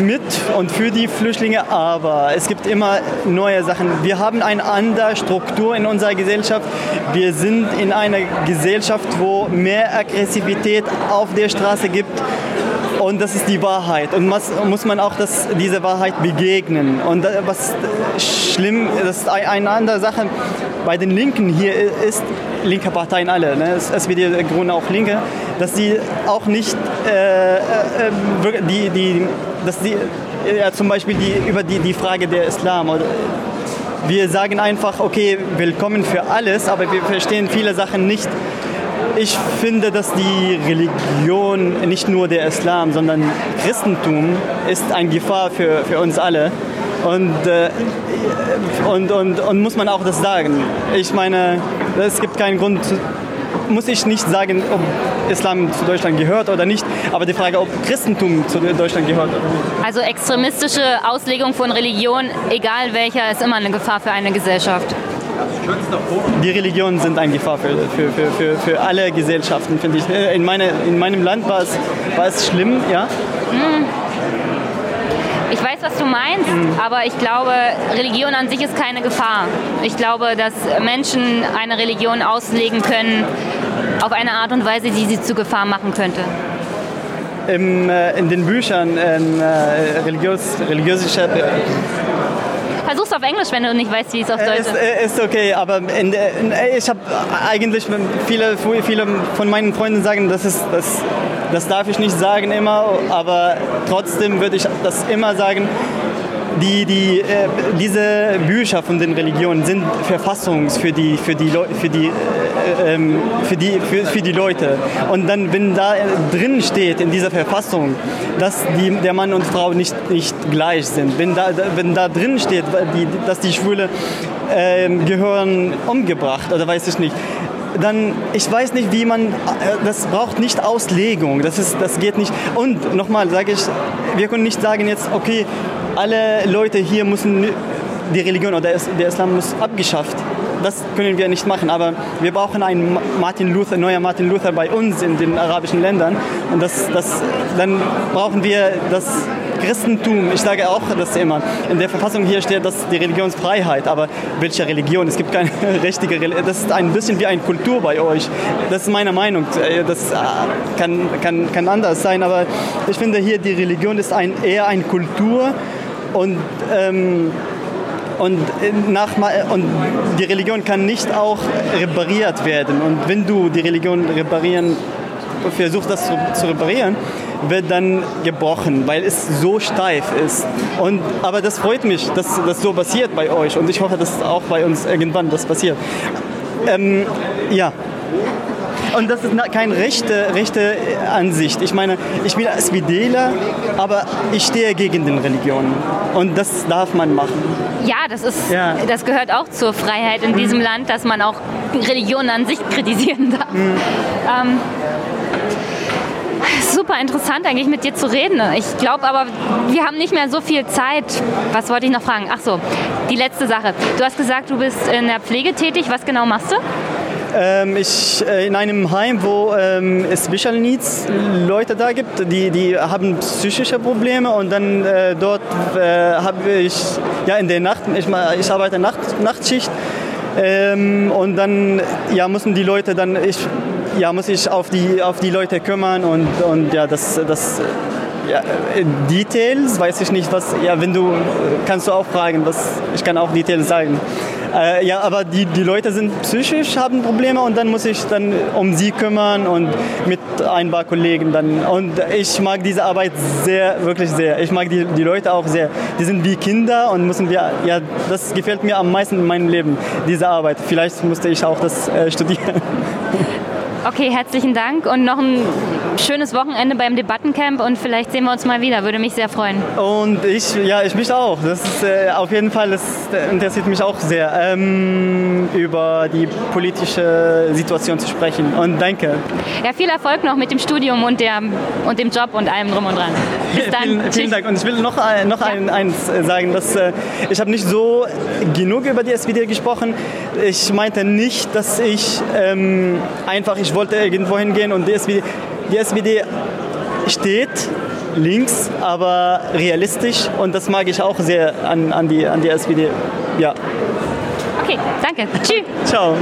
[SPEAKER 12] mit und für die Flüchtlinge, aber es gibt immer neue Sachen. Wir haben eine andere Struktur in unserer Gesellschaft. Wir sind in einer Gesellschaft, wo mehr Aggressivität auf der Straße gibt. Und das ist die Wahrheit. Und was, muss man auch das, diese Wahrheit begegnen. Und was schlimm, das ist eine andere Sache bei den Linken hier ist, linke Parteien alle, ne? SPD, Grüne auch Linke, dass sie auch nicht äh, äh, die, die, dass die ja, zum Beispiel die, über die, die Frage der Islam oder wir sagen einfach, okay, willkommen für alles, aber wir verstehen viele Sachen nicht. Ich finde, dass die Religion, nicht nur der Islam, sondern Christentum, ist eine Gefahr für, für uns alle. Und, äh, und, und, und muss man auch das sagen. Ich meine, es gibt keinen Grund, muss ich nicht sagen, ob Islam zu Deutschland gehört oder nicht, aber die Frage, ob Christentum zu Deutschland gehört oder nicht.
[SPEAKER 4] Also extremistische Auslegung von Religion, egal welcher, ist immer eine Gefahr für eine Gesellschaft.
[SPEAKER 12] Die Religionen sind eine Gefahr für, für, für, für, für alle Gesellschaften, finde ich. In, meine, in meinem Land war es, war es schlimm, ja.
[SPEAKER 4] Hm. Ich weiß, was du meinst, mhm. aber ich glaube, Religion an sich ist keine Gefahr. Ich glaube, dass Menschen eine Religion auslegen können auf eine Art und Weise, die sie zu Gefahr machen könnte.
[SPEAKER 12] Im, äh, in den Büchern ähm, äh, religiös, religiöse
[SPEAKER 4] Versuch's auf Englisch, wenn du nicht weißt, wie es auf Deutsch ist.
[SPEAKER 12] Ist, äh, ist okay, aber in, in, ich habe eigentlich viele, viele von meinen Freunden sagen, das ist das, das darf ich nicht sagen immer, aber trotzdem würde ich das immer sagen die, die, äh, diese Bücher von den Religionen sind Verfassungs für die, für die, für die, äh, ähm, für die, für, für die Leute. Und dann, wenn da drin steht in dieser Verfassung, dass die, der Mann und Frau nicht, nicht gleich sind, wenn da, wenn da drin steht, die, dass die Schwule äh, gehören umgebracht oder weiß ich nicht, dann, ich weiß nicht, wie man, äh, das braucht nicht Auslegung, das, ist, das geht nicht. Und nochmal sage ich, wir können nicht sagen jetzt, okay, alle Leute hier müssen die Religion oder der Islam muss abgeschafft. Das können wir nicht machen, aber wir brauchen einen Martin Luther, neuer Martin Luther bei uns in den arabischen Ländern. Und das, das, dann brauchen wir das Christentum. Ich sage auch das immer. In der Verfassung hier steht, dass die Religionsfreiheit, aber welche Religion? Es gibt keine richtige Religion. Das ist ein bisschen wie eine Kultur bei euch. Das ist meine Meinung. Das äh, kann, kann, kann anders sein, aber ich finde hier, die Religion ist ein, eher eine Kultur und, ähm, und, nach, und die Religion kann nicht auch repariert werden. Und wenn du die Religion reparieren versucht, das zu, zu reparieren, wird dann gebrochen, weil es so steif ist. Und, aber das freut mich, dass das so passiert bei euch und ich hoffe, dass auch bei uns irgendwann das passiert. Ähm, ja. Und das ist keine rechte, rechte Ansicht. Ich meine, ich bin SPDler, aber ich stehe gegen den Religionen. Und das darf man machen.
[SPEAKER 4] Ja, das, ist, ja. das gehört auch zur Freiheit in mhm. diesem Land, dass man auch Religionen an sich kritisieren darf. Mhm. Ähm, super interessant eigentlich mit dir zu reden. Ich glaube aber, wir haben nicht mehr so viel Zeit. Was wollte ich noch fragen? Ach so, die letzte Sache. Du hast gesagt, du bist in der Pflege tätig. Was genau machst du?
[SPEAKER 12] Ähm, ich, äh, in einem Heim, wo ähm, es Special Needs Leute da gibt, die, die haben psychische Probleme und dann äh, dort äh, habe ich ja in der Nacht, ich, ich arbeite Nacht, Nachtschicht ähm, und dann ja, müssen die Leute dann, ich, ja, muss ich auf die, auf die Leute kümmern und, und ja, das, das ja, Details weiß ich nicht, was, ja, wenn du, kannst du auch fragen, was, ich kann auch Details sagen. Äh, ja, aber die, die Leute sind psychisch, haben Probleme und dann muss ich dann um sie kümmern und mit ein paar Kollegen dann. Und ich mag diese Arbeit sehr, wirklich sehr. Ich mag die, die Leute auch sehr. Die sind wie Kinder und müssen wir, ja, das gefällt mir am meisten in meinem Leben, diese Arbeit. Vielleicht musste ich auch das äh, studieren.
[SPEAKER 4] Okay, herzlichen Dank und noch ein schönes Wochenende beim Debattencamp und vielleicht sehen wir uns mal wieder. Würde mich sehr freuen.
[SPEAKER 12] Und ich, ja, ich mich auch. Das ist äh, auf jeden Fall, das interessiert mich auch sehr, ähm, über die politische Situation zu sprechen. Und danke.
[SPEAKER 4] Ja, viel Erfolg noch mit dem Studium und, der, und dem Job und allem drum und dran.
[SPEAKER 12] Bis dann. vielen, vielen Dank. Und ich will noch, noch ja. ein, eins sagen, dass äh, ich habe nicht so genug über die SPD gesprochen. Ich meinte nicht, dass ich ähm, einfach, ich wollte irgendwo hingehen und die SPD, die SPD steht links, aber realistisch und das mag ich auch sehr an, an, die, an die SPD. Ja.
[SPEAKER 4] Okay, danke. Tschüss.
[SPEAKER 12] Ciao.